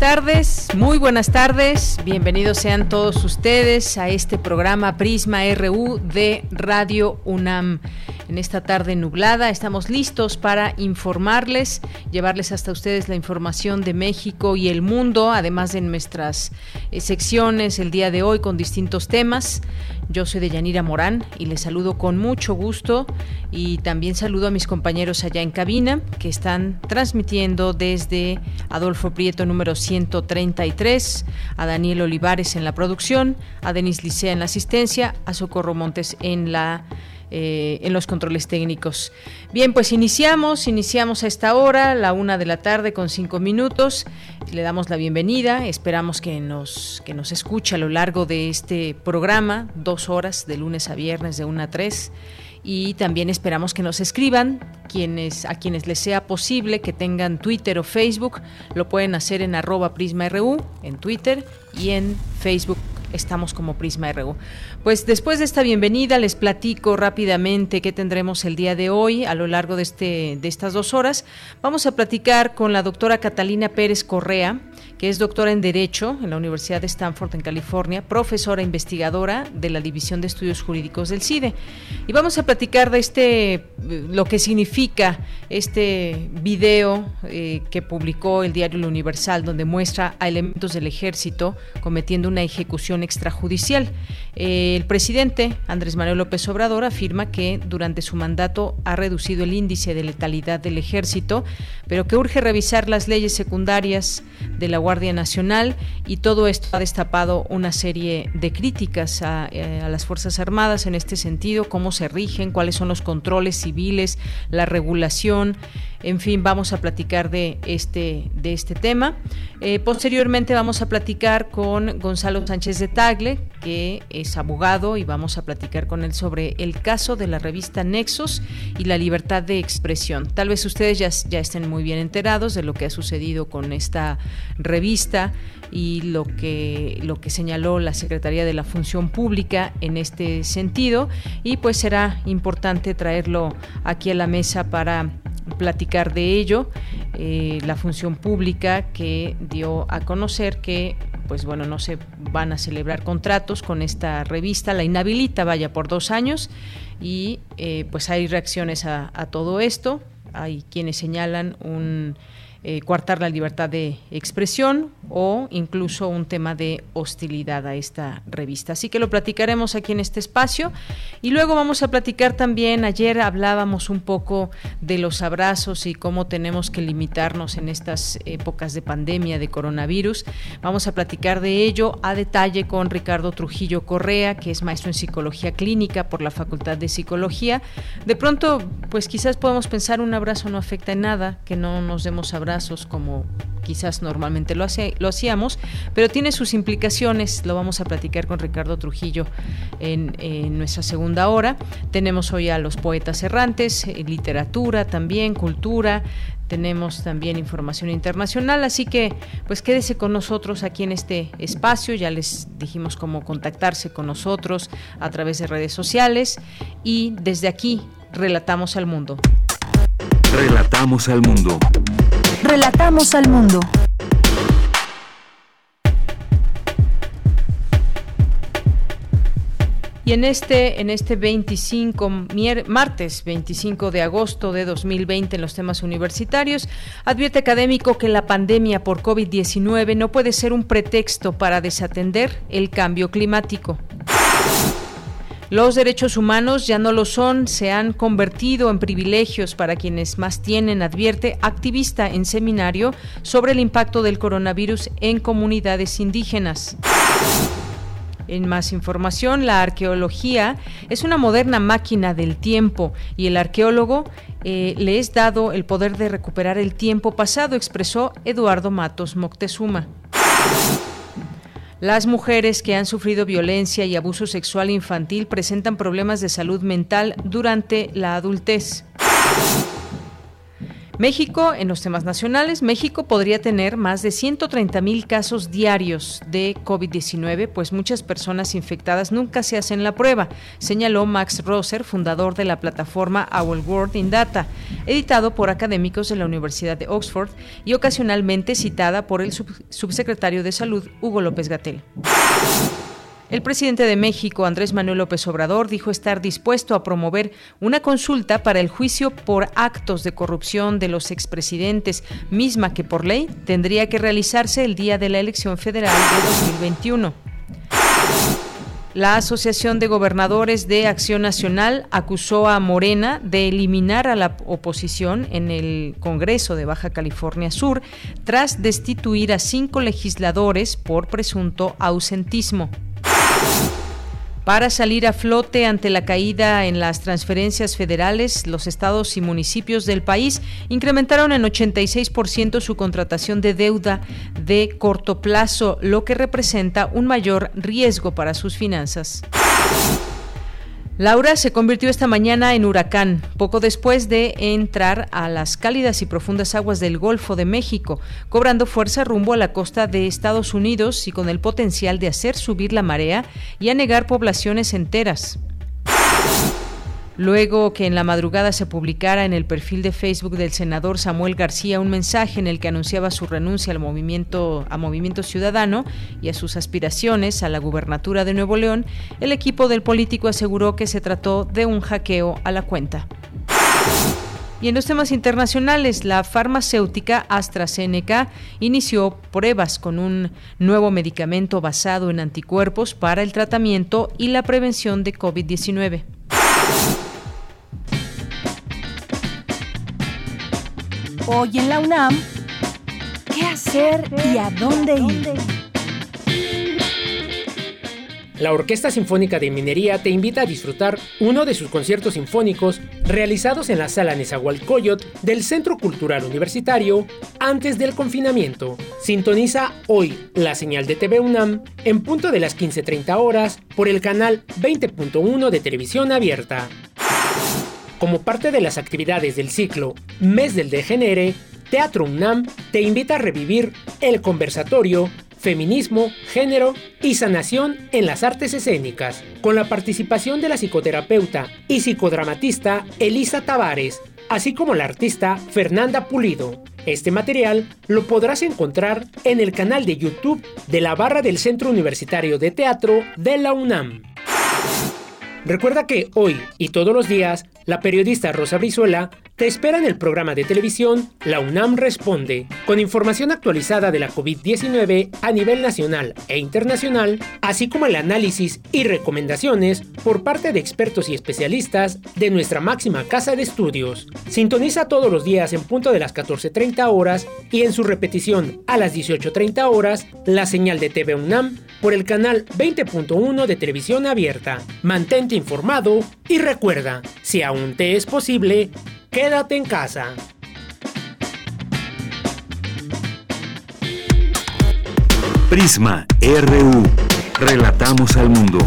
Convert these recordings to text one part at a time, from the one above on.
Tardes, muy buenas tardes. Bienvenidos sean todos ustedes a este programa Prisma RU de Radio UNAM. En esta tarde nublada estamos listos para informarles, llevarles hasta ustedes la información de México y el mundo, además de nuestras eh, secciones el día de hoy con distintos temas. Yo soy de Yanira Morán y les saludo con mucho gusto y también saludo a mis compañeros allá en cabina que están transmitiendo desde Adolfo Prieto número 133, a Daniel Olivares en la producción, a Denis Licea en la asistencia, a Socorro Montes en la eh, en los controles técnicos. Bien, pues iniciamos, iniciamos a esta hora, la una de la tarde con cinco minutos. Le damos la bienvenida, esperamos que nos, que nos escuche a lo largo de este programa, dos horas de lunes a viernes de una a tres y también esperamos que nos escriban quienes a quienes les sea posible que tengan Twitter o Facebook lo pueden hacer en arroba prisma.ru en Twitter y en Facebook estamos como Prisma RU. Pues después de esta bienvenida les platico rápidamente qué tendremos el día de hoy a lo largo de, este, de estas dos horas. Vamos a platicar con la doctora Catalina Pérez Correa, que es doctora en Derecho en la Universidad de Stanford en California, profesora investigadora de la División de Estudios Jurídicos del CIDE. Y vamos a platicar de este, lo que significa este video eh, que publicó el diario El Universal, donde muestra a elementos del ejército cometiendo una ejecución extrajudicial. El presidente Andrés Manuel López Obrador afirma que durante su mandato ha reducido el índice de letalidad del ejército, pero que urge revisar las leyes secundarias de la Guardia Nacional y todo esto ha destapado una serie de críticas a, eh, a las Fuerzas Armadas en este sentido, cómo se rigen, cuáles son los controles civiles, la regulación. En fin, vamos a platicar de este, de este tema. Eh, posteriormente vamos a platicar con Gonzalo Sánchez de Tagle, que es abogado, y vamos a platicar con él sobre el caso de la revista Nexos y la libertad de expresión. Tal vez ustedes ya, ya estén muy bien enterados de lo que ha sucedido con esta revista y lo que, lo que señaló la Secretaría de la Función Pública en este sentido. Y pues será importante traerlo aquí a la mesa para platicar de ello. Eh, la función pública que dio a conocer que pues bueno, no se van a celebrar contratos con esta revista, la inhabilita, vaya, por dos años, y eh, pues hay reacciones a, a todo esto, hay quienes señalan un eh, coartar la libertad de expresión o incluso un tema de hostilidad a esta revista. Así que lo platicaremos aquí en este espacio y luego vamos a platicar también, ayer hablábamos un poco de los abrazos y cómo tenemos que limitarnos en estas épocas de pandemia de coronavirus. Vamos a platicar de ello a detalle con Ricardo Trujillo Correa, que es maestro en psicología clínica por la Facultad de Psicología. De pronto, pues quizás podemos pensar un abrazo no afecta en nada, que no nos demos abrazos como quizás normalmente lo, hacíamos, pero tiene sus implicaciones, lo vamos a platicar con Ricardo Trujillo en, nuestra segunda hora. Tenemos hoy a los poetas errantes, eh, literatura también, cultura, tenemos también información internacional, así que pues quédese con nosotros aquí en este espacio, ya les dijimos cómo contactarse con nosotros a través de redes sociales y desde aquí relatamos al mundo. Relatamos al mundo. Relatamos al mundo. Y en este, en este 25, martes 25 de agosto de 2020 en los temas universitarios, advierte académico que la pandemia por COVID-19 no puede ser un pretexto para desatender el cambio climático. Los derechos humanos ya no lo son, se han convertido en privilegios para quienes más tienen, advierte activista en seminario sobre el impacto del coronavirus en comunidades indígenas. En más información, la arqueología es una moderna máquina del tiempo y el arqueólogo eh, le es dado el poder de recuperar el tiempo pasado, expresó Eduardo Matos Moctezuma. Las mujeres que han sufrido violencia y abuso sexual infantil presentan problemas de salud mental durante la adultez. México, en los temas nacionales, México podría tener más de 130 mil casos diarios de COVID-19, pues muchas personas infectadas nunca se hacen la prueba, señaló Max Rosser, fundador de la plataforma Our World in Data, editado por académicos de la Universidad de Oxford y ocasionalmente citada por el subsecretario de Salud, Hugo López Gatel. El presidente de México, Andrés Manuel López Obrador, dijo estar dispuesto a promover una consulta para el juicio por actos de corrupción de los expresidentes, misma que por ley tendría que realizarse el día de la elección federal de 2021. La Asociación de Gobernadores de Acción Nacional acusó a Morena de eliminar a la oposición en el Congreso de Baja California Sur tras destituir a cinco legisladores por presunto ausentismo. Para salir a flote ante la caída en las transferencias federales, los estados y municipios del país incrementaron en 86% su contratación de deuda de corto plazo, lo que representa un mayor riesgo para sus finanzas. Laura se convirtió esta mañana en huracán, poco después de entrar a las cálidas y profundas aguas del Golfo de México, cobrando fuerza rumbo a la costa de Estados Unidos y con el potencial de hacer subir la marea y anegar poblaciones enteras. Luego que en la madrugada se publicara en el perfil de Facebook del senador Samuel García un mensaje en el que anunciaba su renuncia al movimiento, a Movimiento Ciudadano y a sus aspiraciones a la gubernatura de Nuevo León, el equipo del político aseguró que se trató de un hackeo a la cuenta. Y en los temas internacionales, la farmacéutica AstraZeneca inició pruebas con un nuevo medicamento basado en anticuerpos para el tratamiento y la prevención de COVID-19. Hoy en la UNAM, ¿qué hacer y a dónde ir? La Orquesta Sinfónica de Minería te invita a disfrutar uno de sus conciertos sinfónicos realizados en la Sala Nezahualcóyotl del Centro Cultural Universitario antes del confinamiento. Sintoniza hoy la señal de TV UNAM en punto de las 15.30 horas por el canal 20.1 de televisión abierta. Como parte de las actividades del ciclo Mes del Degenere, Teatro UNAM te invita a revivir el conversatorio Feminismo, Género y Sanación en las Artes Escénicas, con la participación de la psicoterapeuta y psicodramatista Elisa Tavares, así como la artista Fernanda Pulido. Este material lo podrás encontrar en el canal de YouTube de la barra del Centro Universitario de Teatro de la UNAM. Recuerda que hoy y todos los días, la periodista Rosa Brizuela te espera en el programa de televisión La UNAM Responde, con información actualizada de la COVID-19 a nivel nacional e internacional, así como el análisis y recomendaciones por parte de expertos y especialistas de nuestra máxima casa de estudios. Sintoniza todos los días en punto de las 14.30 horas y en su repetición a las 18.30 horas la señal de TV UNAM por el canal 20.1 de televisión abierta. Mantente informado y recuerda, si aún te es posible, Quédate en casa. Prisma RU. Relatamos al mundo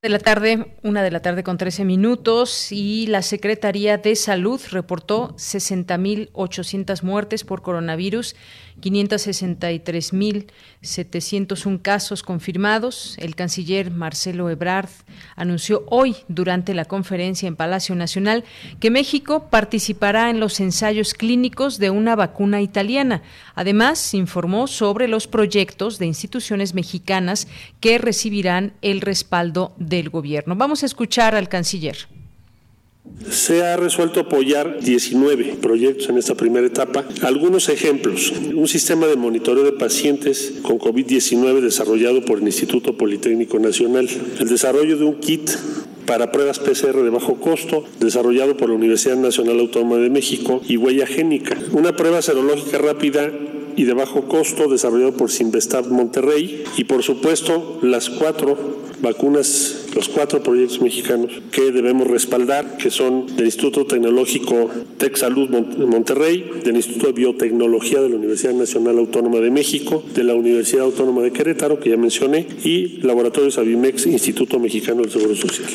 de la tarde, una de la tarde con 13 minutos, y la Secretaría de Salud reportó 60.800 muertes por coronavirus 563.701 casos confirmados. El canciller Marcelo Ebrard anunció hoy, durante la conferencia en Palacio Nacional, que México participará en los ensayos clínicos de una vacuna italiana. Además, informó sobre los proyectos de instituciones mexicanas que recibirán el respaldo del gobierno. Vamos a escuchar al canciller. Se ha resuelto apoyar 19 proyectos en esta primera etapa. Algunos ejemplos. Un sistema de monitoreo de pacientes con COVID-19 desarrollado por el Instituto Politécnico Nacional. El desarrollo de un kit para pruebas PCR de bajo costo, desarrollado por la Universidad Nacional Autónoma de México y huella génica. Una prueba serológica rápida y de bajo costo desarrollado por Sinvestab Monterrey y por supuesto las cuatro vacunas, los cuatro proyectos mexicanos que debemos respaldar, que son del Instituto Tecnológico TechSalud Monterrey, del Instituto de Biotecnología de la Universidad Nacional Autónoma de México, de la Universidad Autónoma de Querétaro, que ya mencioné, y Laboratorios Avimex, Instituto Mexicano del Seguro Social.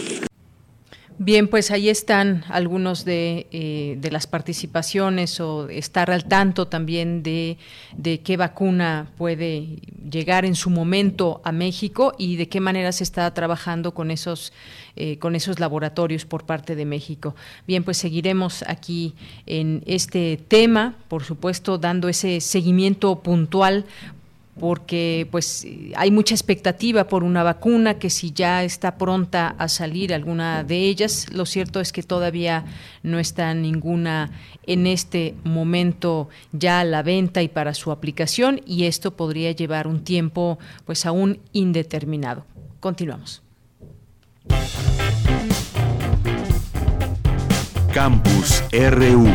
Bien, pues ahí están algunos de, eh, de, las participaciones o estar al tanto también de, de, qué vacuna puede llegar en su momento a México y de qué manera se está trabajando con esos, eh, con esos laboratorios por parte de México. Bien, pues seguiremos aquí en este tema, por supuesto, dando ese seguimiento puntual porque pues hay mucha expectativa por una vacuna que si ya está pronta a salir alguna de ellas, lo cierto es que todavía no está ninguna en este momento ya a la venta y para su aplicación y esto podría llevar un tiempo pues aún indeterminado. Continuamos. Campus RU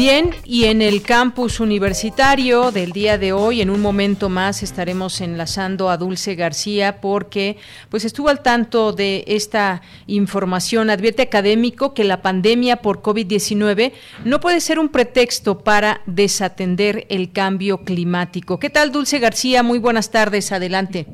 Bien, y en el campus universitario del día de hoy, en un momento más, estaremos enlazando a Dulce García porque pues estuvo al tanto de esta información. Advierte académico que la pandemia por COVID-19 no puede ser un pretexto para desatender el cambio climático. ¿Qué tal, Dulce García? Muy buenas tardes, adelante.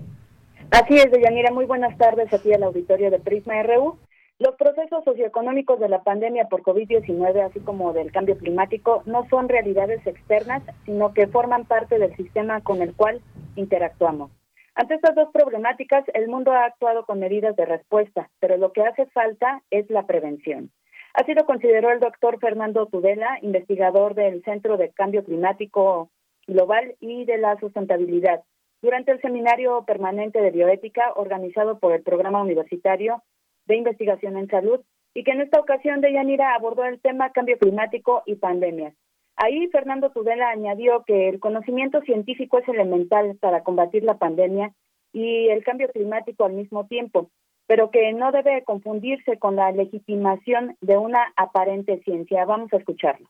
Así es, Deyanira, muy buenas tardes aquí al auditorio de Prisma RU. Los procesos socioeconómicos de la pandemia por COVID-19, así como del cambio climático, no son realidades externas, sino que forman parte del sistema con el cual interactuamos. Ante estas dos problemáticas, el mundo ha actuado con medidas de respuesta, pero lo que hace falta es la prevención. Así lo consideró el doctor Fernando Tudela, investigador del Centro de Cambio Climático Global y de la Sustentabilidad, durante el seminario permanente de bioética organizado por el Programa Universitario de Investigación en Salud y que en esta ocasión de Yanira abordó el tema cambio climático y pandemias. Ahí Fernando Tudela añadió que el conocimiento científico es elemental para combatir la pandemia y el cambio climático al mismo tiempo, pero que no debe confundirse con la legitimación de una aparente ciencia. Vamos a escucharlo.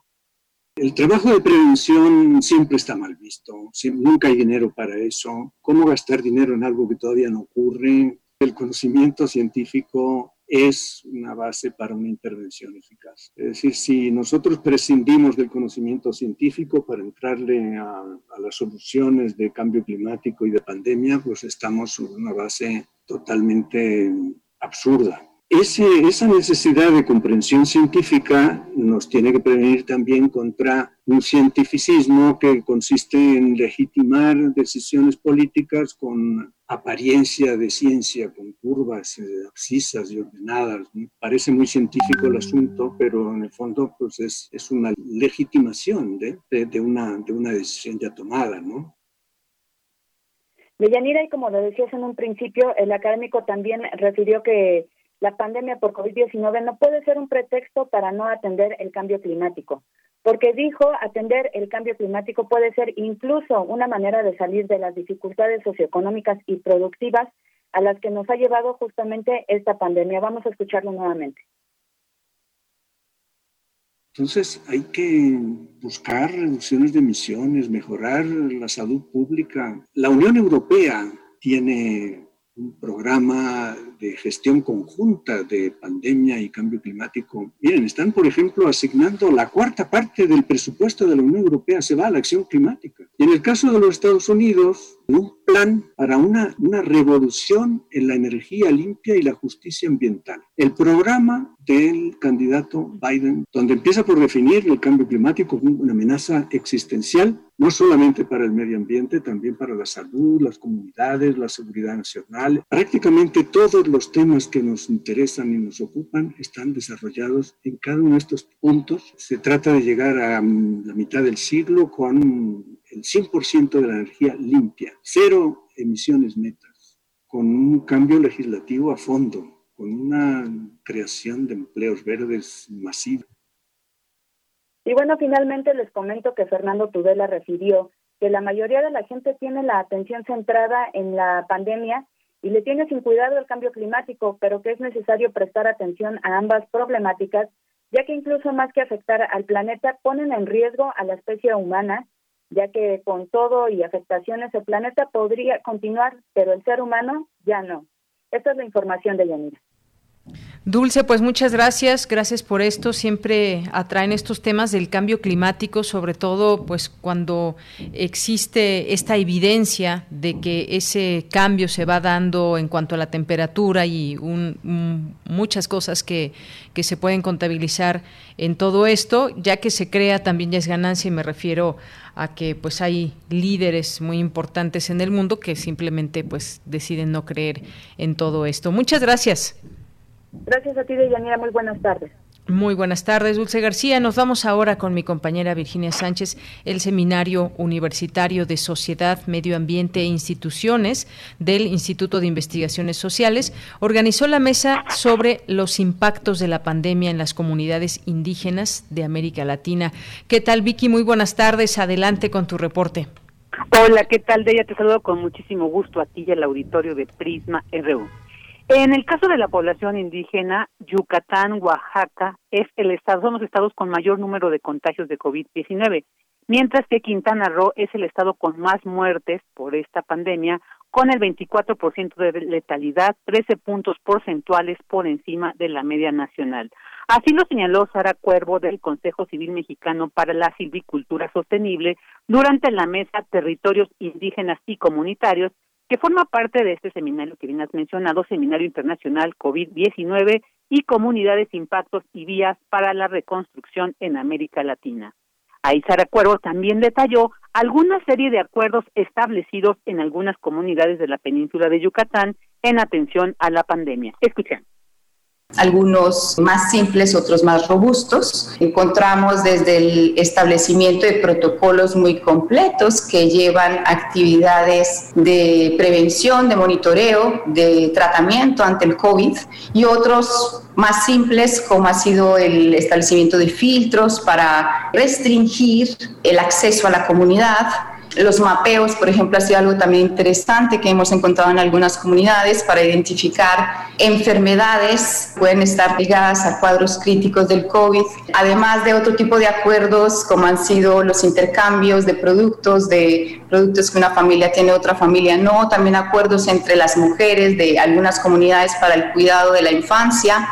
El trabajo de prevención siempre está mal visto, nunca hay dinero para eso. ¿Cómo gastar dinero en algo que todavía no ocurre? El conocimiento científico es una base para una intervención eficaz. Es decir, si nosotros prescindimos del conocimiento científico para entrarle a, las soluciones de cambio climático y de pandemia, pues estamos sobre una base totalmente absurda. esa necesidad de comprensión científica nos tiene que prevenir también contra un cientificismo que consiste en legitimar decisiones políticas con apariencia de ciencia, con curvas eh, abscisas y ordenadas. Parece muy científico el asunto, pero en el fondo pues es, es una legitimación de, de, una, de una decisión ya tomada, ¿no? Deyanira, y como lo decías en un principio, el académico también refirió que la pandemia por COVID-19 no puede ser un pretexto para no atender el cambio climático porque dijo atender el cambio climático puede ser incluso una manera de salir de las dificultades socioeconómicas y productivas a las que nos ha llevado justamente esta pandemia. Vamos a escucharlo nuevamente. Entonces hay que buscar reducciones de emisiones, mejorar la salud pública. La Unión Europea tiene un programa de gestión conjunta de pandemia y cambio climático. Miren, están, por ejemplo, asignando la cuarta parte del presupuesto de la Unión Europea se va a la acción climática. Y en el caso de los Estados Unidos, un plan para una, una revolución en la energía limpia y la justicia ambiental. El programa del candidato Biden, donde empieza por definir el cambio climático como una amenaza existencial, no solamente para el medio ambiente, también para la salud, las comunidades, la seguridad nacional. Prácticamente los temas que nos interesan y nos ocupan están desarrollados en cada uno de estos puntos. Se trata de llegar a mm, la mitad del siglo con el 100% de la energía limpia, cero emisiones netas, con un cambio legislativo a fondo, con una creación de empleos verdes masiva. Y bueno, finalmente les comento que Fernando Tudela refirió que la mayoría de la gente tiene la atención centrada en la pandemia y le tiene sin cuidado el cambio climático, pero que es necesario prestar atención a ambas problemáticas, ya que incluso más que afectar al planeta, ponen en riesgo a la especie humana, ya que con todo y afectaciones el planeta podría continuar, pero el ser humano ya no. Esta es la información de Yanira. Dulce, pues muchas gracias, gracias por esto. Siempre atraen estos temas del cambio climático, sobre todo pues cuando existe esta evidencia de que ese cambio se va dando en cuanto a la temperatura y muchas cosas que, que se pueden contabilizar en todo esto, ya que se crea también ya es ganancia y me refiero a que pues hay líderes muy importantes en el mundo que simplemente pues deciden no creer en todo esto. Muchas gracias. Gracias a ti, Deyanira. Muy buenas tardes. Muy buenas tardes, Dulce García. Nos vamos ahora con mi compañera Virginia Sánchez. El Seminario Universitario de Sociedad, Medio Ambiente e Instituciones del Instituto de Investigaciones Sociales organizó la mesa sobre los impactos de la pandemia en las comunidades indígenas de América Latina. ¿Qué tal, Vicky? Muy buenas tardes. Adelante con tu reporte. Hola, ¿qué tal, Deya? Te saludo con muchísimo gusto a ti y al auditorio de Prisma RU. En el caso de la población indígena, Yucatán, Oaxaca, es el estado, son los estados con mayor número de contagios de COVID-19, mientras que Quintana Roo es el estado con más muertes por esta pandemia, con el 24% de letalidad, 13 puntos porcentuales por encima de la media nacional. Así lo señaló Sara Cuervo del Consejo Civil Mexicano para la Silvicultura Sostenible durante la mesa Territorios Indígenas y Comunitarios que forma parte de este seminario que bien has mencionado, Seminario Internacional COVID-19 y Comunidades, Impactos y Vías para la Reconstrucción en América Latina. Ahí Sara Cuervo también detalló alguna serie de acuerdos establecidos en algunas comunidades de la península de Yucatán en atención a la pandemia. Escuchen algunos más simples, otros más robustos. Encontramos desde el establecimiento de protocolos muy completos que llevan actividades de prevención, de monitoreo, de tratamiento ante el COVID y otros más simples como ha sido el establecimiento de filtros para restringir el acceso a la comunidad los mapeos, por ejemplo, ha sido algo también interesante que hemos encontrado en algunas comunidades para identificar enfermedades que pueden estar ligadas a cuadros críticos del COVID, además de otro tipo de acuerdos como han sido los intercambios de productos, de productos que una familia tiene, otra familia no, también acuerdos entre las mujeres de algunas comunidades para el cuidado de la infancia,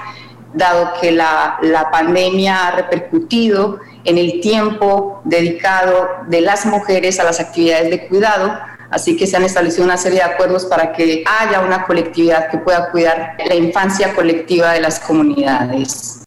dado que la, la pandemia ha repercutido en el tiempo dedicado de las mujeres a las actividades de cuidado. Así que se han establecido una serie de acuerdos para que haya una colectividad que pueda cuidar la infancia colectiva de las comunidades.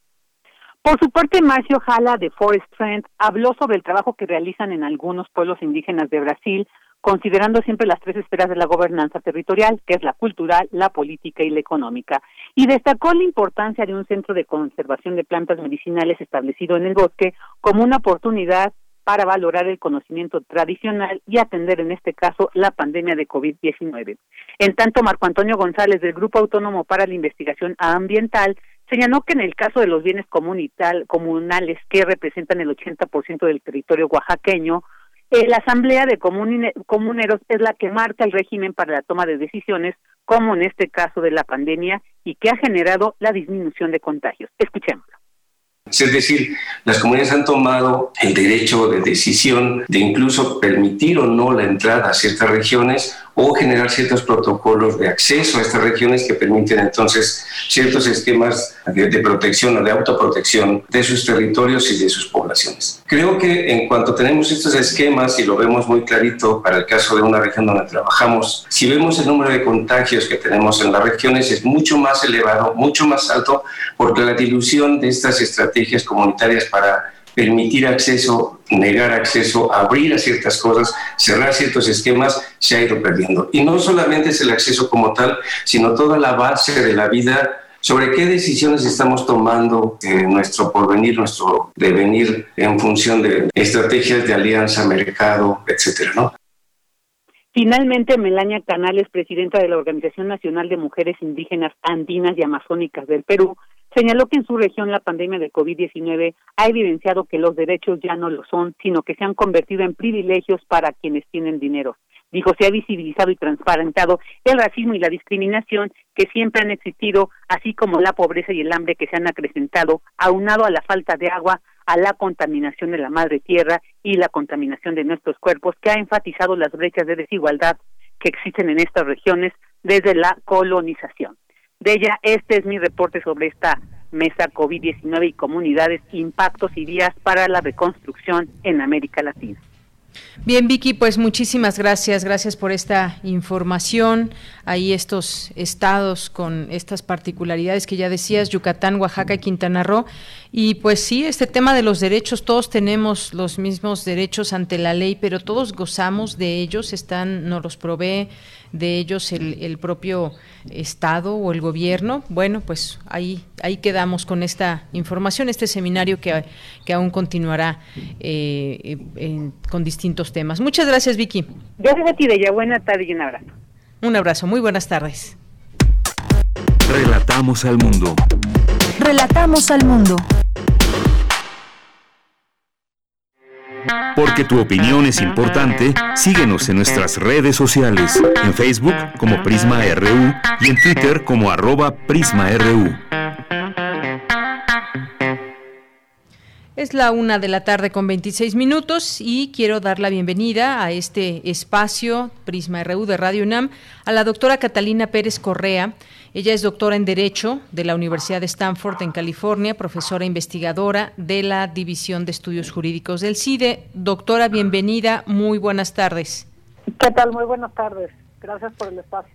Por su parte, Marcio Jala de Forest Trend habló sobre el trabajo que realizan en algunos pueblos indígenas de Brasil considerando siempre las tres esferas de la gobernanza territorial, que es la cultural, la política y la económica, y destacó la importancia de un centro de conservación de plantas medicinales establecido en el bosque como una oportunidad para valorar el conocimiento tradicional y atender en este caso la pandemia de COVID-19. En tanto, Marco Antonio González del Grupo Autónomo para la Investigación Ambiental señaló que en el caso de los bienes comunales que representan el 80% del territorio oaxaqueño, la Asamblea de Comuneros es la que marca el régimen para la toma de decisiones, como en este caso de la pandemia, y que ha generado la disminución de contagios. Escuchémoslo. Es decir, las comunidades han tomado el derecho de decisión de incluso permitir o no la entrada a ciertas regiones o generar ciertos protocolos de acceso a estas regiones que permiten entonces ciertos esquemas de, protección o de autoprotección de sus territorios y de sus poblaciones. Creo que en cuanto tenemos estos esquemas y lo vemos muy clarito para el caso de una región donde trabajamos, si vemos el número de contagios que tenemos en las regiones es mucho más elevado, mucho más alto, porque la dilución de estas estrategias comunitarias para permitir acceso, negar acceso, abrir a ciertas cosas, cerrar ciertos esquemas, se ha ido perdiendo. Y no solamente es el acceso como tal, sino toda la base de la vida sobre qué decisiones estamos tomando en nuestro porvenir, nuestro devenir en función de estrategias de alianza, mercado, etcétera, ¿no? Finalmente, Melania Canales, presidenta de la Organización Nacional de Mujeres Indígenas Andinas y Amazónicas del Perú, señaló que en su región la pandemia de COVID-19 ha evidenciado que los derechos ya no lo son, sino que se han convertido en privilegios para quienes tienen dinero. Dijo, se ha visibilizado y transparentado el racismo y la discriminación que siempre han existido, así como la pobreza y el hambre que se han acrecentado, aunado a la falta de agua, a la contaminación de la madre tierra y la contaminación de nuestros cuerpos, que ha enfatizado las brechas de desigualdad que existen en estas regiones desde la colonización. De ella, este es mi reporte sobre esta mesa COVID-19 y comunidades, impactos y vías para la reconstrucción en América Latina. Bien, Vicky, pues muchísimas gracias. Gracias por esta información. Ahí estos estados con estas particularidades que ya decías, Yucatán, Oaxaca y Quintana Roo. Y pues sí, este tema de los derechos, todos tenemos los mismos derechos ante la ley, pero todos gozamos de ellos, están, nos los provee de ellos el, propio Estado o el gobierno. Bueno, pues ahí, ahí quedamos con esta información, este seminario que, que aún continuará eh, con distintos temas. Muchas gracias, Vicky. Gracias a ti, Deya. Buena tarde y un abrazo. Un abrazo, muy buenas tardes. Relatamos al mundo. Relatamos al mundo. Porque tu opinión es importante, síguenos en nuestras redes sociales, en Facebook como Prisma RU y en Twitter como arroba PrismaRU. Es la una de la tarde con 26 minutos y quiero dar la bienvenida a este espacio Prisma RU de Radio UNAM a la doctora Catalina Pérez Correa. Ella es doctora en Derecho de la Universidad de Stanford en California, profesora investigadora de la División de Estudios Jurídicos del CIDE. Doctora, bienvenida, muy buenas tardes. ¿Qué tal? Muy buenas tardes. Gracias por el espacio.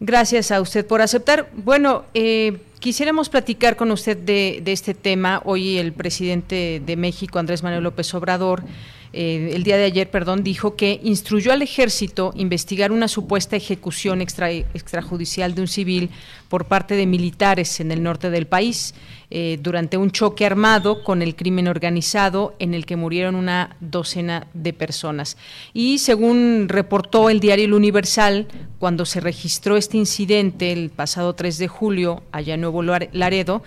Gracias a usted por aceptar. Bueno, eh, Quisiéramos platicar con usted de, este tema. Hoy el presidente de México, Andrés Manuel López Obrador, eh, el día de ayer, perdón, dijo que instruyó al ejército investigar una supuesta ejecución extrajudicial de un civil por parte de militares en el norte del país eh, durante un choque armado con el crimen organizado en el que murieron una docena de personas. Y según reportó el diario El Universal, cuando se registró este incidente el pasado 3 de julio allá en Nuevo Laredo,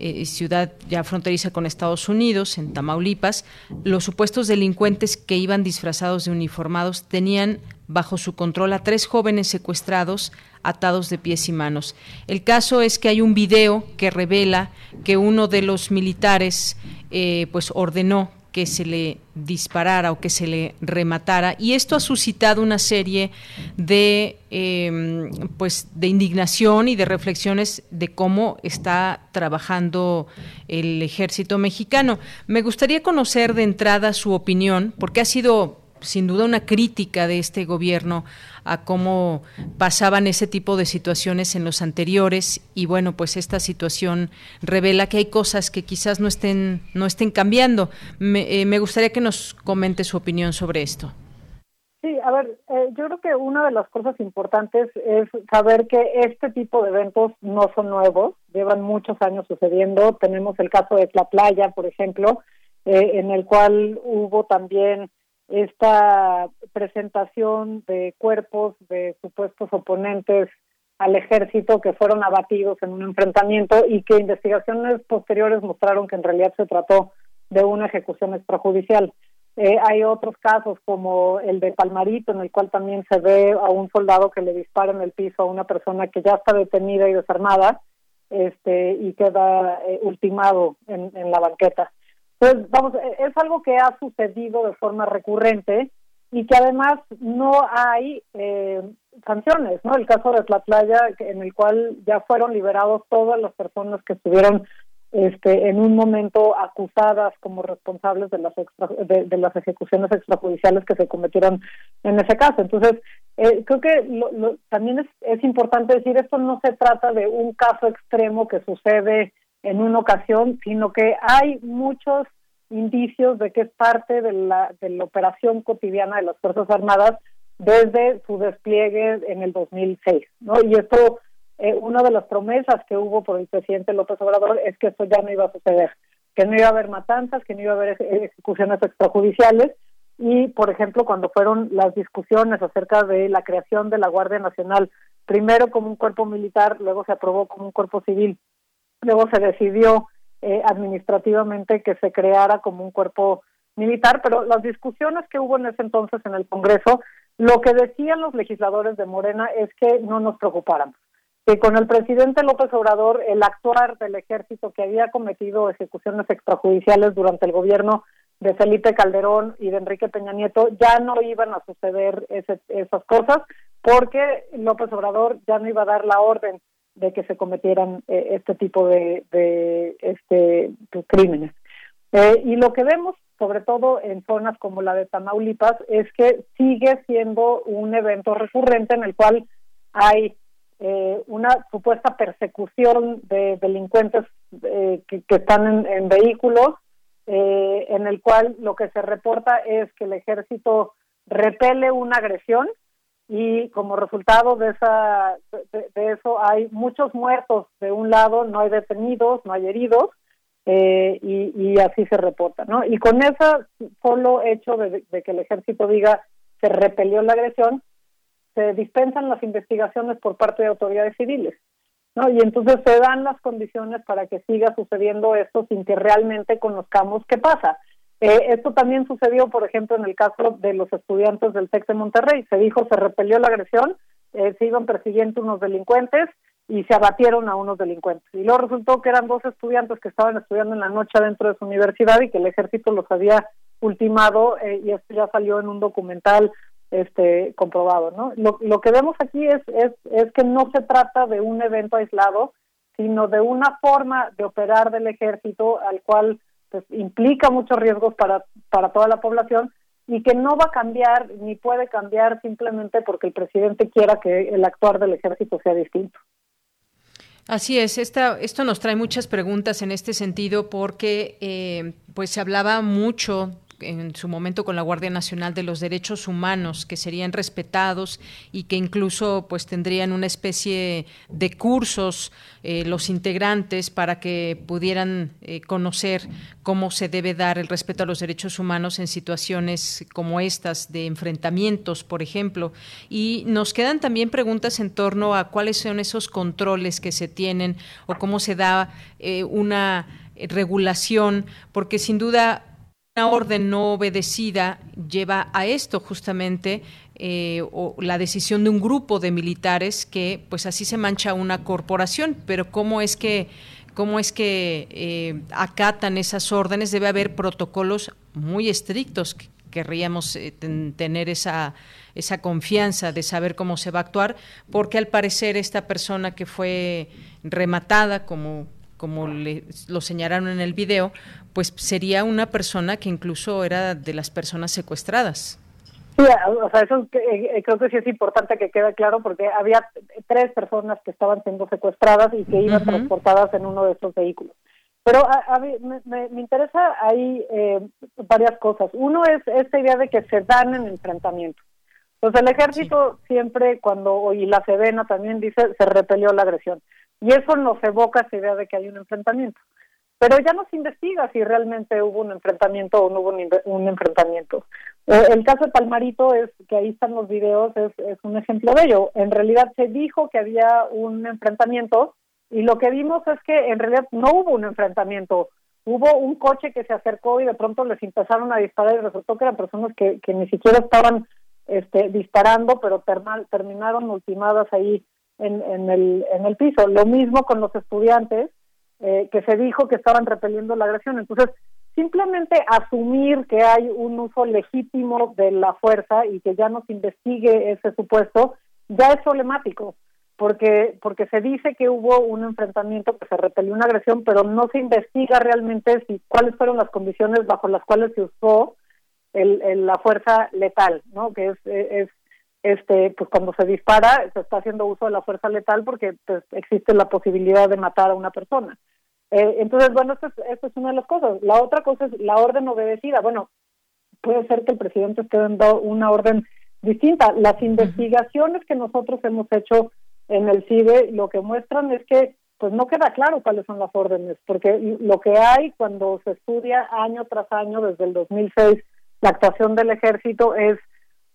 eh, ciudad ya fronteriza con Estados Unidos, en Tamaulipas, los supuestos delincuentes que iban disfrazados de uniformados tenían bajo su control a tres jóvenes secuestrados atados de pies y manos. El caso es que hay un video que revela que uno de los militares eh, pues ordenó que se le disparara o que se le rematara. Y esto ha suscitado una serie de em, pues de indignación y de reflexiones de cómo está trabajando el ejército mexicano. Me gustaría conocer de entrada su opinión porque ha sido sin duda una crítica de este gobierno a cómo pasaban ese tipo de situaciones en los anteriores. Y bueno pues esta situación revela que hay cosas que quizás no estén no estén cambiando. Me, eh, gustaría que nos comente su opinión sobre esto. Sí a ver eh, yo creo que una de las cosas importantes es saber que este tipo de eventos no son nuevos llevan muchos años sucediendo. Tenemos el caso de la playa por ejemplo eh, en el cual hubo también esta presentación de cuerpos de supuestos oponentes al ejército que fueron abatidos en un enfrentamiento y que investigaciones posteriores mostraron que en realidad se trató de una ejecución extrajudicial. Eh, hay otros casos como el de Palmarito, en el cual también se ve a un soldado que le dispara en el piso a una persona que ya está detenida y desarmada este, y queda eh, ultimado en la banqueta. Pues vamos, e, es algo que ha sucedido de forma recurrente y que además no hay eh, sanciones, ¿no? El caso de Tlatlaya, en el cual ya fueron liberados todas las personas que estuvieron este, en un momento acusadas como responsables de las de, las ejecuciones extrajudiciales que se cometieron en ese caso. Entonces, eh, creo que también es, es importante decir, esto no se trata de un caso extremo que sucede en una ocasión, sino que hay muchos indicios de que es parte de la, de la operación cotidiana de las Fuerzas Armadas desde su despliegue en el 2006, ¿no? Y esto, eh, una de las promesas que hubo por el presidente López Obrador es que esto ya no iba a suceder, que no iba a haber matanzas, que no iba a haber ejecuciones extrajudiciales, y, por ejemplo, cuando fueron las discusiones acerca de la creación de la Guardia Nacional, primero como un cuerpo militar, luego se aprobó como un cuerpo civil, luego se decidió eh, administrativamente que se creara como un cuerpo militar, pero las discusiones que hubo en ese entonces en el Congreso, lo que decían los legisladores de Morena es que no nos preocupáramos, que con el presidente López Obrador el actuar del ejército que había cometido ejecuciones extrajudiciales durante el gobierno de Felipe Calderón y de Enrique Peña Nieto ya no iban a suceder esas cosas porque López Obrador ya no iba a dar la orden de que se cometieran eh, este tipo de, este pues, crímenes. Eh, y lo que vemos, sobre todo en zonas como la de Tamaulipas, es que sigue siendo un evento recurrente en el cual hay eh, una supuesta persecución de delincuentes que, están en vehículos eh, en el cual lo que se reporta es que el ejército repele una agresión y como resultado de esa de, eso hay muchos muertos de un lado no hay detenidos no hay heridos eh, y, así se reporta no y con ese solo hecho de, de que el ejército diga se repelió la agresión se dispensan las investigaciones por parte de autoridades civiles ¿no? Y entonces se dan las condiciones para que siga sucediendo esto sin que realmente conozcamos qué pasa. Eh, esto también sucedió, por ejemplo, en el caso de los estudiantes del TEC de Monterrey. Se dijo, se repelió la agresión, eh, se iban persiguiendo unos delincuentes y se abatieron a unos delincuentes. Y luego resultó que eran dos estudiantes que estaban estudiando en la noche dentro de su universidad y que el ejército los había ultimado eh, y esto ya salió en un documental este comprobado no lo, lo que vemos aquí es, es es que no se trata de un evento aislado sino de una forma de operar del ejército al cual pues implica muchos riesgos para para toda la población y que no va a cambiar ni puede cambiar simplemente porque el presidente quiera que el actuar del ejército sea distinto. Así es, esta, esto nos trae muchas preguntas en este sentido porque eh, pues se hablaba mucho en su momento con la Guardia Nacional de los Derechos Humanos, que serían respetados y que incluso pues tendrían una especie de cursos eh, los integrantes para que pudieran eh, conocer cómo se debe dar el respeto a los derechos humanos en situaciones como estas de enfrentamientos, por ejemplo. Y nos quedan también preguntas en torno a cuáles son esos controles que se tienen o cómo se da eh, una regulación, porque sin duda una orden no obedecida lleva a esto justamente eh, o la decisión de un grupo de militares que pues así se mancha una corporación. Pero cómo es que cómo es que eh, acatan esas órdenes debe haber protocolos muy estrictos querríamos eh, tener esa esa confianza de saber cómo se va a actuar porque al parecer esta persona que fue rematada como como le, lo señalaron en el video, pues sería una persona que incluso era de las personas secuestradas. Sí, o sea, eso eh, eh, creo que sí es importante que quede claro porque había tres personas que estaban siendo secuestradas y que iban transportadas en uno de esos vehículos. Pero a, me, interesa ahí eh, varias cosas. Uno es esta idea de que se dan en enfrentamiento. Entonces el ejército siempre cuando, y la Sedena también dice, se repelió la agresión. Y eso nos evoca esa idea de que hay un enfrentamiento. Pero ya no se investiga si realmente hubo un enfrentamiento o no hubo un, enfrentamiento. Eh, el caso de Palmarito es que ahí están los videos, es, un ejemplo de ello. En realidad se dijo que había un enfrentamiento y lo que vimos es que en realidad no hubo un enfrentamiento. Hubo un coche que se acercó y de pronto les empezaron a disparar y resultó que eran personas que, que ni siquiera estaban este, disparando, pero terminaron ultimadas ahí en, en, el, en el piso. Lo mismo con los estudiantes, eh, que se dijo que estaban repeliendo la agresión. Entonces, simplemente asumir que hay un uso legítimo de la fuerza y que ya no se investigue ese supuesto, ya es problemático, porque, porque se dice que hubo un enfrentamiento, que se repelió una agresión, pero no se investiga realmente si cuáles fueron las condiciones bajo las cuales se usó el, la fuerza letal, ¿no? Que es, es este pues cuando se dispara se está haciendo uso de la fuerza letal porque pues, existe la posibilidad de matar a una persona. Eh, entonces bueno esto es, esto es una de las cosas. La otra cosa es la orden obedecida. Bueno puede ser que el presidente esté dando una orden distinta. Las investigaciones que nosotros hemos hecho en el CIBE lo que muestran es que pues no queda claro cuáles son las órdenes porque lo que hay cuando se estudia año tras año desde el 2006 la actuación del ejército es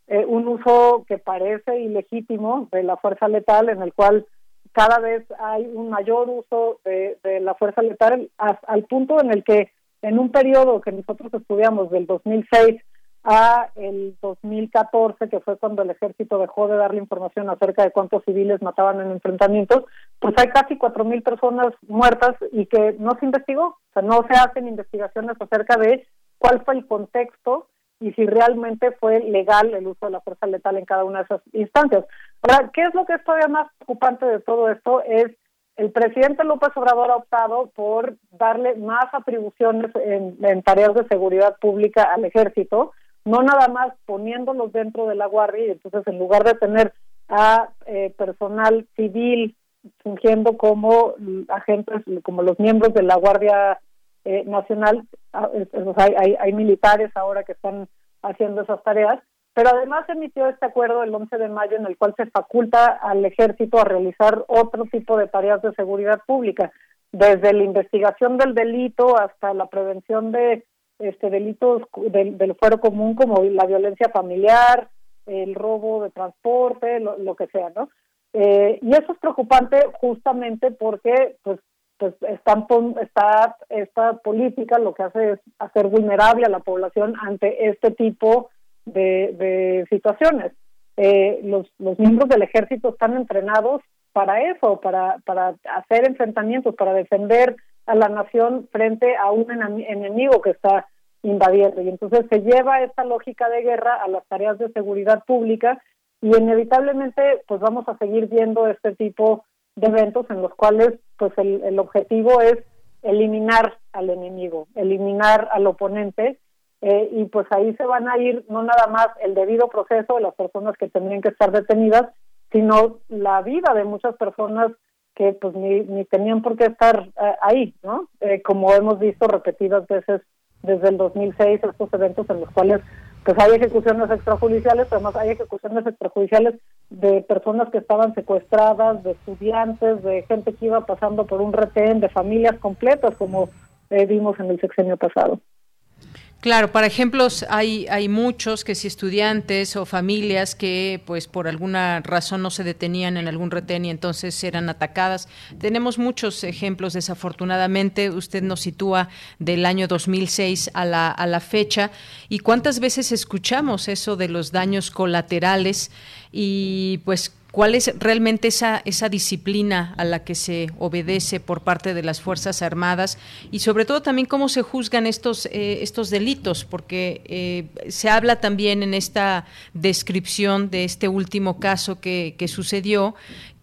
eh, un uso que parece ilegítimo de la fuerza letal, en el cual cada vez hay un mayor uso de, la fuerza letal al punto en el que en un periodo que nosotros estudiamos del 2006 a el 2014, que fue cuando el ejército dejó de darle información acerca de cuántos civiles mataban en enfrentamientos, pues hay casi 4.000 personas muertas y que no se investigó, o sea, no se hacen investigaciones acerca de cuál fue el contexto y si realmente fue legal el uso de la fuerza letal en cada una de esas instancias. Ahora, ¿qué es lo que es todavía más preocupante de todo esto? Es el presidente López Obrador ha optado por darle más atribuciones en, tareas de seguridad pública al ejército, no nada más poniéndolos dentro de la guardia y entonces en lugar de tener a eh, personal civil fungiendo como agentes, como los miembros de la Guardia eh, Nacional, hay, hay, militares ahora que están haciendo esas tareas, pero además emitió este acuerdo el 11 de mayo en el cual se faculta al ejército a realizar otro tipo de tareas de seguridad pública, desde la investigación del delito hasta la prevención de este delitos del, del fuero común como la violencia familiar, el robo de transporte, lo, que sea, ¿no? Eh, y eso es preocupante justamente porque pues pues están, está esta política lo que hace es hacer vulnerable a la población ante este tipo de, situaciones. Eh, los, los miembros del ejército están entrenados para eso, para, para hacer enfrentamientos, para defender a la nación frente a un enemigo que está invadiendo. Y entonces se lleva esta lógica de guerra a las tareas de seguridad pública y inevitablemente pues vamos a seguir viendo este tipo de eventos en los cuales pues el, el objetivo es eliminar al enemigo, eliminar al oponente eh, y pues ahí se van a ir no nada más el debido proceso de las personas que tendrían que estar detenidas, sino la vida de muchas personas que pues ni, ni tenían por qué estar eh, ahí, ¿no? Eh, como hemos visto repetidas veces desde el 2006 estos eventos en los cuales pues hay ejecuciones extrajudiciales, pero además hay ejecuciones extrajudiciales de personas que estaban secuestradas, de estudiantes, de gente que iba pasando por un retén, de familias completas, como vimos en el sexenio pasado. Claro, para ejemplos hay, hay muchos que si estudiantes o familias que pues por alguna razón no se detenían en algún retén y entonces eran atacadas. Tenemos muchos ejemplos desafortunadamente. Usted nos sitúa del año 2006 a la, a la fecha. ¿Y cuántas veces escuchamos eso de los daños colaterales? Y pues cuál es realmente esa, esa disciplina a la que se obedece por parte de las Fuerzas Armadas y sobre todo también cómo se juzgan estos, eh, estos delitos, porque eh, se habla también en esta descripción de este último caso que, que sucedió,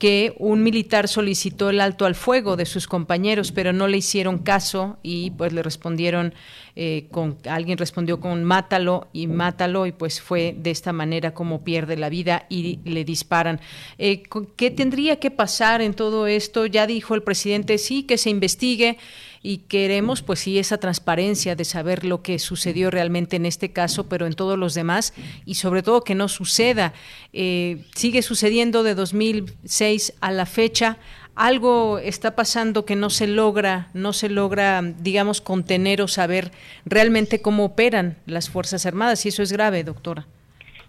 que un militar solicitó el alto al fuego de sus compañeros, pero no le hicieron caso y pues le respondieron eh, con alguien respondió con mátalo y mátalo y pues fue de esta manera como pierde la vida y le disparan. Eh, ¿Qué tendría que pasar en todo esto? Ya dijo el presidente sí que se investigue y queremos pues sí esa transparencia de saber lo que sucedió realmente en este caso, pero en todos los demás y sobre todo que no suceda. Eh, sigue sucediendo de 2006 a la fecha. Algo está pasando que no se logra, no se logra, digamos, contener o saber realmente cómo operan las Fuerzas Armadas y eso es grave, doctora.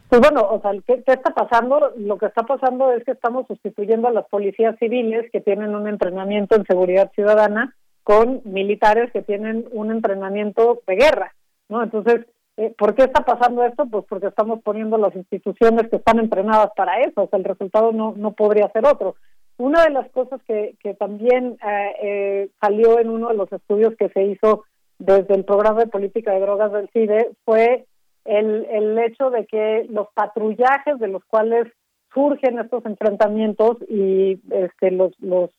Pues bueno, o sea, ¿qué, ¿qué, está pasando? Lo que está pasando es que estamos sustituyendo a las policías civiles que tienen un entrenamiento en seguridad ciudadana con militares que tienen un entrenamiento de guerra, ¿no? Entonces, eh, ¿por qué está pasando esto? Pues porque estamos poniendo las instituciones que están entrenadas para eso, o sea, el resultado no, no podría ser otro. Una de las cosas que, que también eh, eh, salió en uno de los estudios que se hizo desde el programa de política de drogas del CIDE fue el, el hecho de que los patrullajes de los cuales surgen estos enfrentamientos y este, los, los,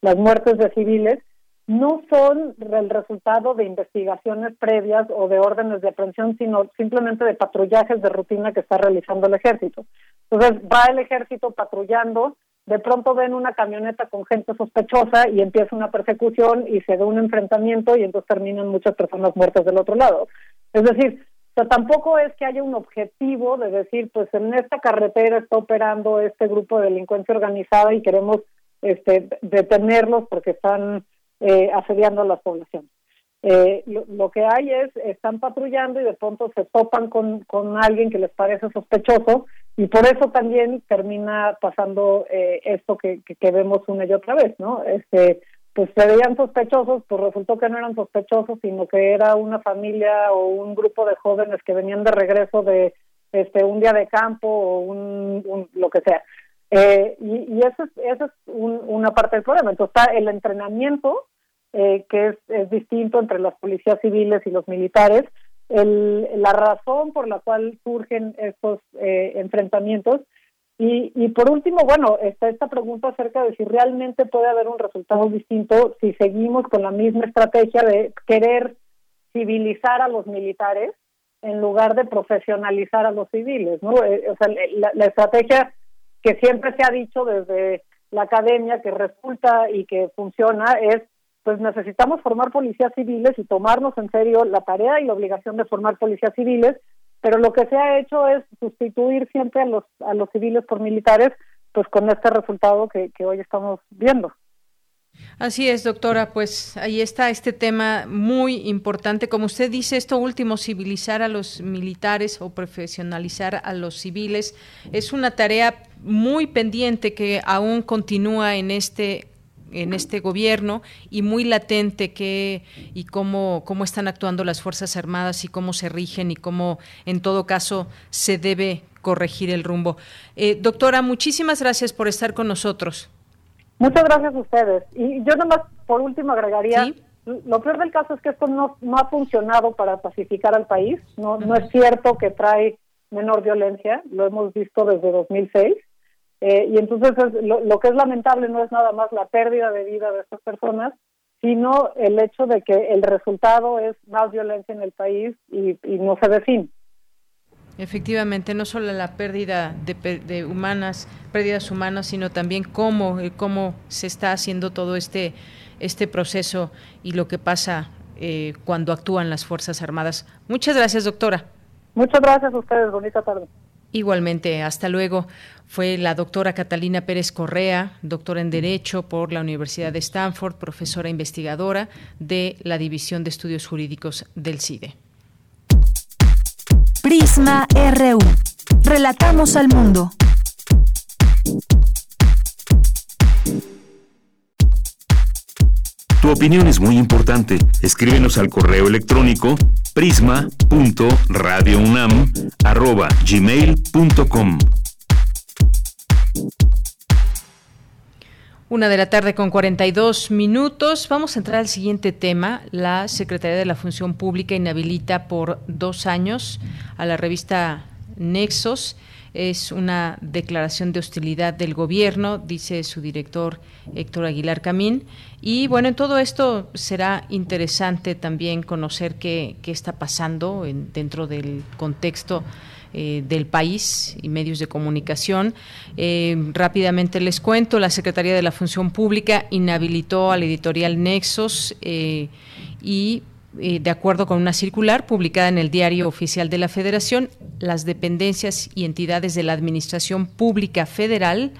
las muertes de civiles no son el resultado de investigaciones previas o de órdenes de aprehensión, sino simplemente de patrullajes de rutina que está realizando el ejército. Entonces va el ejército patrullando, de pronto ven una camioneta con gente sospechosa y empieza una persecución y se da un enfrentamiento y entonces terminan muchas personas muertas del otro lado. Es decir, o tampoco es que haya un objetivo de decir, pues en esta carretera está operando este grupo de delincuencia organizada y queremos este, detenerlos porque están eh, asediando a la población. Eh, lo, que hay es, están patrullando y de pronto se topan con, con alguien que les parece sospechoso y por eso también termina pasando eh, esto que, que, vemos una y otra vez, ¿no? Este, pues se veían sospechosos, pues resultó que no eran sospechosos, sino que era una familia o un grupo de jóvenes que venían de regreso de este un día de campo o un, lo que sea. Eh, y, y eso es, eso es una parte del problema. Entonces está el entrenamiento eh, que es, es, distinto entre las policías civiles y los militares. El, la razón por la cual surgen estos eh, enfrentamientos. Y, y por último, bueno, está esta pregunta acerca de si realmente puede haber un resultado distinto si seguimos con la misma estrategia de querer civilizar a los militares en lugar de profesionalizar a los civiles, ¿no? Eh, o sea, la, la estrategia que siempre se ha dicho desde la academia que resulta y que funciona es pues necesitamos formar policías civiles y tomarnos en serio la tarea y la obligación de formar policías civiles, pero lo que se ha hecho es sustituir siempre a los, a los civiles por militares, pues con este resultado que, que hoy estamos viendo. Así es, doctora, pues ahí está este tema muy importante. Como usted dice, esto último, civilizar a los militares o profesionalizar a los civiles, es una tarea muy pendiente que aún continúa en este en este gobierno y muy latente que y cómo cómo están actuando las fuerzas armadas y cómo se rigen y cómo en todo caso se debe corregir el rumbo. Eh, doctora, muchísimas gracias por estar con nosotros. Muchas gracias a ustedes. Y yo nomás por último agregaría Lo peor del caso es que esto no, no ha funcionado para pacificar al país. No, no es cierto que trae menor violencia. Lo hemos visto desde 2006. Eh, y entonces lo, que es lamentable no es nada más la pérdida de vida de estas personas, sino el hecho de que el resultado es más violencia en el país y, no se ve Efectivamente, no solo la pérdida de, humanas, pérdidas humanas, sino también cómo, eh, cómo se está haciendo todo este, este proceso y lo que pasa eh, cuando actúan las Fuerzas Armadas. Muchas gracias, doctora. Muchas gracias a ustedes. Bonita tarde. Igualmente, hasta luego. Fue la doctora Catalina Pérez Correa, doctora en Derecho por la Universidad de Stanford, profesora investigadora de la División de Estudios Jurídicos del CIDE. Prisma RU. Relatamos al mundo. Tu opinión es muy importante. Escríbenos al correo electrónico prisma.radiounam@gmail.com. Una de la tarde con 42 minutos. Vamos a entrar al siguiente tema. La Secretaría de la Función Pública inhabilita por dos años a la revista Nexos es una declaración de hostilidad del gobierno, dice su director Héctor Aguilar Camín. Y bueno, en todo esto será interesante también conocer qué, está pasando dentro del contexto eh, del país y medios de comunicación. Eh, rápidamente les cuento, la Secretaría de la Función Pública inhabilitó al editorial Nexos eh, y de acuerdo con una circular publicada en el Diario Oficial de la Federación, las dependencias y entidades de la Administración Pública Federal,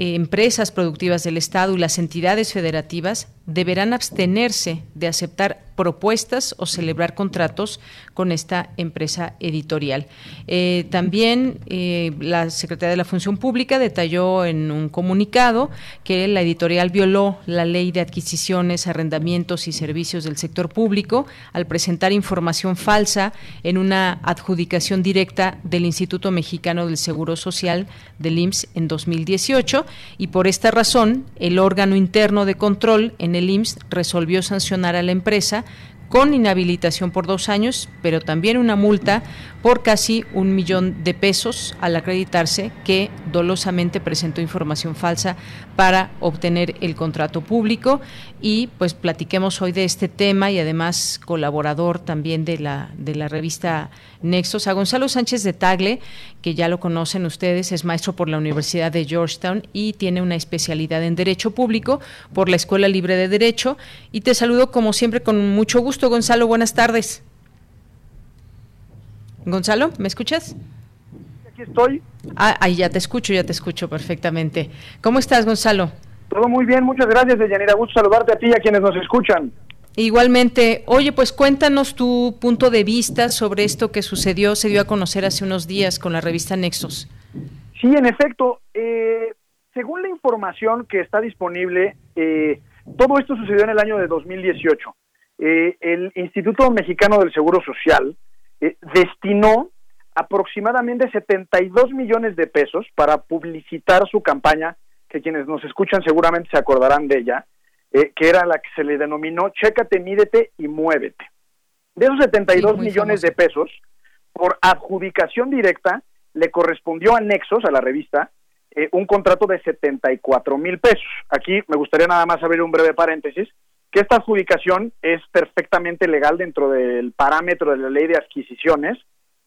eh, empresas productivas del Estado y las entidades federativas deberán abstenerse de aceptar propuestas o celebrar contratos con esta empresa editorial. Eh, también eh, la Secretaría de la Función Pública detalló en un comunicado que la editorial violó la ley de adquisiciones, arrendamientos y servicios del sector público al presentar información falsa en una adjudicación directa del Instituto Mexicano del Seguro Social del IMSS en 2018 y por esta razón el órgano interno de control en el IMSS resolvió sancionar a la empresa con inhabilitación por dos años, pero también una multa por casi un millón de pesos al acreditarse que dolosamente presentó información falsa para obtener el contrato público y pues platiquemos hoy de este tema y además colaborador también de la de la revista Nexos a Gonzalo Sánchez de Tagle, que ya lo conocen ustedes, es maestro por la Universidad de Georgetown y tiene una especialidad en Derecho Público por la Escuela Libre de Derecho y te saludo como siempre con mucho gusto, Gonzalo, buenas tardes. Gonzalo, ¿me escuchas? Aquí estoy. Ah, ahí ya te escucho, ya te escucho perfectamente. ¿Cómo estás, Gonzalo? Todo muy bien, muchas gracias, Deyanira. Gusto saludarte a ti y a quienes nos escuchan. Igualmente, oye, pues cuéntanos tu punto de vista sobre esto que sucedió, se dio a conocer hace unos días con la revista Nexos. Sí, en efecto, eh, según la información que está disponible, eh, todo esto sucedió en el año de 2018. Eh, el Instituto Mexicano del Seguro Social destinó aproximadamente 72 millones de pesos para publicitar su campaña, que quienes nos escuchan seguramente se acordarán de ella, eh, que era la que se le denominó Chécate, mídete y muévete. De esos 72 millones de pesos, por adjudicación directa, le correspondió a Nexos, a la revista, eh, un contrato de 74 mil pesos. Aquí me gustaría nada más abrir un breve paréntesis, que esta adjudicación es perfectamente legal dentro del parámetro de la ley de adquisiciones.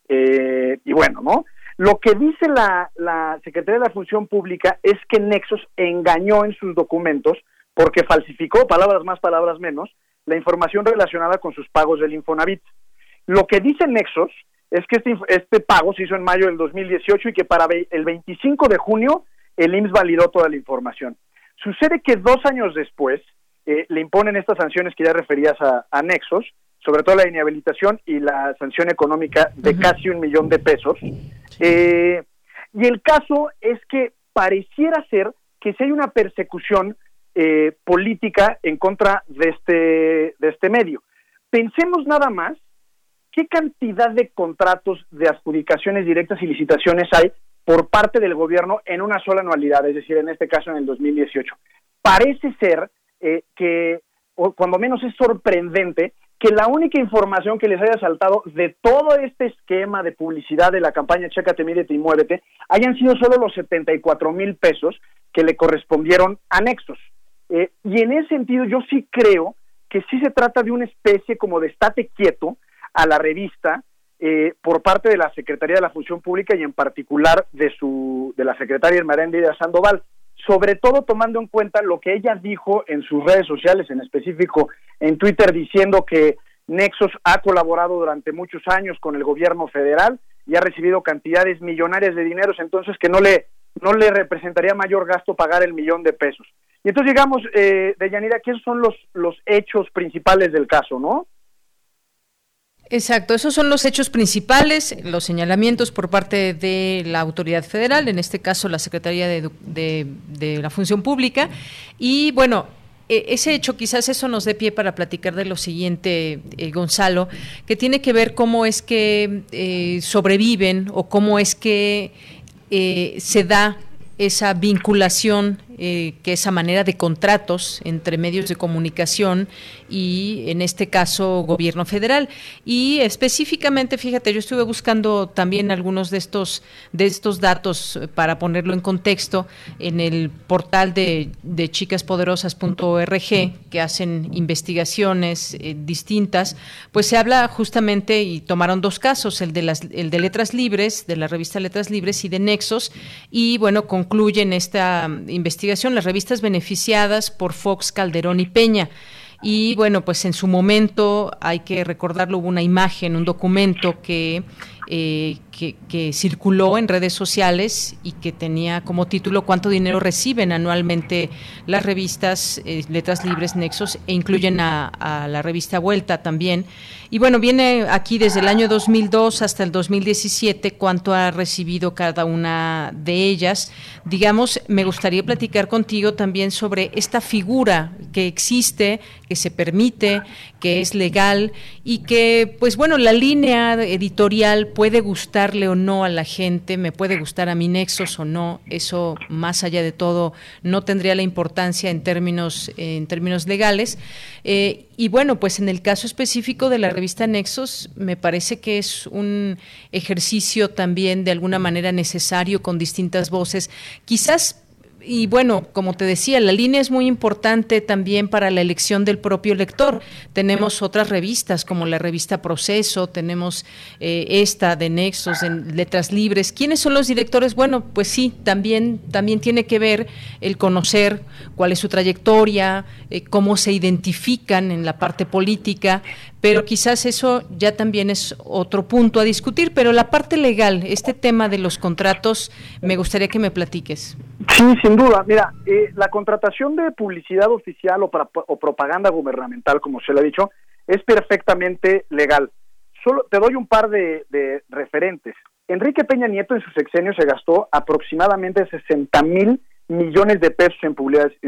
Eh, y bueno, ¿no? Lo que dice la, la Secretaría de la Función Pública es que Nexos engañó en sus documentos porque falsificó, palabras más, palabras menos, la información relacionada con sus pagos del Infonavit. Lo que dice Nexos es que este, este pago se hizo en mayo del 2018 y que para el 25 de junio el IMSS validó toda la información. Sucede que dos años después eh, le imponen estas sanciones que ya referías a, Nexos, sobre todo la inhabilitación y la sanción económica de casi un millón de pesos. Eh, y el caso es que pareciera ser que si hay una persecución eh, política en contra de este, de este medio. Pensemos nada más qué cantidad de contratos de adjudicaciones directas y licitaciones hay por parte del gobierno en una sola anualidad, es decir, en este caso en el 2018. Parece ser eh, que, o cuando menos es sorprendente, que la única información que les haya saltado de todo este esquema de publicidad de la campaña Chécate, mídete y muévete hayan sido solo los 74 mil pesos que le correspondieron anexos. Eh, y en ese sentido yo sí creo que sí se trata de una especie como de estate quieto a la revista eh, por parte de la Secretaría de la Función Pública y en particular de su de la secretaria Hermeréndida Sandoval, sobre todo tomando en cuenta lo que ella dijo en sus redes sociales, en específico en Twitter, diciendo que Nexos ha colaborado durante muchos años con el gobierno federal y ha recibido cantidades millonarias de dineros, entonces que no le no le representaría mayor gasto pagar el millón de pesos. Y entonces llegamos, eh, de Yanira, que son los, los hechos principales del caso, ¿no? Exacto, esos son los hechos principales, los señalamientos por parte de la autoridad federal, en este caso la Secretaría de, de, la Función Pública. Y bueno, e, ese hecho, quizás eso nos dé pie para platicar de lo siguiente, eh, Gonzalo, que tiene que ver cómo es que eh, sobreviven o cómo es que eh, se da esa vinculación eh, que esa manera de contratos entre medios de comunicación y en este caso gobierno federal. Y específicamente fíjate yo estuve buscando también algunos de estos de estos datos para ponerlo en contexto en el portal de, de chicaspoderosas.org que hacen investigaciones eh, distintas pues se habla justamente y tomaron dos casos el de las el de letras libres de la revista letras libres y de nexos y bueno concluyen esta investigación las revistas beneficiadas por Fox, Calderón y Peña. Y bueno, pues en su momento, hay que recordarlo, hubo una imagen, un documento que eh, que, circuló en redes sociales y que tenía como título cuánto dinero reciben anualmente las revistas eh, Letras Libres Nexos e incluyen a, la revista Vuelta también. Y bueno, viene aquí desde el año 2002 hasta el 2017 cuánto ha recibido cada una de ellas. Digamos, me gustaría platicar contigo también sobre esta figura que existe, que se permite, que es legal y que, pues bueno, la línea editorial puede gustarle o no a la gente, me puede gustar a mi Nexos o no, eso más allá de todo no tendría la importancia en términos, en términos legales. Eh, y bueno, pues en el caso específico de la revista Nexos, me parece que es un ejercicio también de alguna manera necesario con distintas voces. Quizás y bueno, como te decía, la línea es muy importante también para la elección del propio lector. Tenemos otras revistas como la revista Proceso, tenemos eh, esta de Nexos, en Letras Libres. ¿Quiénes son los directores? Bueno, pues sí, también, también tiene que ver el conocer cuál es su trayectoria, eh, cómo se identifican en la parte política, pero quizás eso ya también es otro punto a discutir, pero la parte legal, este tema de los contratos, me gustaría que me platiques. Sí, sin duda. Mira, eh, la contratación de publicidad oficial o, propaganda gubernamental, como se le ha dicho, es perfectamente legal. Solo te doy un par de, referentes. Enrique Peña Nieto en su sexenio se gastó aproximadamente 60 mil millones de pesos en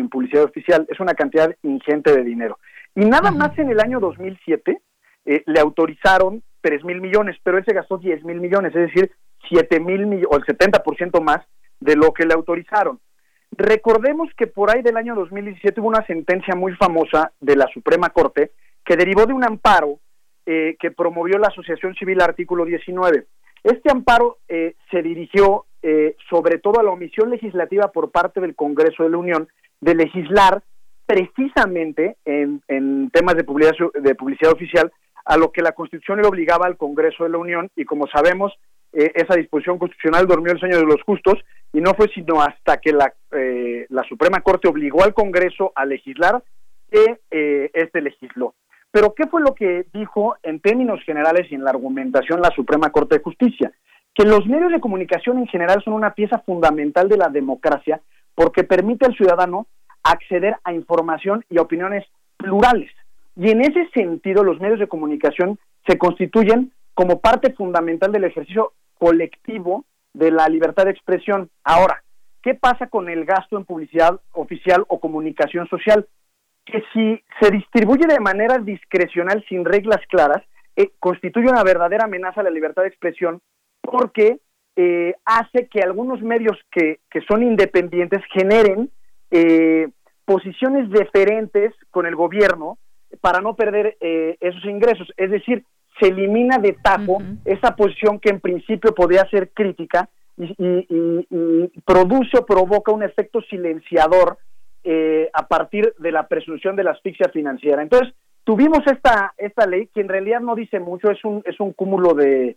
publicidad oficial. Es una cantidad ingente de dinero. Y nada más en el año 2007 eh, le autorizaron 3 mil millones, pero él se gastó 10 mil millones, es decir, 7 mil millones, o el 70% más de lo que le autorizaron. Recordemos que por ahí del año 2017 hubo una sentencia muy famosa de la Suprema Corte que derivó de un amparo eh, que promovió la Asociación Civil Artículo 19. Este amparo eh, se dirigió eh, sobre todo a la omisión legislativa por parte del Congreso de la Unión de legislar precisamente en, temas de publicidad, de publicidad oficial a lo que la Constitución le obligaba al Congreso de la Unión y como sabemos eh, esa disposición constitucional durmió el sueño de los justos y no fue sino hasta que la, la Suprema Corte obligó al Congreso a legislar que este legisló. Pero ¿qué fue lo que dijo en términos generales y en la argumentación la Suprema Corte de Justicia? Que los medios de comunicación en general son una pieza fundamental de la democracia porque permite al ciudadano acceder a información y opiniones plurales. Y en ese sentido los medios de comunicación se constituyen como parte fundamental del ejercicio colectivo de la libertad de expresión. Ahora, ¿qué pasa con el gasto en publicidad oficial o comunicación social? que si se distribuye de manera discrecional sin reglas claras, eh, constituye una verdadera amenaza a la libertad de expresión porque eh, hace que algunos medios que, que son independientes generen eh, posiciones diferentes con el gobierno para no perder esos ingresos. Es decir, se elimina de tajo esa posición que en principio podría ser crítica y, y produce o provoca un efecto silenciador eh, a partir de la presunción de la asfixia financiera. Entonces, tuvimos esta, esta ley que en realidad no dice mucho, es un, es un cúmulo de,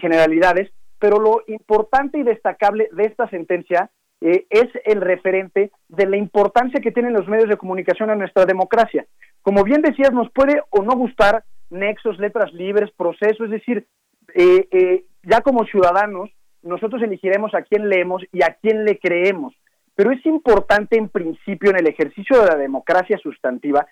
generalidades, pero lo importante y destacable de esta sentencia eh, es el referente de la importancia que tienen los medios de comunicación en nuestra democracia. Como bien decías, nos puede o no gustar nexos, letras libres, procesos, es decir, eh, ya como ciudadanos, nosotros elegiremos a quién leemos y a quién le creemos pero es importante en principio en el ejercicio de la democracia sustantiva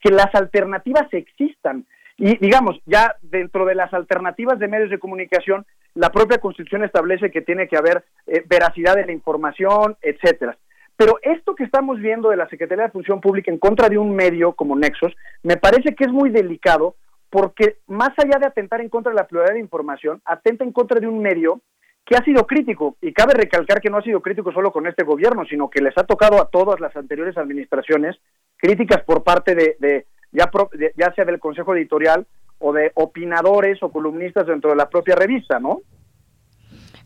que las alternativas existan. Y digamos, ya dentro de las alternativas de medios de comunicación, la propia Constitución establece que tiene que haber eh, veracidad de la información, etcétera. Pero esto que estamos viendo de la Secretaría de Función Pública en contra de un medio como Nexos, me parece que es muy delicado porque más allá de atentar en contra de la pluralidad de información, atenta en contra de un medio que ha sido crítico, y cabe recalcar que no ha sido crítico solo con este gobierno, sino que les ha tocado a todas las anteriores administraciones críticas por parte de, ya, ya sea del Consejo Editorial o de opinadores o columnistas dentro de la propia revista, ¿no?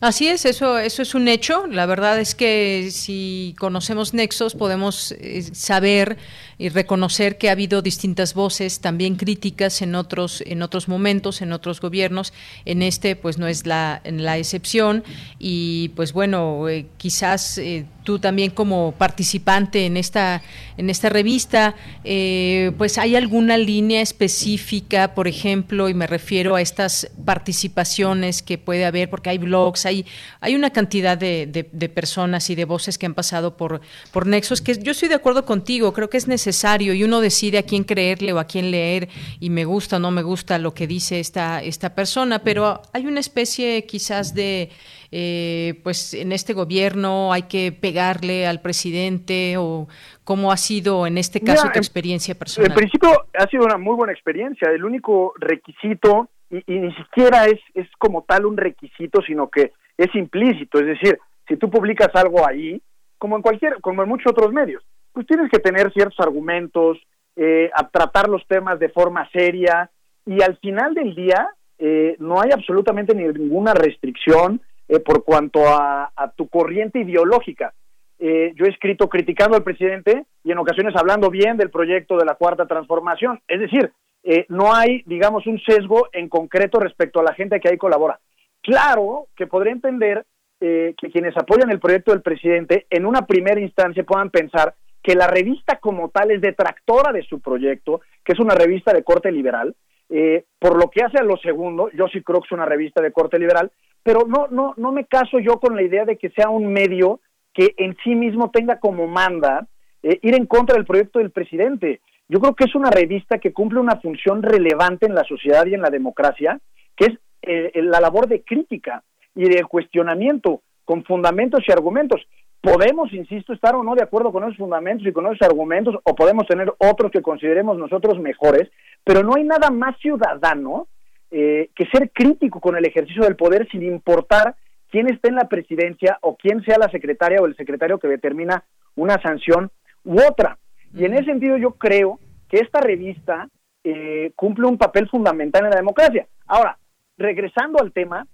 Así es, eso, eso es un hecho. La verdad es que si conocemos Nexos podemos eh, saber y reconocer que ha habido distintas voces, también críticas en otros, en otros momentos, en otros gobiernos. En este, pues no es la, la excepción. Y pues bueno, eh, quizás eh, tú también como participante en esta, en esta revista, eh, pues hay alguna línea específica, por ejemplo, y me refiero a estas participaciones que puede haber, porque hay blogs, hay, hay una cantidad de, personas y de voces que han pasado por, por Nexos, que yo estoy de acuerdo contigo, creo que es necesario y uno decide a quién creerle o a quién leer y me gusta o no me gusta lo que dice esta, esta persona, pero hay una especie quizás de eh, pues en este gobierno hay que pegarle al presidente o cómo ha sido en este caso tu experiencia personal? En principio ha sido una muy buena experiencia. El único requisito, y, ni siquiera es, es como tal un requisito, sino que es implícito. Es decir, si tú publicas algo ahí, como en cualquier, como en muchos otros medios, pues tienes que tener ciertos argumentos, eh, a tratar los temas de forma seria y al final del día eh, no hay absolutamente ninguna restricción eh, por cuanto a, tu corriente ideológica. Eh, yo he escrito criticando al presidente y en ocasiones hablando bien del proyecto de la cuarta transformación. Es decir, eh, no hay, digamos, un sesgo en concreto respecto a la gente que ahí colabora. Claro que podría entender que quienes apoyan el proyecto del presidente en una primera instancia puedan pensar que la revista como tal es detractora de su proyecto, que es una revista de corte liberal, eh, por lo que hace a lo segundo, yo sí creo que es una revista de corte liberal, pero no, no, no me caso yo con la idea de que sea un medio que en sí mismo tenga como manda eh, ir en contra del proyecto del presidente. Yo creo que es una revista que cumple una función relevante en la sociedad y en la democracia, que es eh, la labor de crítica y de cuestionamiento con fundamentos y argumentos. Podemos, insisto, estar o no de acuerdo con esos fundamentos y con esos argumentos, o podemos tener otros que consideremos nosotros mejores, pero no hay nada más ciudadano eh, que ser crítico con el ejercicio del poder sin importar quién esté en la presidencia o quién sea la secretaria o el secretario que determina una sanción u otra. Y en ese sentido yo creo que esta revista eh, cumple un papel fundamental en la democracia. Ahora, regresando al tema,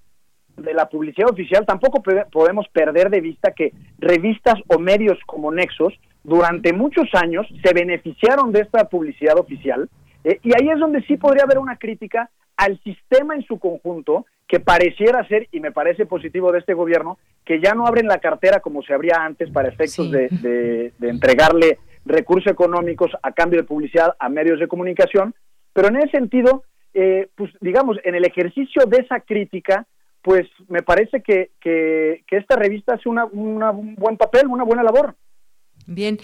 de la publicidad oficial, tampoco podemos perder de vista que revistas o medios como Nexos durante muchos años se beneficiaron de esta publicidad oficial eh, y ahí es donde sí podría haber una crítica al sistema en su conjunto que pareciera ser, y me parece positivo de este gobierno, que ya no abren la cartera como se abría antes para efectos de, entregarle recursos económicos a cambio de publicidad a medios de comunicación, pero en ese sentido, eh, pues digamos, en el ejercicio de esa crítica, pues me parece que, que, esta revista hace una, un buen papel, una buena labor. Bien,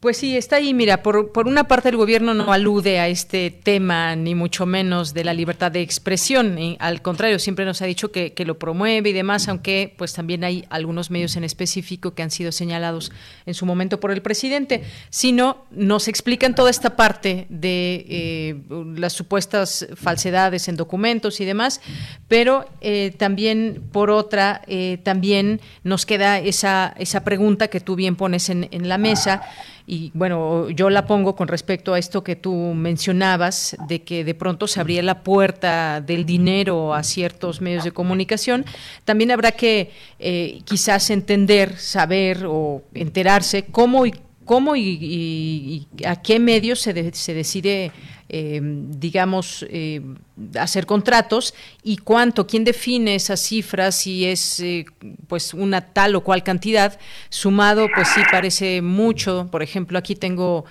pues sí, está ahí. Mira, por, por, una parte el gobierno no alude a este tema, ni mucho menos de la libertad de expresión. al contrario, siempre nos ha dicho que, que, lo promueve y demás, aunque pues también hay algunos medios en específico que han sido señalados en su momento por el presidente. Sino nos explican toda esta parte de eh, las supuestas falsedades en documentos y demás, pero eh, también por otra, eh, también nos queda esa, esa pregunta que tú bien pones en, en la mesa y bueno, yo la pongo con respecto a esto que tú mencionabas, de que de pronto se abría la puerta del dinero a ciertos medios de comunicación. También habrá que eh, quizás entender, saber o enterarse cómo y cómo y, a qué medios se, se decide eh, digamos, eh, hacer contratos y cuánto, quién define esas cifras, si es eh, pues una tal o cual cantidad, sumado, pues sí parece mucho. Por ejemplo, aquí tengo,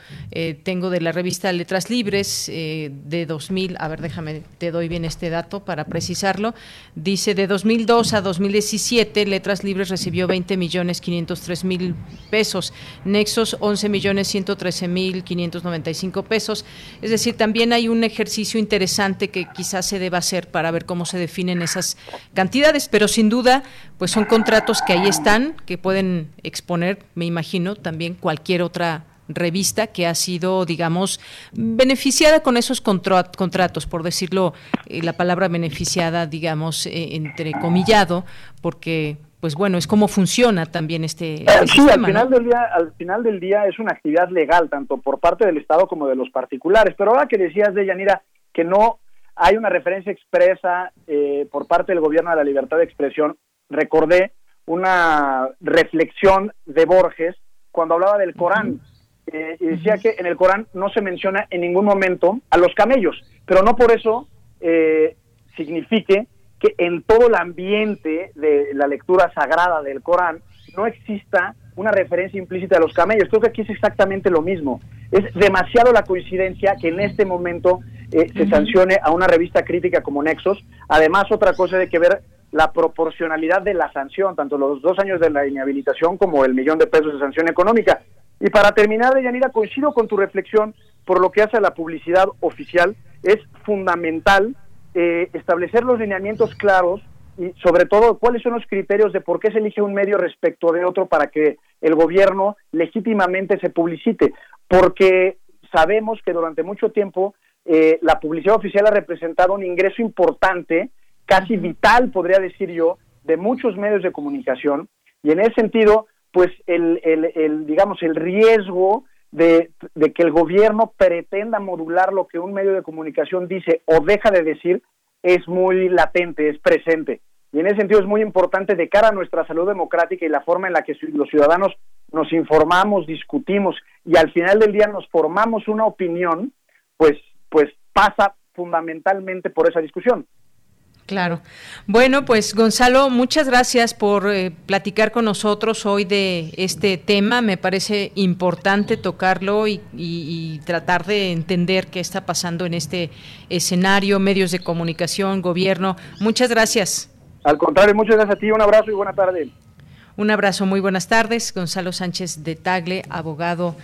tengo de la revista Letras Libres de 2000, a ver, déjame, te doy bien este dato para precisarlo. Dice de 2002 a 2017, Letras Libres recibió 20 millones 503 mil pesos, Nexos 11 millones 113 mil 595 pesos, es decir, también hay un ejercicio interesante que quizás se deba hacer para ver cómo se definen esas cantidades, pero sin duda, pues son contratos que ahí están, que pueden exponer, me imagino, también cualquier otra revista que ha sido, digamos, beneficiada con esos contratos, por decirlo, eh, la palabra beneficiada, digamos, eh, entrecomillado, porque pues bueno, es cómo funciona también este, este sí, al final del día, al final del día es una actividad legal tanto por parte del Estado como de los particulares. Pero ahora que decías de Yanira que no hay una referencia expresa eh, por parte del gobierno a la libertad de expresión, recordé una reflexión de Borges cuando hablaba del Corán. Eh, y decía que en el Corán no se menciona en ningún momento a los camellos, pero no por eso eh, signifique que en todo el ambiente de la lectura sagrada del Corán no exista una referencia implícita a los camellos. Creo que aquí es exactamente lo mismo. Es demasiado la coincidencia que en este momento eh, se sancione a una revista crítica como Nexos. Además, otra cosa hay que ver la proporcionalidad de la sanción, tanto los dos años de la inhabilitación como el millón de pesos de sanción económica. Y para terminar, Yanira, coincido con tu reflexión por lo que hace a la publicidad oficial. Es fundamental eh, establecer los lineamientos claros y sobre todo cuáles son los criterios de por qué se elige un medio respecto de otro para que el gobierno legítimamente se publicite, porque sabemos que durante mucho tiempo eh, la publicidad oficial ha representado un ingreso importante, casi vital, podría decir yo, de muchos medios de comunicación. Y en ese sentido, pues el, el, el digamos el riesgo de, que el gobierno pretenda modular lo que un medio de comunicación dice o deja de decir es muy latente, es presente. Y en ese sentido es muy importante de cara a nuestra salud democrática y la forma en la que los ciudadanos nos informamos, discutimos y al final del día nos formamos una opinión, pues, pues pasa fundamentalmente por esa discusión. Claro. Bueno, pues Gonzalo, muchas gracias por eh, platicar con nosotros hoy de este tema. Me parece importante tocarlo y, y, tratar de entender qué está pasando en este escenario, medios de comunicación, gobierno. Muchas gracias. Al contrario, muchas gracias a ti. Un abrazo y buena tarde. Un abrazo, muy buenas tardes. Gonzalo Sánchez de Tagle, abogado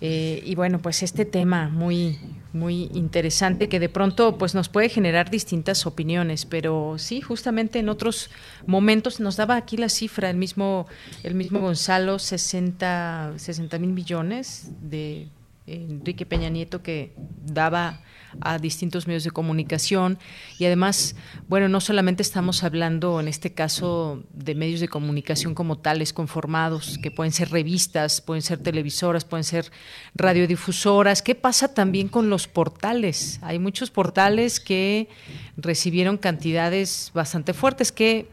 eh, y bueno, pues este tema muy, muy interesante que de pronto pues nos puede generar distintas opiniones, pero sí, justamente en otros momentos nos daba aquí la cifra, el mismo, el mismo Gonzalo, 60 mil millones de Enrique Peña Nieto que daba a distintos medios de comunicación y además, bueno, no solamente estamos hablando en este caso de medios de comunicación como tales conformados, que pueden ser revistas, pueden ser televisoras, pueden ser radiodifusoras, ¿qué pasa también con los portales? Hay muchos portales que recibieron cantidades bastante fuertes que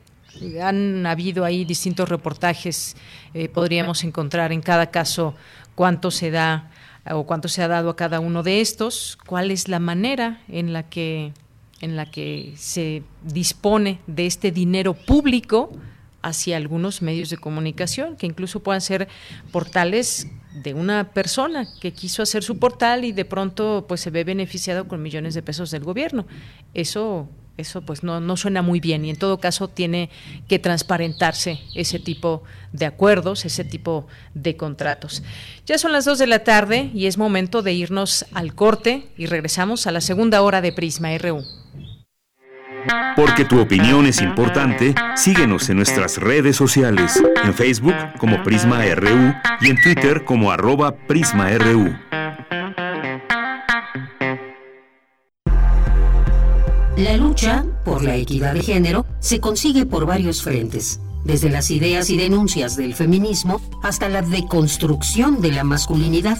han habido ahí distintos reportajes, eh, podríamos encontrar en cada caso cuánto se da o cuánto se ha dado a cada uno de estos, cuál es la manera en la que en la que se dispone de este dinero público hacia algunos medios de comunicación, que incluso puedan ser portales de una persona que quiso hacer su portal y de pronto pues se ve beneficiado con millones de pesos del gobierno. Eso eso pues no, no suena muy bien y en todo caso tiene que transparentarse ese tipo de acuerdos, ese tipo de contratos. Ya son las dos de la tarde y es momento de irnos al corte y regresamos a la segunda hora de Prisma RU. Porque tu opinión es importante, síguenos en nuestras redes sociales, en Facebook como Prisma RU y en Twitter como arroba PrismaRU. La lucha por la equidad de género se consigue por varios frentes, desde las ideas y denuncias del feminismo hasta la deconstrucción de la masculinidad.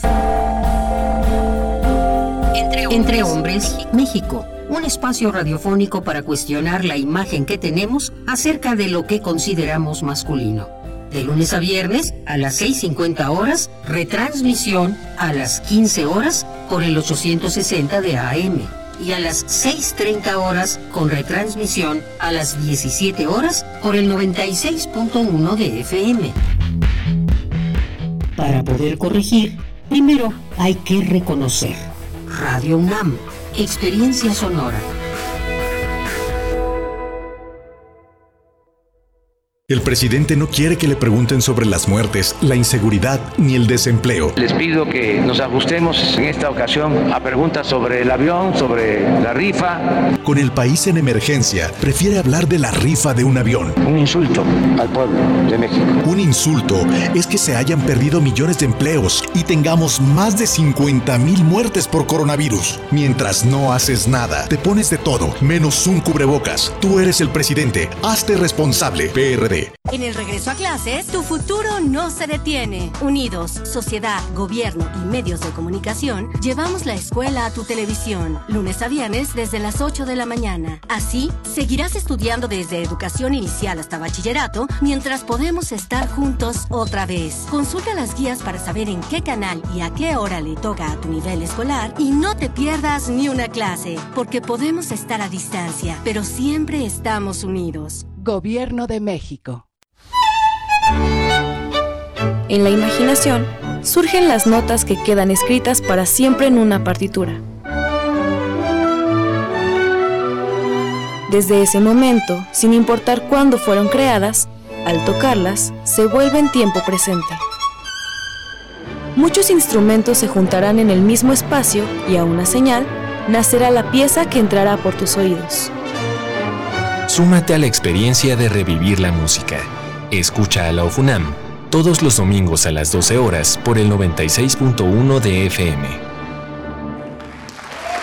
Entre hombres, México, un espacio radiofónico para cuestionar la imagen que tenemos acerca de lo que consideramos masculino. De lunes a viernes a las 6.50 horas, retransmisión a las 15 horas por el 860 de AM y a las 6.30 horas con retransmisión a las 17 horas por el 96.1 de FM. Para poder corregir, primero hay que reconocer. Radio UNAM, experiencia sonora. El presidente no quiere que le pregunten sobre las muertes, la inseguridad ni el desempleo. Les pido que nos ajustemos en esta ocasión a preguntas sobre el avión, sobre la rifa. Con el país en emergencia, prefiere hablar de la rifa de un avión. Un insulto al pueblo de México. Un insulto es que se hayan perdido millones de empleos y tengamos más de 50 mil muertes por coronavirus. Mientras no haces nada, te pones de todo, menos un cubrebocas. Tú eres el presidente, hazte responsable. PRD. En el regreso a clases, tu futuro no se detiene. Unidos, sociedad, gobierno y medios de comunicación, llevamos la escuela a tu televisión, lunes a viernes desde las 8 de la mañana. Así, seguirás estudiando desde educación inicial hasta bachillerato, mientras podemos estar juntos otra vez. Consulta las guías para saber en qué canal y a qué hora le toca a tu nivel escolar y no te pierdas ni una clase, porque podemos estar a distancia, pero siempre estamos unidos. Gobierno de México. En la imaginación surgen las notas que quedan escritas para siempre en una partitura. Desde ese momento, sin importar cuándo fueron creadas, al tocarlas, se vuelven tiempo presente. Muchos instrumentos se juntarán en el mismo espacio y a una señal nacerá la pieza que entrará por tus oídos. Súmate a la experiencia de revivir la música. Escucha a la OFUNAM todos los domingos a las 12 horas por el 96.1 de FM.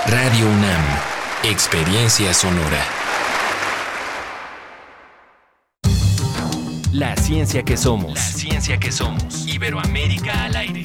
Radio UNAM, experiencia sonora. La ciencia que somos. La ciencia que somos. Iberoamérica al aire.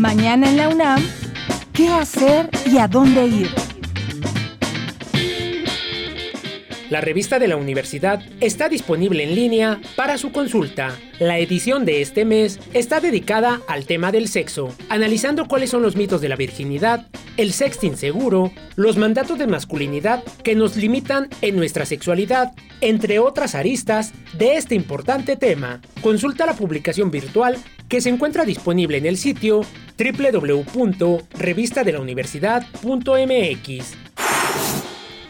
Mañana en la UNAM, ¿qué hacer y a dónde ir? La revista de la universidad está disponible en línea para su consulta. La edición de este mes está dedicada al tema del sexo, analizando cuáles son los mitos de la virginidad, el sexo inseguro, los mandatos de masculinidad que nos limitan en nuestra sexualidad, entre otras aristas de este importante tema. Consulta la publicación virtual que se encuentra disponible en el sitio www.revistadelauniversidad.mx.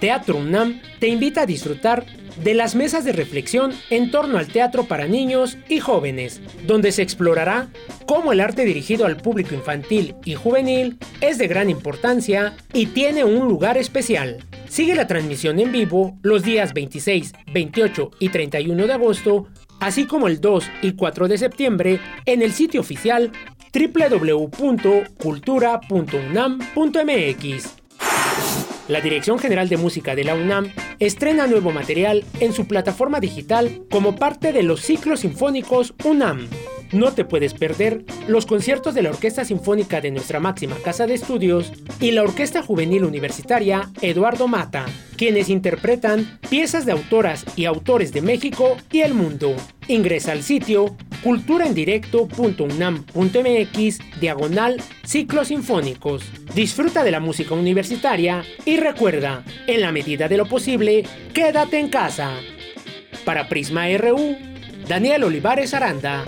Teatro UNAM te invita a disfrutar de las mesas de reflexión en torno al teatro para niños y jóvenes, donde se explorará cómo el arte dirigido al público infantil y juvenil es de gran importancia y tiene un lugar especial. Sigue la transmisión en vivo los días 26, 28 y 31 de agosto, así como el 2 y 4 de septiembre en el sitio oficial www.cultura.unam.mx. La Dirección General de Música de la UNAM estrena nuevo material en su plataforma digital como parte de los ciclos sinfónicos UNAM. No te puedes perder los conciertos de la Orquesta Sinfónica de nuestra máxima casa de estudios y la Orquesta Juvenil Universitaria Eduardo Mata, quienes interpretan piezas de autoras y autores de México y el mundo. Ingresa al sitio culturaendirecto.unam.mx diagonal ciclos sinfónicos. Disfruta de la música universitaria y recuerda, en la medida de lo posible, quédate en casa. Para Prisma RU, Daniel Olivares Aranda.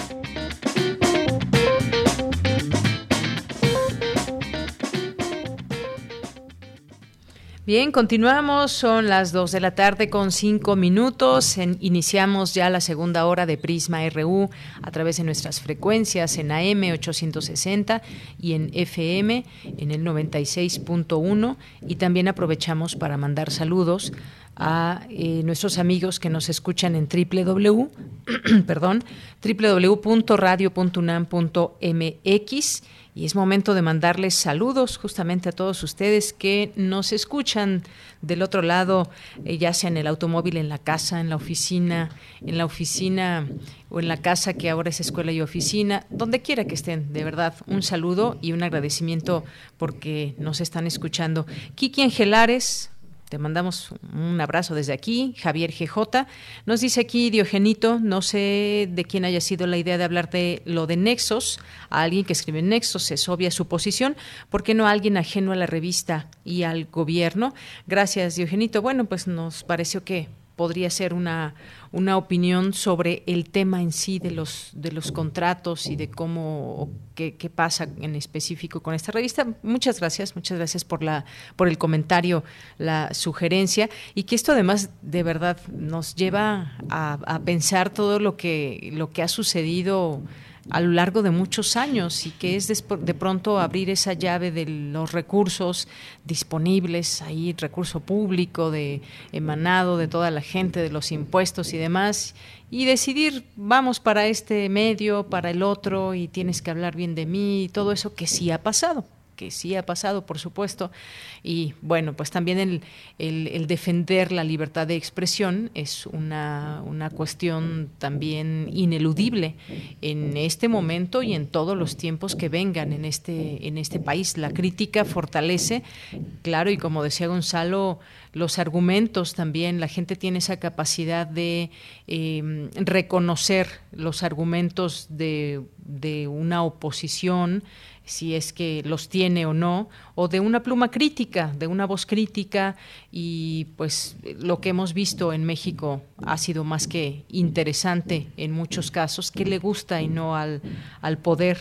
Bien, continuamos, son las 2 de la tarde con 5 minutos. iniciamos ya la segunda hora de Prisma RU a través de nuestras frecuencias en AM 860 y en FM en el 96.1 y también aprovechamos para mandar saludos a eh, nuestros amigos que nos escuchan en www, perdón, www.radio.unam.mx y es momento de mandarles saludos justamente a todos ustedes que nos escuchan del otro lado, eh, ya sea en el automóvil, en la casa, en la oficina, en la oficina o en la casa que ahora es escuela y oficina, donde quiera que estén, de verdad, un saludo y un agradecimiento porque nos están escuchando. Kiki Angelares, te mandamos un abrazo desde aquí. Javier GJ nos dice aquí Diogenito, no sé de quién haya sido la idea de hablar de lo de Nexos, a alguien que escribe Nexos, es obvia su posición, ¿por qué no a alguien ajeno a la revista y al gobierno? Gracias, Diogenito. Bueno, pues nos pareció que podría ser una, una opinión sobre el tema en sí de los, de los contratos y de cómo, qué, qué, pasa en específico con esta revista. Muchas gracias, muchas gracias por, la, por el comentario, la sugerencia y que esto además de verdad nos lleva a, a pensar todo lo que, lo que ha sucedido a lo largo de muchos años y que es de, pronto abrir esa llave de los recursos disponibles, ahí recurso público, de emanado de toda la gente, de los impuestos y demás, y decidir, vamos para este medio, para el otro, y tienes que hablar bien de mí, y todo eso que sí ha pasado que sí ha pasado, por supuesto, y bueno, pues también el, el, defender la libertad de expresión es una, una, cuestión también ineludible en este momento y en todos los tiempos que vengan en este, en este país. La crítica fortalece, claro, y como decía Gonzalo, los argumentos también, la gente tiene esa capacidad de em, reconocer los argumentos de, de una oposición, si es que los tiene o no, o de una pluma crítica, de una voz crítica, y pues lo que hemos visto en México ha sido más que interesante en muchos casos, que le gusta y no al, al poder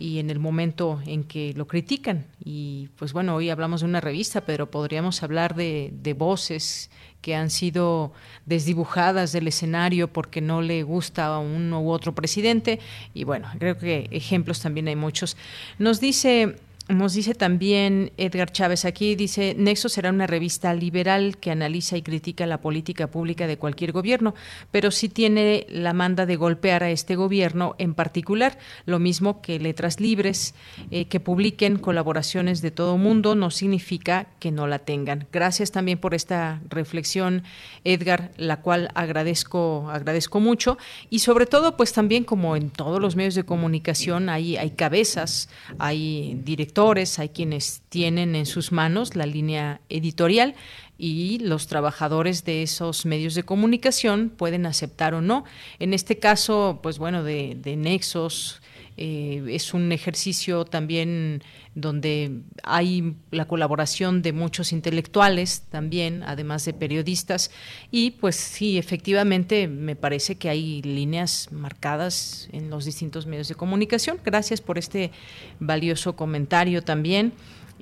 y en el momento en que lo critican. Y pues bueno, hoy hablamos de una revista, pero podríamos hablar de, de voces que han sido desdibujadas del escenario porque no le gusta a uno u otro presidente. Y bueno, creo que ejemplos también hay muchos. Nos dice Nos dice también Edgar Chávez aquí, dice, Nexo será una revista liberal que analiza y critica la política pública de cualquier gobierno, pero sí tiene la manda de golpear a este gobierno en particular, lo mismo que Letras Libres, eh, que publiquen colaboraciones de todo mundo, no significa que no la tengan. Gracias también por esta reflexión, Edgar, la cual agradezco, agradezco mucho, y sobre todo, pues también como en todos los medios de comunicación hay, hay cabezas, hay directores, hay quienes tienen en sus manos la línea editorial y los trabajadores de esos medios de comunicación pueden aceptar o no. En este caso, pues bueno, de, nexos, eh, es un ejercicio también donde hay la colaboración de muchos intelectuales también, además de periodistas, y pues sí, efectivamente me parece que hay líneas marcadas en los distintos medios de comunicación. Gracias por este valioso comentario también.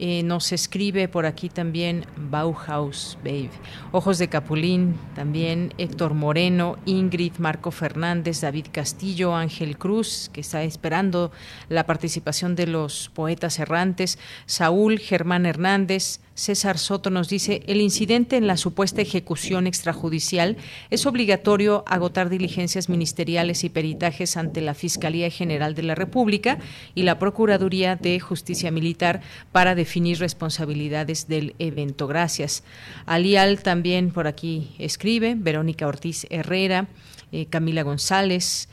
Eh, nos escribe por aquí también Bauhaus Babe. Ojos de Capulín, también Héctor Moreno, Ingrid, Marco Fernández, David Castillo, Ángel Cruz, que está esperando la participación de los poetas errantes, Saúl, Germán Hernández, César Soto nos dice, el incidente en la supuesta ejecución extrajudicial es obligatorio agotar diligencias ministeriales y peritajes ante la Fiscalía General de la República y la Procuraduría de Justicia Militar para definir responsabilidades del evento. Gracias. Alial también por aquí escribe, Verónica Ortiz Herrera, eh, Camila González,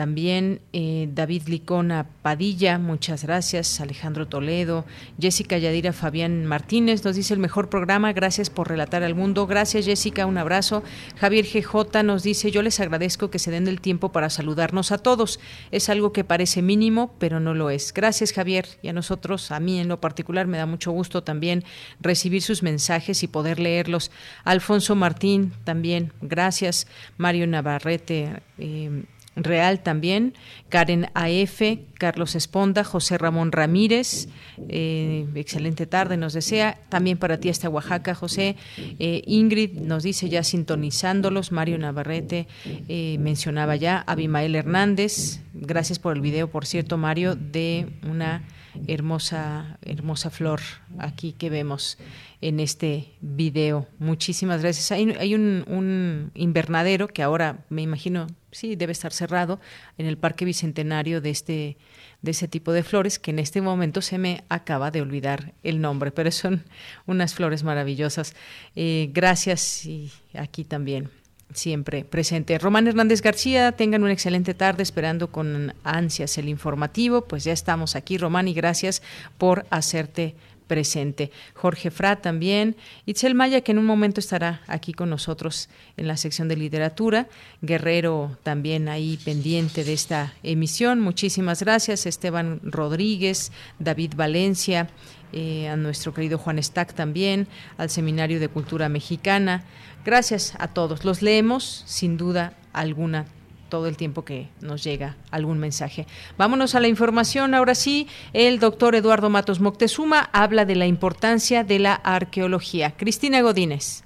también eh, David Licona Padilla, muchas gracias. Alejandro Toledo, Jessica Yadira Fabián Martínez nos dice el mejor programa, gracias por relatar al mundo. Gracias Jessica, un abrazo. Javier GJ nos dice, yo les agradezco que se den el tiempo para saludarnos a todos. Es algo que parece mínimo, pero no lo es. Gracias Javier y a nosotros, a mí en lo particular, me da mucho gusto también recibir sus mensajes y poder leerlos. Alfonso Martín también, gracias. Mario Navarrete. Eh, Real también, Karen AF, Carlos Esponda, José Ramón Ramírez, eh, excelente tarde nos desea, también para ti hasta Oaxaca, José, eh, Ingrid nos dice ya sintonizándolos, Mario Navarrete eh, mencionaba ya, Abimael Hernández, gracias por el video, por cierto, Mario, de una hermosa, hermosa flor aquí que vemos en este video. Muchísimas gracias. Hay, un, invernadero que ahora me imagino, sí, debe estar cerrado en el Parque Bicentenario de este de ese tipo de flores que en este momento se me acaba de olvidar el nombre, pero son unas flores maravillosas. Eh, gracias y aquí también siempre presente. Román Hernández García, tengan una excelente tarde esperando con ansias el informativo. Pues ya estamos aquí, Román, y gracias por hacerte presente. Jorge Fra también, Itzel Maya, que en un momento estará aquí con nosotros en la sección de literatura, Guerrero también ahí pendiente de esta emisión. Muchísimas gracias, Esteban Rodríguez, David Valencia. Eh, a nuestro querido Juan Stack también, al Seminario de Cultura Mexicana. Gracias a todos. Los leemos sin duda alguna todo el tiempo que nos llega algún mensaje. Vámonos a la información. Ahora sí, el doctor Eduardo Matos Moctezuma habla de la importancia de la arqueología. Cristina Godínez.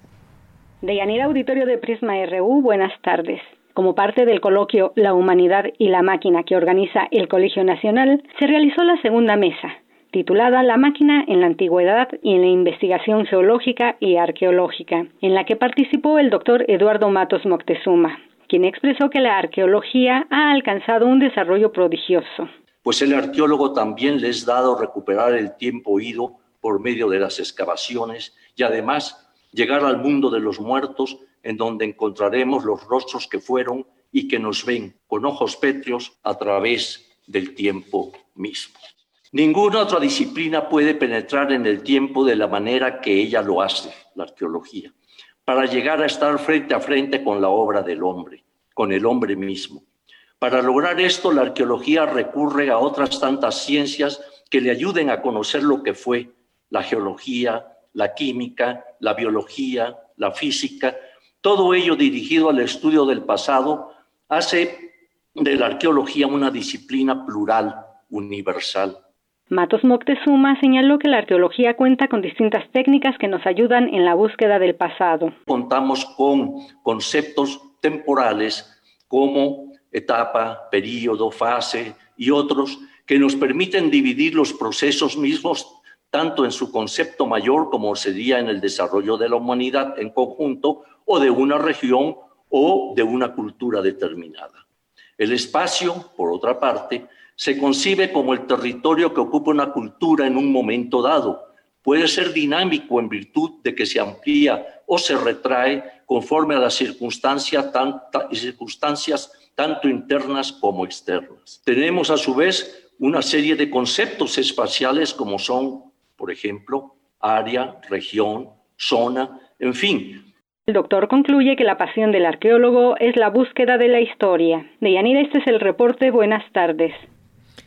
Deyanira Auditorio de Prisma RU, buenas tardes. Como parte del coloquio La Humanidad y la Máquina que organiza el Colegio Nacional, se realizó la segunda mesa, titulada La máquina en la antigüedad y en la investigación geológica y arqueológica, en la que participó el doctor Eduardo Matos Moctezuma, quien expresó que la arqueología ha alcanzado un desarrollo prodigioso. Pues el arqueólogo también les ha dado recuperar el tiempo ido por medio de las excavaciones y además llegar al mundo de los muertos en donde encontraremos los rostros que fueron y que nos ven con ojos pétreos a través del tiempo mismo. Ninguna otra disciplina puede penetrar en el tiempo de la manera que ella lo hace, la arqueología para llegar a estar frente a frente con la obra del hombre, con el hombre mismo. Para lograr esto, la arqueología recurre a otras tantas ciencias que le ayuden a conocer lo que fue la geología, la química, la biología, la física, todo ello dirigido al estudio del pasado, hace de la arqueología una disciplina plural, universal. Matos Moctezuma señaló que la arqueología cuenta con distintas técnicas que nos ayudan en la búsqueda del pasado. Contamos con conceptos temporales como etapa, periodo, fase y otros que nos permiten dividir los procesos mismos tanto en su concepto mayor como sería en el desarrollo de la humanidad en conjunto o de una región o de una cultura determinada. El espacio, por otra parte, se concibe como el territorio que ocupa una cultura en un momento dado. Puede ser dinámico en virtud de que se amplía o se retrae conforme a las circunstancias, circunstancias tanto internas como externas. Tenemos a su vez una serie de conceptos espaciales como son, por ejemplo, área, región, zona, en fin, el doctor concluye que la pasión del arqueólogo es la búsqueda de la historia. Deyanira, este es el reporte. Buenas tardes.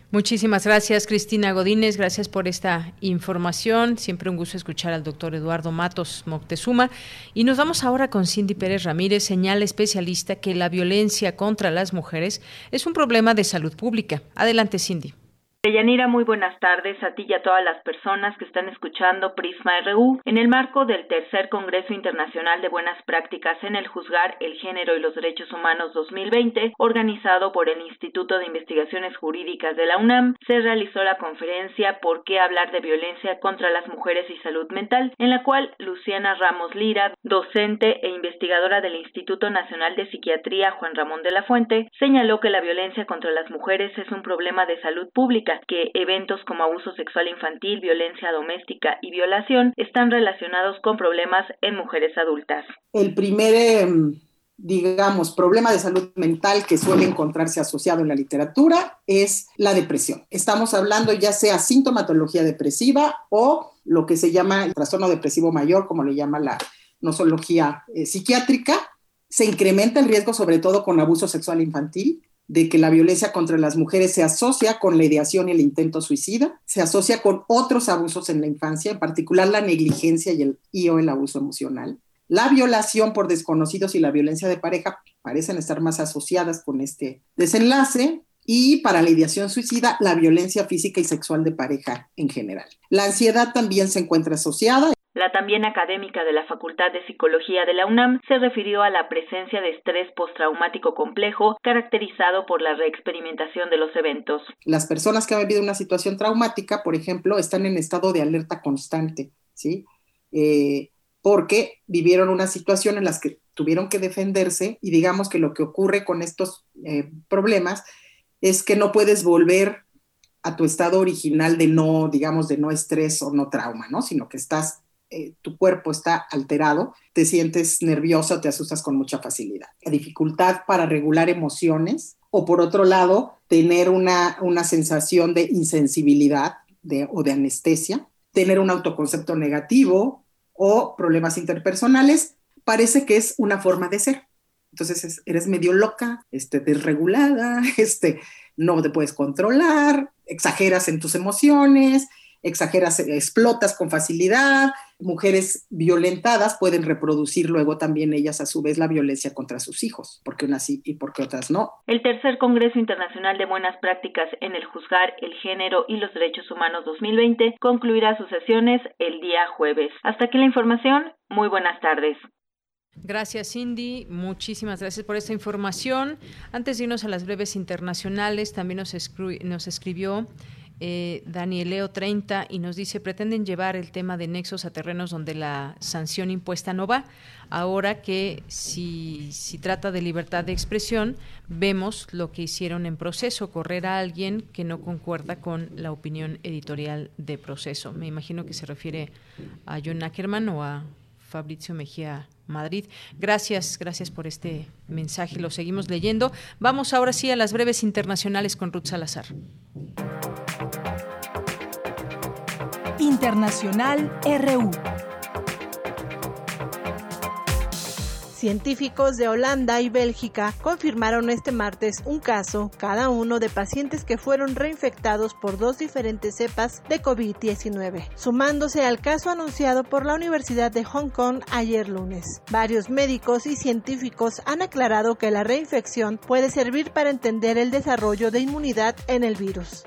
Muchísimas gracias, Cristina Godínez. Gracias por esta información. Siempre un gusto escuchar al doctor Eduardo Matos Moctezuma. Y nos vamos ahora con Cindy Pérez Ramírez, señala especialista que la violencia contra las mujeres es un problema de salud pública. Adelante, Cindy. Yanira, muy buenas tardes a ti y a todas las personas que están escuchando Prisma RU en el marco del tercer Congreso Internacional de Buenas Prácticas en el Juzgar el Género y los Derechos Humanos 2020, organizado por el Instituto de Investigaciones Jurídicas de la UNAM, se realizó la conferencia ¿Por qué hablar de violencia contra las mujeres y salud mental?, en la cual Luciana Ramos Lira, docente e investigadora del Instituto Nacional de Psiquiatría Juan Ramón de la Fuente, señaló que la violencia contra las mujeres es un problema de salud pública que eventos como abuso sexual infantil, violencia doméstica y violación están relacionados con problemas en mujeres adultas. El primer, em, digamos, problema de salud mental que suele encontrarse asociado en la literatura es la depresión. Estamos hablando ya sea sintomatología depresiva o lo que se llama el trastorno depresivo mayor, como le llama la nosología eh, psiquiátrica. Se incrementa el riesgo sobre todo con abuso sexual infantil, de que la violencia contra las mujeres se asocia con la ideación y el intento suicida, se asocia con otros abusos en la infancia, en particular la negligencia y, el, y o el abuso emocional. La violación por desconocidos y la violencia de pareja parecen estar más asociadas con este desenlace y para la ideación suicida, la violencia física y sexual de pareja en general. La ansiedad también se encuentra asociada la también académica de la Facultad de Psicología de la UNAM se refirió a la presencia de estrés postraumático complejo caracterizado por la reexperimentación de los eventos. Las personas que han vivido una situación traumática, por ejemplo, están en estado de alerta constante, ¿sí? Eh, porque vivieron una situación en la que tuvieron que defenderse y digamos que lo que ocurre con estos eh, problemas es que no puedes volver a tu estado original de no, digamos, de no estrés o no trauma, ¿no? Sino que estás eh, tu cuerpo está alterado, te sientes nerviosa, te asustas con mucha facilidad. La dificultad para regular emociones o por otro lado, tener una, una sensación de insensibilidad o de anestesia, tener un autoconcepto negativo o problemas interpersonales, parece que es una forma de ser. Entonces eres medio loca, este, desregulada, este, no te puedes controlar, exageras en tus emociones, exageras, explotas con facilidad. Mujeres violentadas pueden reproducir luego también ellas a su vez la violencia contra sus hijos, porque unas sí y porque otras no. El tercer Congreso Internacional de Buenas Prácticas en el Juzgar el Género y los Derechos Humanos 2020 concluirá sus sesiones el día jueves. Hasta aquí la información. Muy buenas tardes. Gracias, Cindy. Muchísimas gracias por esta información. Antes de irnos a las breves internacionales, también nos, nos escribió eh, Danieleo 30 y nos dice, pretenden llevar el tema de nexos a terrenos donde la sanción impuesta no va. Ahora que si, si trata de libertad de expresión, vemos lo que hicieron en proceso, correr a alguien que no concuerda con la opinión editorial de proceso. Me imagino que se refiere a John Ackerman o a Fabrizio Mejía Madrid. Gracias, gracias por este mensaje. Lo seguimos leyendo. Vamos ahora sí a las breves internacionales con Ruth Salazar. Internacional RU. Científicos de Holanda y Bélgica confirmaron este martes un caso, cada uno de pacientes que fueron reinfectados por dos diferentes cepas de COVID-19, sumándose al caso anunciado por la Universidad de Hong Kong ayer lunes. Varios médicos y científicos han aclarado que la reinfección puede servir para entender el desarrollo de inmunidad en el virus.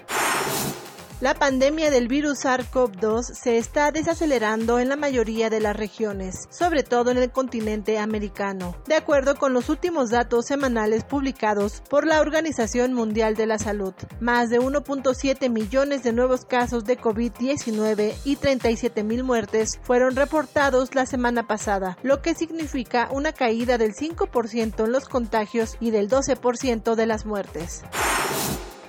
La pandemia del virus SARS-CoV-2 se está desacelerando en la mayoría de las regiones, sobre todo en el continente americano, de acuerdo con los últimos datos semanales publicados por la Organización Mundial de la Salud. Más de 1.7 millones de nuevos casos de COVID-19 y 37 mil muertes fueron reportados la semana pasada, lo que significa una caída del 5% en los contagios y del 12% de las muertes.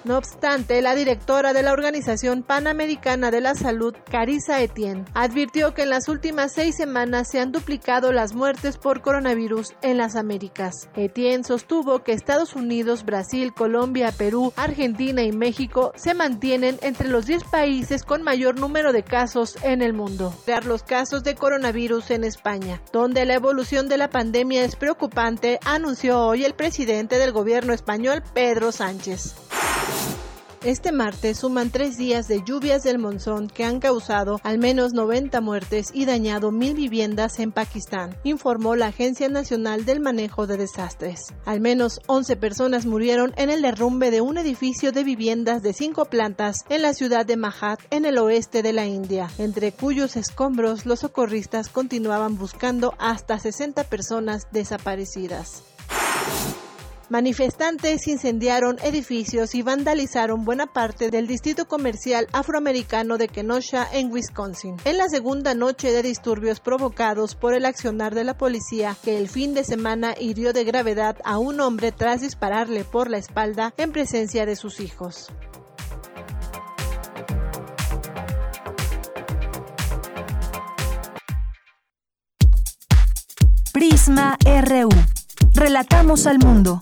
No obstante, la directora de la Organización Panamericana de la Salud, Carissa Etienne, advirtió que en las últimas seis semanas se han duplicado las muertes por coronavirus en las Américas. Etienne sostuvo que Estados Unidos, Brasil, Colombia, Perú, Argentina y México se mantienen entre los 10 países con mayor número de casos en el mundo. Los casos de coronavirus en España, donde la evolución de la pandemia es preocupante, anunció hoy el presidente del gobierno español, Pedro Sánchez. Este martes suman tres días de lluvias del monzón que han causado al menos 90 muertes y dañado mil viviendas en Pakistán, informó la Agencia Nacional del Manejo de Desastres. Al menos 11 personas murieron en el derrumbe de un edificio de viviendas de cinco plantas en la ciudad de Mahat, en el oeste de la India, entre cuyos escombros los socorristas continuaban buscando hasta 60 personas desaparecidas. Manifestantes incendiaron edificios y vandalizaron buena parte del distrito comercial afroamericano de Kenosha en Wisconsin. En la segunda noche de disturbios provocados por el accionar de la policía que el fin de semana hirió de gravedad a un hombre tras dispararle por la espalda en presencia de sus hijos. Prisma RU. Relatamos al mundo.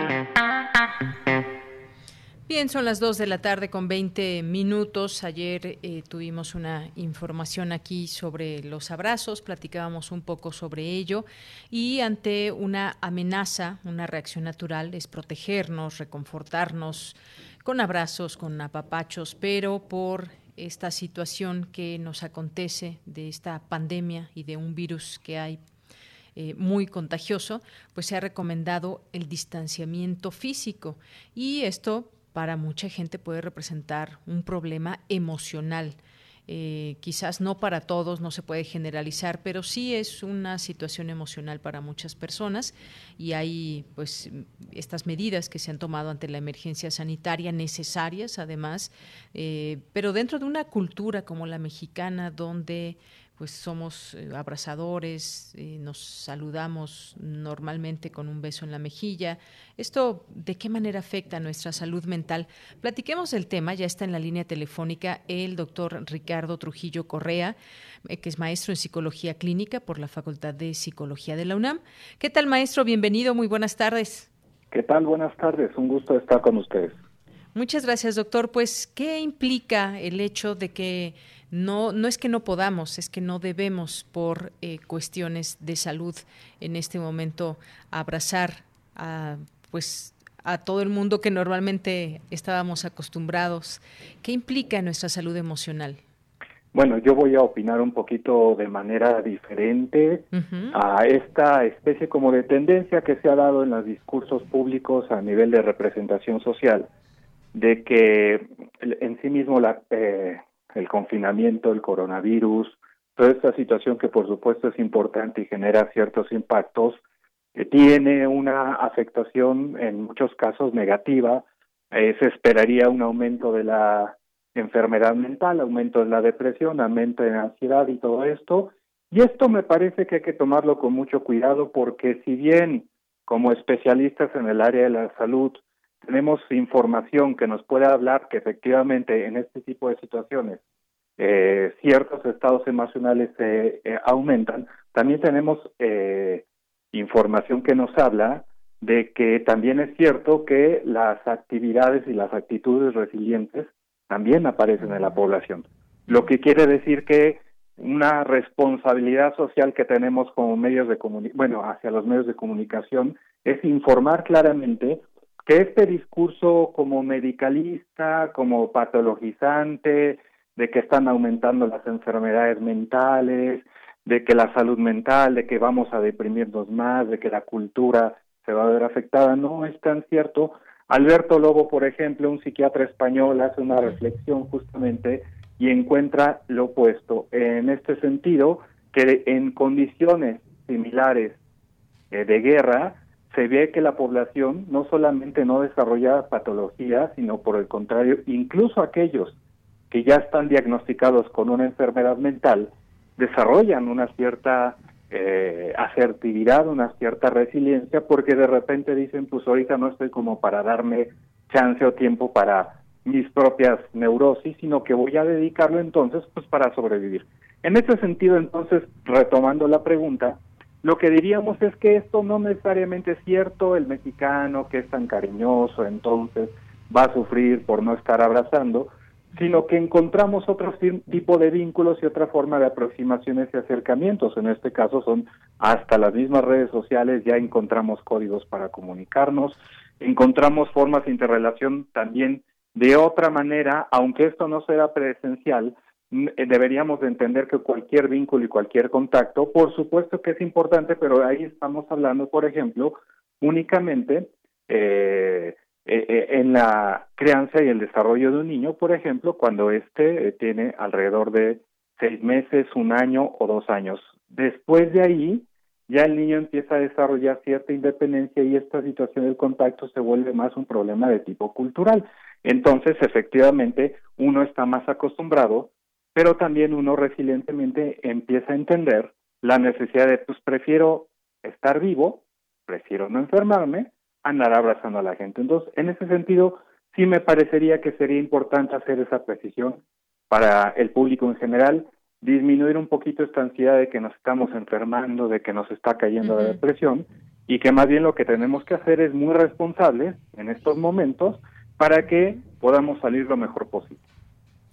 Bien, son las 2 de la tarde con 20 minutos. Ayer eh, tuvimos una información aquí sobre los abrazos, platicábamos un poco sobre ello y ante una amenaza, una reacción natural es protegernos, reconfortarnos, con abrazos, con apapachos, pero por esta situación que nos acontece de esta pandemia y de un virus que hay eh, muy contagioso, pues se ha recomendado el distanciamiento físico y esto para mucha gente puede representar un problema emocional. Eh, quizás no para todos, no se puede generalizar, pero sí es una situación emocional para muchas personas y hay pues estas medidas que se han tomado ante la emergencia sanitaria necesarias además, eh, pero dentro de una cultura como la mexicana donde pues somos eh, abrazadores, eh, nos saludamos normalmente con un beso en la mejilla. ¿Esto de qué manera afecta a nuestra salud mental? Platiquemos del tema, ya está en la línea telefónica el doctor Ricardo Trujillo Correa, eh, que es maestro en psicología clínica por la Facultad de Psicología de la UNAM. ¿Qué tal, maestro? Bienvenido, muy buenas tardes. ¿Qué tal? Buenas tardes, un gusto estar con ustedes. Muchas gracias, doctor. Pues, ¿qué implica el hecho de que no, no es que no podamos, es que no debemos por eh, cuestiones de salud en este momento abrazar a, pues, a todo el mundo que normalmente estábamos acostumbrados. ¿Qué implica nuestra salud emocional? Bueno, yo voy a opinar un poquito de manera diferente a esta especie como de tendencia que se ha dado en los discursos públicos a nivel de representación social, de que en sí mismo la, eh, el confinamiento, el coronavirus, toda esta situación que por supuesto es importante y genera ciertos impactos, que tiene una afectación en muchos casos negativa, eh, se esperaría un aumento de la enfermedad mental, aumento de la depresión, aumento de la ansiedad y todo esto. Y esto me parece que hay que tomarlo con mucho cuidado porque si bien como especialistas en el área de la salud tenemos información que nos puede hablar que efectivamente en este tipo de situaciones eh, ciertos estados emocionales se eh, aumentan, también tenemos eh, información que nos habla de que también es cierto que las actividades y las actitudes resilientes también aparecen en la población. Lo que quiere decir que una responsabilidad social que tenemos como medios de comunicación, bueno, hacia los medios de comunicación, es informar claramente que este discurso como medicalista, como patologizante, de que están aumentando las enfermedades mentales, de que la salud mental, de que vamos a deprimirnos más, de que la cultura se va a ver afectada. No es tan cierto. Alberto Lobo, por ejemplo, un psiquiatra español, hace una reflexión justamente y encuentra lo opuesto. En este sentido, que en condiciones similares eh, de guerra, se ve que la población no solamente no desarrolla patologías, sino por el contrario, incluso aquellos que ya están diagnosticados con una enfermedad mental, desarrollan una cierta eh, asertividad, una cierta resiliencia, porque de repente dicen, pues ahorita no estoy como para darme chance o tiempo para mis propias neurosis, sino que voy a dedicarlo entonces pues para sobrevivir. En ese sentido, entonces, retomando la pregunta, lo que diríamos es que esto no necesariamente es cierto, el mexicano que es tan cariñoso, entonces va a sufrir por no estar abrazando, sino que encontramos otro tipo de vínculos y otra forma de aproximaciones y acercamientos. En este caso son hasta las mismas redes sociales, ya encontramos códigos para comunicarnos, encontramos formas de interrelación también de otra manera, aunque esto no será presencial, deberíamos de entender que cualquier vínculo y cualquier contacto, por supuesto que es importante, pero ahí estamos hablando, por ejemplo, únicamente eh, eh, eh, en la crianza y el desarrollo de un niño, por ejemplo, cuando éste eh, tiene alrededor de seis meses, un año o dos años. Después de ahí, ya el niño empieza a desarrollar cierta independencia y esta situación del contacto se vuelve más un problema de tipo cultural. Entonces, efectivamente, uno está más acostumbrado, pero también uno resilientemente empieza a entender la necesidad de, pues prefiero estar vivo, prefiero no enfermarme, andar abrazando a la gente. Entonces, en ese sentido, sí me parecería que sería importante hacer esa precisión para el público en general, disminuir un poquito esta ansiedad de que nos estamos enfermando, de que nos está cayendo la depresión, y que más bien lo que tenemos que hacer es muy responsables en estos momentos para que podamos salir lo mejor posible.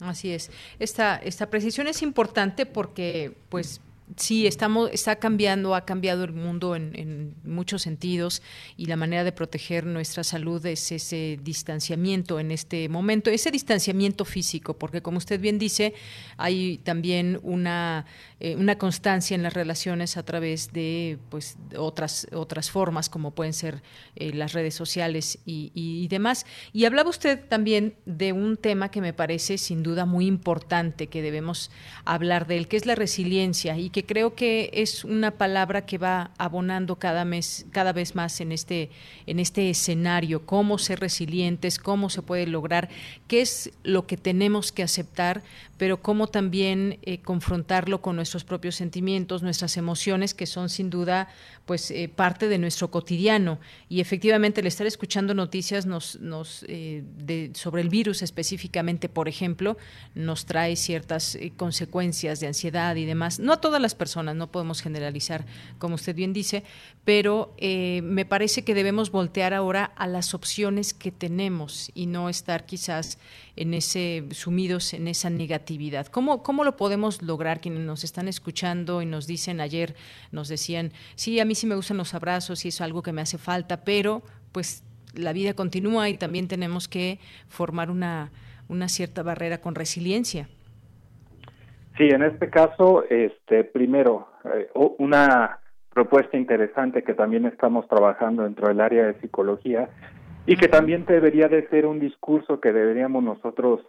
Así es. Esta, esta precisión es importante porque, pues, sí, estamos, está cambiando, ha cambiado el mundo en, muchos sentidos y la manera de proteger nuestra salud es ese distanciamiento en este momento, ese distanciamiento físico, porque como usted bien dice, hay también una, eh, una constancia en las relaciones a través de pues otras, otras formas, como pueden ser eh, las redes sociales y, y, y demás. Y hablaba usted también de un tema que me parece sin duda muy importante, que debemos hablar de él, que es la resiliencia y que que creo que es una palabra que va abonando cada mes, cada vez más en este, en este escenario, cómo ser resilientes, cómo se puede lograr, qué es lo que tenemos que aceptar, pero cómo también eh, confrontarlo con nuestros propios sentimientos, nuestras emociones, que son sin duda pues eh, parte de nuestro cotidiano. Y efectivamente el estar escuchando noticias nos, nos eh, de, sobre el virus específicamente, por ejemplo, nos trae ciertas consecuencias de ansiedad y demás. No a todas las personas, no podemos generalizar, como usted bien dice, pero eh, me parece que debemos voltear ahora a las opciones que tenemos y no estar quizás en ese sumidos en esa negatividad. ¿Cómo, cómo lo podemos lograr? Quienes nos están escuchando y nos dicen ayer, nos decían, sí, a mí sí me gustan los abrazos y es algo que me hace falta, pero pues la vida continúa y también tenemos que formar una, una cierta barrera con resiliencia. Sí, en este caso, este, primero, eh, una propuesta interesante que también estamos trabajando dentro del área de psicología y que también debería de ser un discurso que deberíamos nosotros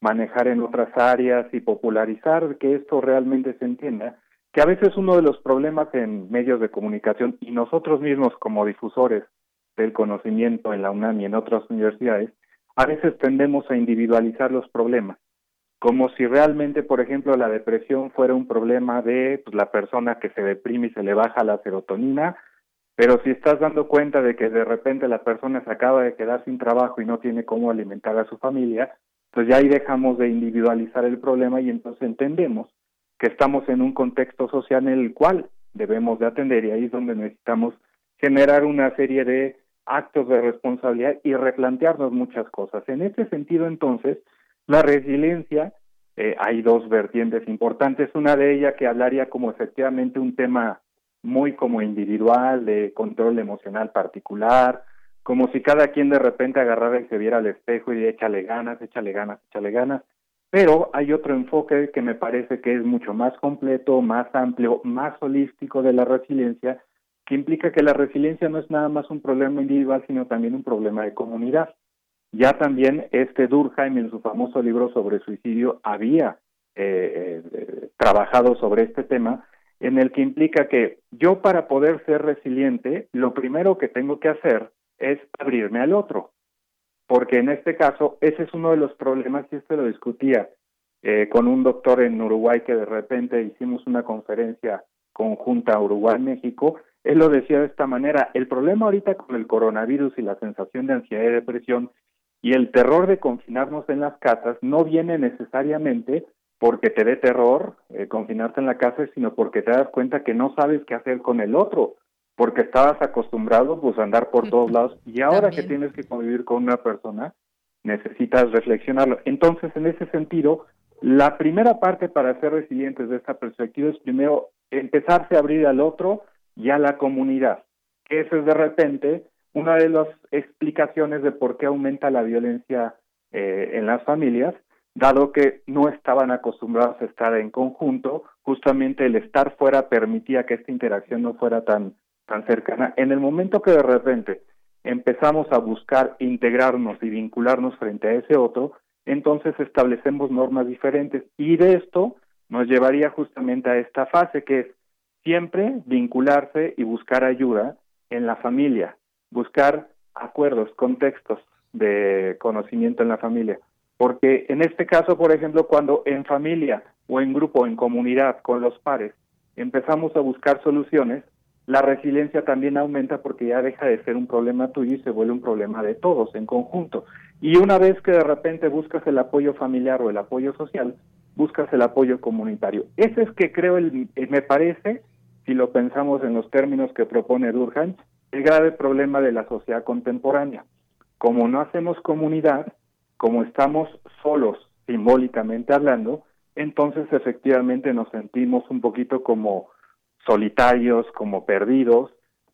manejar en otras áreas y popularizar que esto realmente se entienda, que a veces uno de los problemas en medios de comunicación y nosotros mismos como difusores del conocimiento en la UNAM y en otras universidades, a veces tendemos a individualizar los problemas como si realmente, por ejemplo, la depresión fuera un problema de pues, la persona que se deprime y se le baja la serotonina, pero si estás dando cuenta de que de repente la persona se acaba de quedar sin trabajo y no tiene cómo alimentar a su familia, pues ya ahí dejamos de individualizar el problema y entonces entendemos que estamos en un contexto social en el cual debemos de atender y ahí es donde necesitamos generar una serie de actos de responsabilidad y replantearnos muchas cosas. En este sentido, entonces, la resiliencia, eh, hay dos vertientes importantes, una de ellas que hablaría como efectivamente un tema muy como individual, de control emocional particular, como si cada quien de repente agarrara y se viera al espejo y échale ganas, échale ganas, échale ganas. Pero hay otro enfoque que me parece que es mucho más completo, más amplio, más holístico de la resiliencia, que implica que la resiliencia no es nada más un problema individual, sino también un problema de comunidad. Ya también este Durkheim en su famoso libro sobre suicidio había eh, eh, trabajado sobre este tema, en el que implica que yo para poder ser resiliente, lo primero que tengo que hacer es abrirme al otro. Porque en este caso ese es uno de los problemas y este lo discutía eh, con un doctor en Uruguay que de repente hicimos una conferencia conjunta Uruguay-México, él lo decía de esta manera, el problema ahorita con el coronavirus y la sensación de ansiedad y depresión y el terror de confinarnos en las casas no viene necesariamente porque te dé terror eh, confinarte en la casa, sino porque te das cuenta que no sabes qué hacer con el otro, porque estabas acostumbrado pues a andar por todos lados y ahora que tienes que convivir con una persona necesitas reflexionarlo. Entonces, en ese sentido, la primera parte para ser resilientes de esta perspectiva es primero empezarse a abrir al otro y a la comunidad. que es de repente una de las explicaciones de por qué aumenta la violencia eh, en las familias, dado que no estaban acostumbrados a estar en conjunto, justamente el estar fuera permitía que esta interacción no fuera tan tan cercana, en el momento que de repente empezamos a buscar integrarnos y vincularnos frente a ese otro, entonces establecemos normas diferentes. Y de esto nos llevaría justamente a esta fase que es siempre vincularse y buscar ayuda en la familia, buscar acuerdos, contextos de conocimiento en la familia. Porque en este caso, por ejemplo, cuando en familia o en grupo, en comunidad, con los pares, empezamos a buscar soluciones, la resiliencia también aumenta porque ya deja de ser un problema tuyo y se vuelve un problema de todos en conjunto. Y una vez que de repente buscas el apoyo familiar o el apoyo social, buscas el apoyo comunitario. Ese es que creo, el, me parece, si lo pensamos en los términos que propone Durkheim, el grave problema de la sociedad contemporánea. Como no hacemos comunidad, como estamos solos simbólicamente hablando, entonces efectivamente nos sentimos un poquito como solitarios, como perdidos,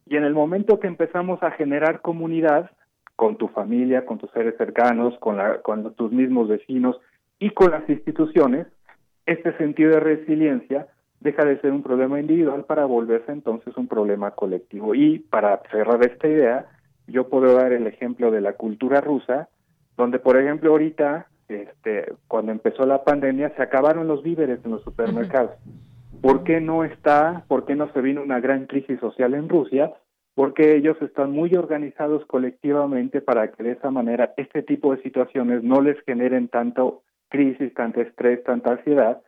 y en el momento que empezamos a generar comunidad con tu familia, con tus seres cercanos, con, con tus mismos vecinos y con las instituciones, este sentido de resiliencia deja de ser un problema individual para volverse entonces un problema colectivo. Y para cerrar esta idea, yo puedo dar el ejemplo de la cultura rusa, donde por ejemplo ahorita, este, cuando empezó la pandemia, se acabaron los víveres en los supermercados. ¿Por qué no está, por qué no se vino una gran crisis social en Rusia? Porque ellos están muy organizados colectivamente para que de esa manera este tipo de situaciones no les generen tanto crisis, tanto estrés, tanta ansiedad.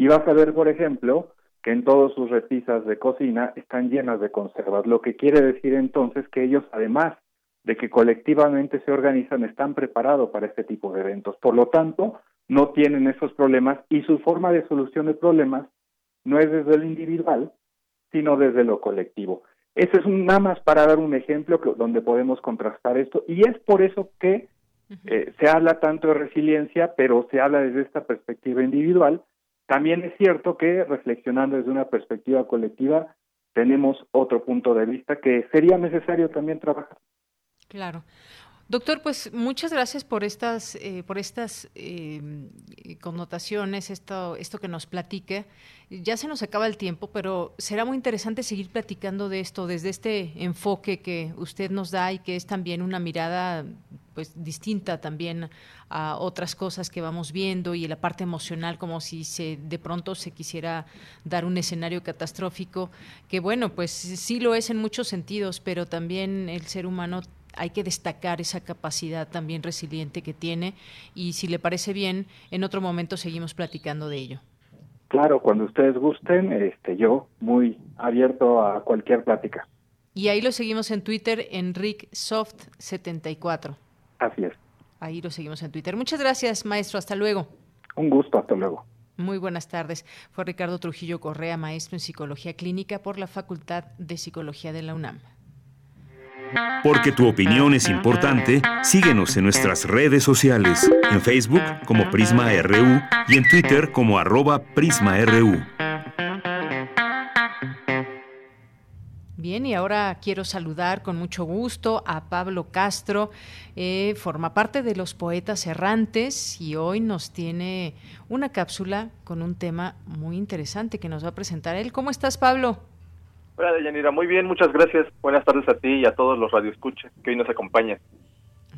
Y vas a ver, por ejemplo, que en todas sus repisas de cocina están llenas de conservas, lo que quiere decir entonces que ellos, además de que colectivamente se organizan, están preparados para este tipo de eventos. Por lo tanto, no tienen esos problemas y su forma de solución de problemas no es desde lo individual, sino desde lo colectivo. Ese es un, nada más para dar un ejemplo donde podemos contrastar esto y es por eso que eh, se habla tanto de resiliencia, pero se habla desde esta perspectiva individual. También es cierto que reflexionando desde una perspectiva colectiva tenemos otro punto de vista que sería necesario también trabajar. Claro. Doctor, pues muchas gracias por estas, eh, por estas eh, connotaciones, esto, esto que nos platique. Ya se nos acaba el tiempo, pero será muy interesante seguir platicando de esto desde este enfoque que usted nos da y que es también una mirada pues distinta también a otras cosas que vamos viendo y la parte emocional como si se de pronto se quisiera dar un escenario catastrófico que bueno pues sí lo es en muchos sentidos pero también el ser humano hay que destacar esa capacidad también resiliente que tiene y si le parece bien, en otro momento seguimos platicando de ello. Claro, cuando ustedes gusten, este, yo muy abierto a cualquier plática. Y ahí lo seguimos en Twitter, EnricSoft74. Así es. Ahí lo seguimos en Twitter. Muchas gracias, maestro. Hasta luego. Un gusto, hasta luego. Muy buenas tardes. Fue Ricardo Trujillo Correa, maestro en Psicología Clínica por la Facultad de Psicología de la UNAM. Porque tu opinión es importante, síguenos en nuestras redes sociales, en Facebook como Prisma RU y en Twitter como arroba PrismaRU. Bien, y ahora quiero saludar con mucho gusto a Pablo Castro. Eh, forma parte de los poetas errantes y hoy nos tiene una cápsula con un tema muy interesante que nos va a presentar él. ¿Cómo estás, Pablo? Hola, Deyanira. Muy bien, muchas gracias. Buenas tardes a ti y a todos los radioescuchas que hoy nos acompañan.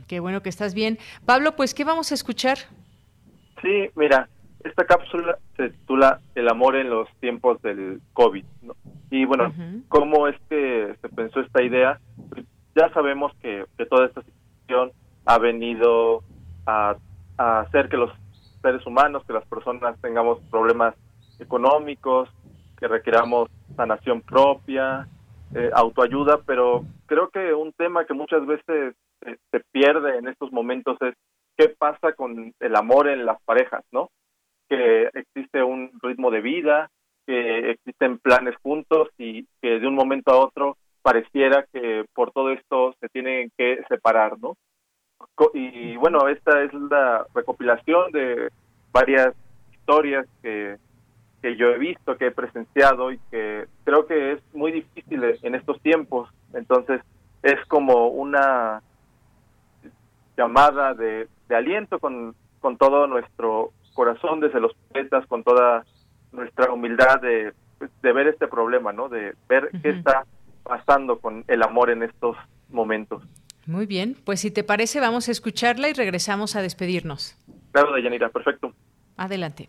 Qué bueno que estás bien. Pablo, pues, ¿qué vamos a escuchar? Sí, mira, esta cápsula se titula El amor en los tiempos del COVID. Y bueno, ¿cómo es que se pensó esta idea? Pues, ya sabemos que, toda esta situación ha venido a, hacer que los seres humanos, que las personas tengamos problemas económicos, que requeramos sanación propia, eh, autoayuda, pero creo que un tema que muchas veces se pierde en estos momentos es qué pasa con el amor en las parejas, ¿no? que existe un ritmo de vida, que existen planes juntos y que de un momento a otro pareciera que por todo esto se tienen que separar, ¿no? Y bueno, esta es la recopilación de varias historias que, que yo he visto, que he presenciado y que creo que es muy difícil en estos tiempos. Entonces es como una llamada de, de aliento con, con todo nuestro corazón, desde los poetas, con toda nuestra humildad de, de ver este problema, ¿no? De ver qué está pasando con el amor en estos momentos. Muy bien, pues si te parece vamos a escucharla y regresamos a despedirnos. Claro, Deyanira, perfecto. Adelante.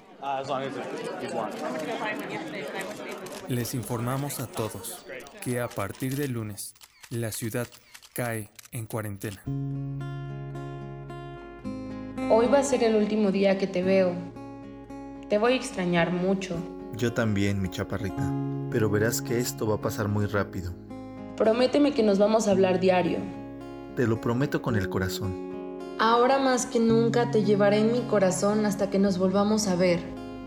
Les informamos a todos que a partir de lunes la ciudad cae en cuarentena. Hoy va a ser el último día que te veo. Te voy a extrañar mucho. Yo también, mi chaparrita. Pero verás que esto va a pasar muy rápido. Prométeme que nos vamos a hablar diario. Te lo prometo con el corazón. Ahora más que nunca te llevaré en mi corazón hasta que nos volvamos a ver.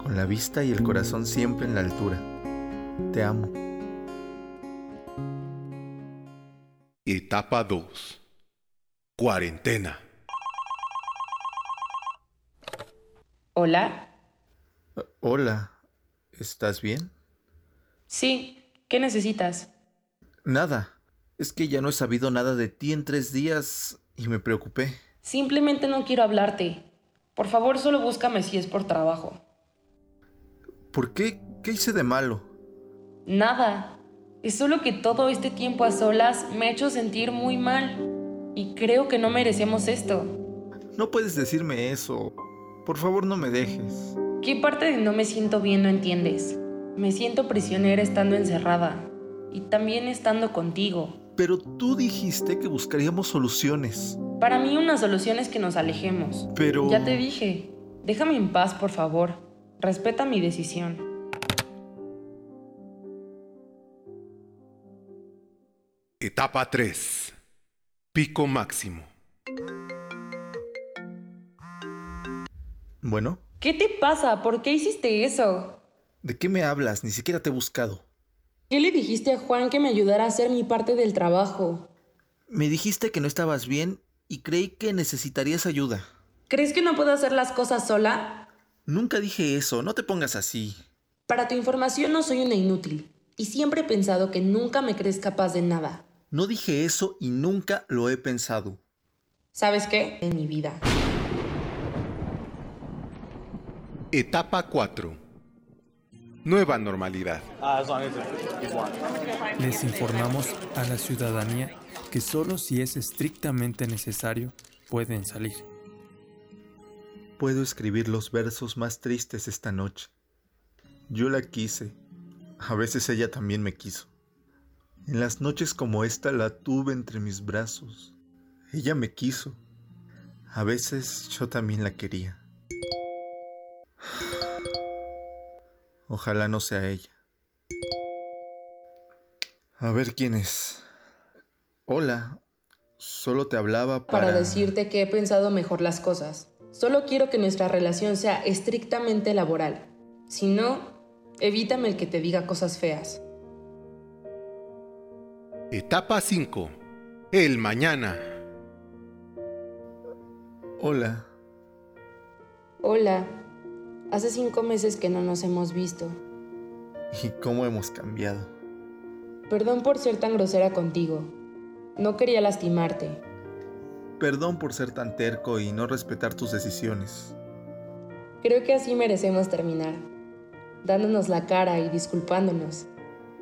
Con la vista y el corazón siempre en la altura. Te amo. Etapa 2. Cuarentena. Hola. Hola. ¿Estás bien? Sí. ¿Qué necesitas? Nada. Es que ya no he sabido nada de ti en tres días y me preocupé. Simplemente no quiero hablarte. Por favor, solo búscame si es por trabajo. ¿Por qué? ¿Qué hice de malo? Nada. Es solo que todo este tiempo a solas me ha hecho sentir muy mal. Y creo que no merecemos esto. No puedes decirme eso. Por favor, no me dejes. ¿Qué parte de no me siento bien no entiendes? Me siento prisionera estando encerrada. Y también estando contigo. Pero tú dijiste que buscaríamos soluciones. Para mí una solución es que nos alejemos. Pero... Ya te dije, déjame en paz, por favor. Respeta mi decisión. Etapa 3. Pico máximo. Bueno. ¿Qué te pasa? ¿Por qué hiciste eso? ¿De qué me hablas? Ni siquiera te he buscado. ¿Qué le dijiste a Juan que me ayudara a hacer mi parte del trabajo? Me dijiste que no estabas bien y creí que necesitarías ayuda. ¿Crees que no puedo hacer las cosas sola? Nunca dije eso, no te pongas así. Para tu información no soy una inútil, y siempre he pensado que nunca me crees capaz de nada. No dije eso y nunca lo he pensado. ¿Sabes qué? En mi vida. Etapa 4. Nueva normalidad. Les informamos a la ciudadanía que solo si es estrictamente necesario pueden salir. Puedo escribir los versos más tristes esta noche. Yo la quise. A veces ella también me quiso. En las noches como esta la tuve entre mis brazos. Ella me quiso. A veces yo también la quería. Ojalá no sea ella. A ver quién es. Hola, solo te hablaba para... Para decirte que he pensado mejor las cosas. Solo quiero que nuestra relación sea estrictamente laboral. Si no, evítame el que te diga cosas feas. Etapa 5. El mañana. Hola. Hola. Hace cinco meses que no nos hemos visto. ¿Y cómo hemos cambiado? Perdón por ser tan grosera contigo. No quería lastimarte. Perdón por ser tan terco y no respetar tus decisiones. Creo que así merecemos terminar, dándonos la cara y disculpándonos.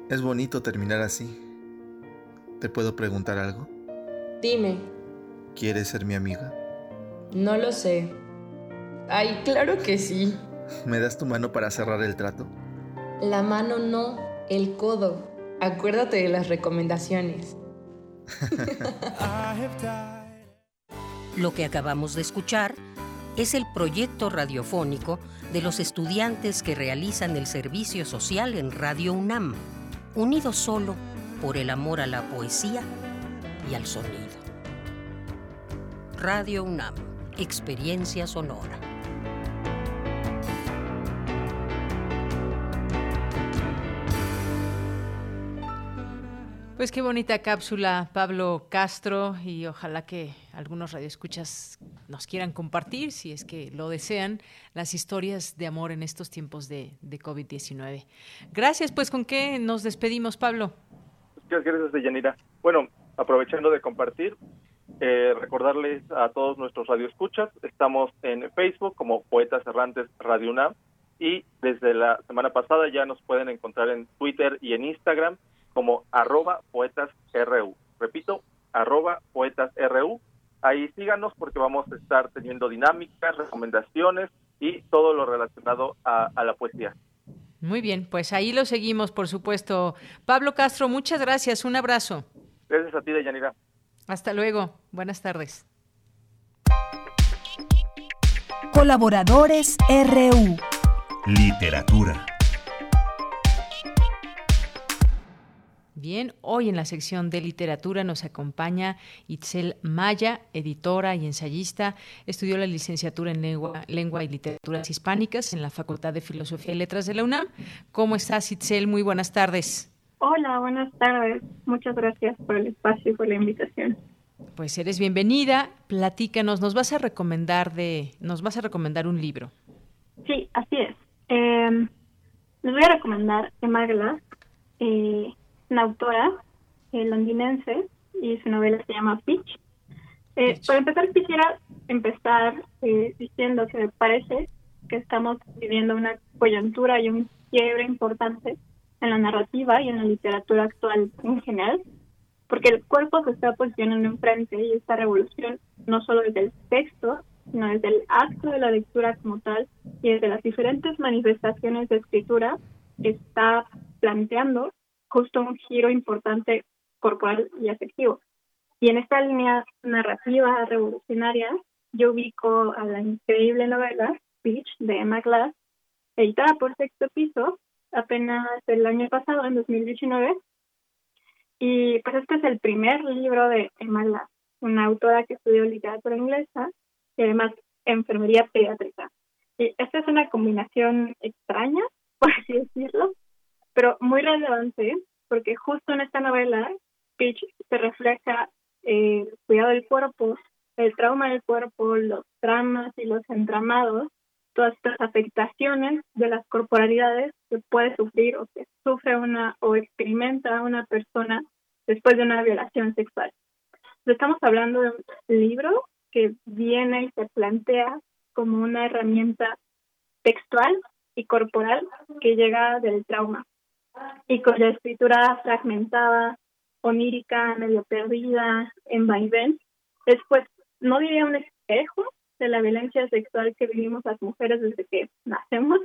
Es bonito terminar así. ¿Te puedo preguntar algo? Dime. ¿Quieres ser mi amiga? No lo sé. Ay, claro que sí. ¿Me das tu mano para cerrar el trato? La mano no, el codo. Acuérdate de las recomendaciones. Lo que acabamos de escuchar es el proyecto radiofónico de los estudiantes que realizan el servicio social en Radio UNAM, unidos solo por el amor a la poesía y al sonido. Radio UNAM, experiencia sonora. Pues qué bonita cápsula, Pablo Castro, y ojalá que algunos radioescuchas nos quieran compartir, si es que lo desean, las historias de amor en estos tiempos de, COVID-19. Gracias, pues con qué nos despedimos, Pablo. Muchas gracias, Deyanira. Bueno, aprovechando de compartir, eh, recordarles a todos nuestros radioescuchas, estamos en Facebook como Poetas Errantes Radio UNAM y desde la semana pasada ya nos pueden encontrar en Twitter y en Instagram como arroba poetasru. Repito, arroba poetasru. Ahí síganos porque vamos a estar teniendo dinámicas, recomendaciones y todo lo relacionado a, a la poesía. Muy bien, pues ahí lo seguimos, por supuesto. Pablo Castro, muchas gracias. Un abrazo. Gracias a ti, Deyanira. Hasta luego. Buenas tardes. Colaboradores RU. Literatura. Bien, hoy en la sección de literatura nos acompaña Itzel Maya, editora y ensayista. Estudió la licenciatura en lengua, lengua y literaturas hispánicas en la Facultad de Filosofía y Letras de la UNAM. ¿Cómo estás, Itzel? Muy buenas tardes. Hola, buenas tardes. Muchas gracias por el espacio y por la invitación. Pues eres bienvenida. Platícanos, nos vas a recomendar de, nos vas a recomendar un libro. Sí, así es. Eh, les voy a recomendar Emma Glass. Eh, una autora eh, londinense y su novela se llama Pitch. Eh, para empezar, quisiera empezar eh, diciendo que me parece que estamos viviendo una coyuntura y un quiebre importante en la narrativa y en la literatura actual en general, porque el cuerpo se está posicionando enfrente y esta revolución, no solo desde el texto, sino desde el acto de la lectura como tal y desde las diferentes manifestaciones de escritura, está planteando justo un giro importante corporal y afectivo. Y en esta línea narrativa revolucionaria, yo ubico a la increíble novela Speech de Emma Glass, editada por Sexto Piso apenas el año pasado, en 2019. Y pues este es el primer libro de Emma Glass, una autora que estudió literatura inglesa y además enfermería pediátrica. Y esta es una combinación extraña, por así decirlo, pero muy relevante porque justo en esta novela Peach se refleja el cuidado del cuerpo, el trauma del cuerpo, los traumas y los entramados, todas estas afectaciones de las corporalidades que puede sufrir o que sufre una o experimenta una persona después de una violación sexual. Estamos hablando de un libro que viene y se plantea como una herramienta textual y corporal que llega del trauma y con la escritura fragmentada, onírica, medio perdida, en vaivén, es pues, no diría un espejo de la violencia sexual que vivimos las mujeres desde que nacemos,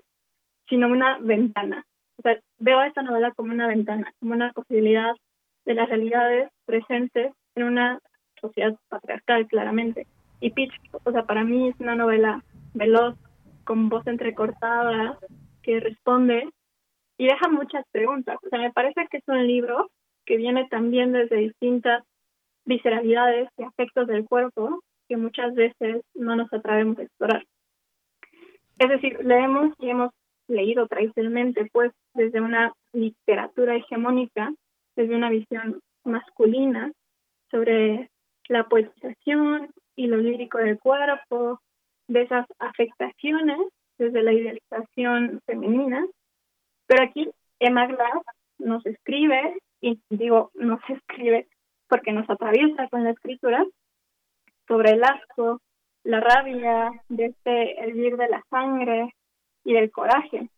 sino una ventana. O sea, veo esta novela como una ventana, como una posibilidad de las realidades presentes en una sociedad patriarcal, claramente. Y Pitch, o sea, para mí es una novela veloz, con voz entrecortada, que responde y deja muchas preguntas. O sea, me parece que es un libro que viene también desde distintas visceralidades y afectos del cuerpo que muchas veces no nos atrevemos a explorar. Es decir, leemos y hemos leído tradicionalmente, pues, desde una literatura hegemónica, desde una visión masculina sobre la poetización y lo lírico del cuerpo, de esas afectaciones desde la idealización femenina. Pero aquí Emma Glass nos escribe, y digo nos escribe porque nos atraviesa con la escritura, sobre el asco, la rabia, de este hervir de la sangre y del coraje.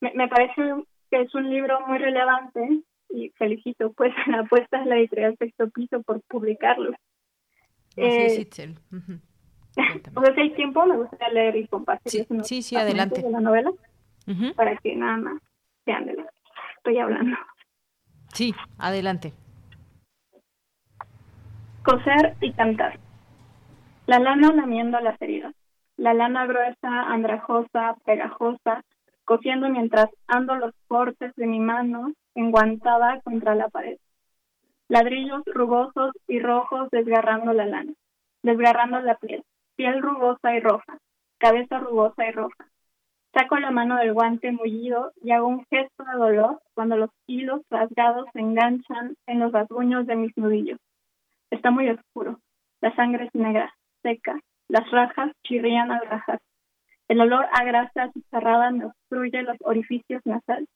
Me, me parece que es un libro muy relevante y felicito pues a la apuesta de la editorial Sexto Piso por publicarlo. Eh, o sea, si hay tiempo, me gustaría leer y compartir. Sí, sí, adelante. De la novela, para que nada más sean de estoy hablando. Sí, adelante. Coser y cantar. La lana lamiendo las heridas. La lana gruesa, andrajosa, pegajosa, cosiendo mientras ando los cortes de mi mano enguantada contra la pared. Ladrillos rugosos y rojos desgarrando la lana, desgarrando la piel, piel rugosa y roja, cabeza rugosa y roja. Saco la mano del guante mullido y hago un gesto de dolor cuando los hilos rasgados se enganchan en los rasguños de mis nudillos. Está muy oscuro. La sangre es negra, seca. Las rajas chirrían al rajar. El olor a grasa cerrada me obstruye los orificios nasales.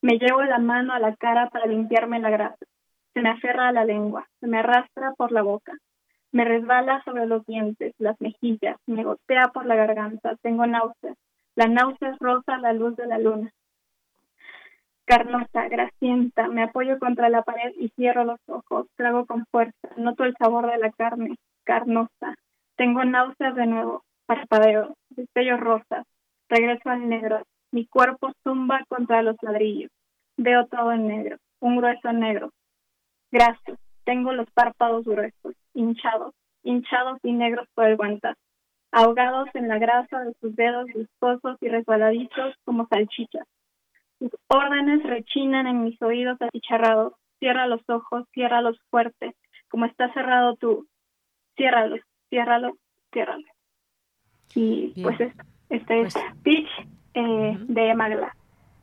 Me llevo la mano a la cara para limpiarme la grasa. Se me aferra a la lengua, se me arrastra por la boca. Me resbala sobre los dientes, las mejillas, me gotea por la garganta. Tengo náuseas. La náusea es rosa a la luz de la luna. Carnosa, grasienta, me apoyo contra la pared y cierro los ojos. Trago con fuerza. Noto el sabor de la carne. Carnosa. Tengo náuseas de nuevo. Parpadeo. Destellos rosas. Regreso al negro. Mi cuerpo zumba contra los ladrillos. Veo todo en negro, un grueso negro. Gracias. Tengo los párpados gruesos, hinchados, hinchados y negros por el guantazo, ahogados en la grasa de sus dedos viscosos y resbaladizos como salchichas. Sus órdenes rechinan en mis oídos achicharrados. Cierra los ojos, ciérralos fuerte, como está cerrado tú. Ciérralos, ciérralos, ciérralos. Y pues este es pues Pitch eh, de Magla,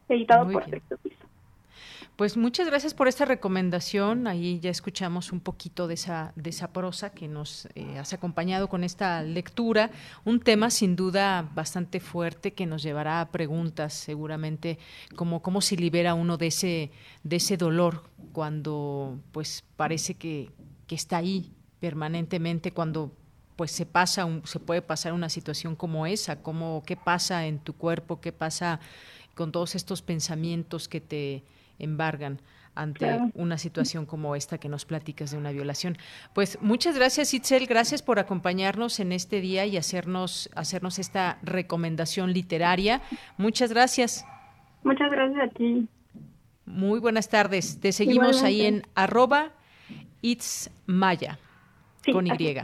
editado por Sexto Piso. Pues muchas gracias por esta recomendación. Ahí ya escuchamos un poquito de esa, de esa prosa que nos eh, has acompañado con esta lectura. Un tema sin duda bastante fuerte que nos llevará a preguntas, seguramente, como cómo se libera uno de ese, de ese dolor cuando pues parece que, que está ahí permanentemente, cuando pues se pasa se puede pasar una situación como esa, como qué pasa en tu cuerpo, qué pasa con todos estos pensamientos que te embargan ante una situación como esta que nos platicas de una violación. Pues muchas gracias Itzel, gracias por acompañarnos en este día y hacernos hacernos esta recomendación literaria. Muchas gracias. Muchas gracias a ti. Muy buenas tardes. Te seguimos ahí en arroba It's Maya con Y.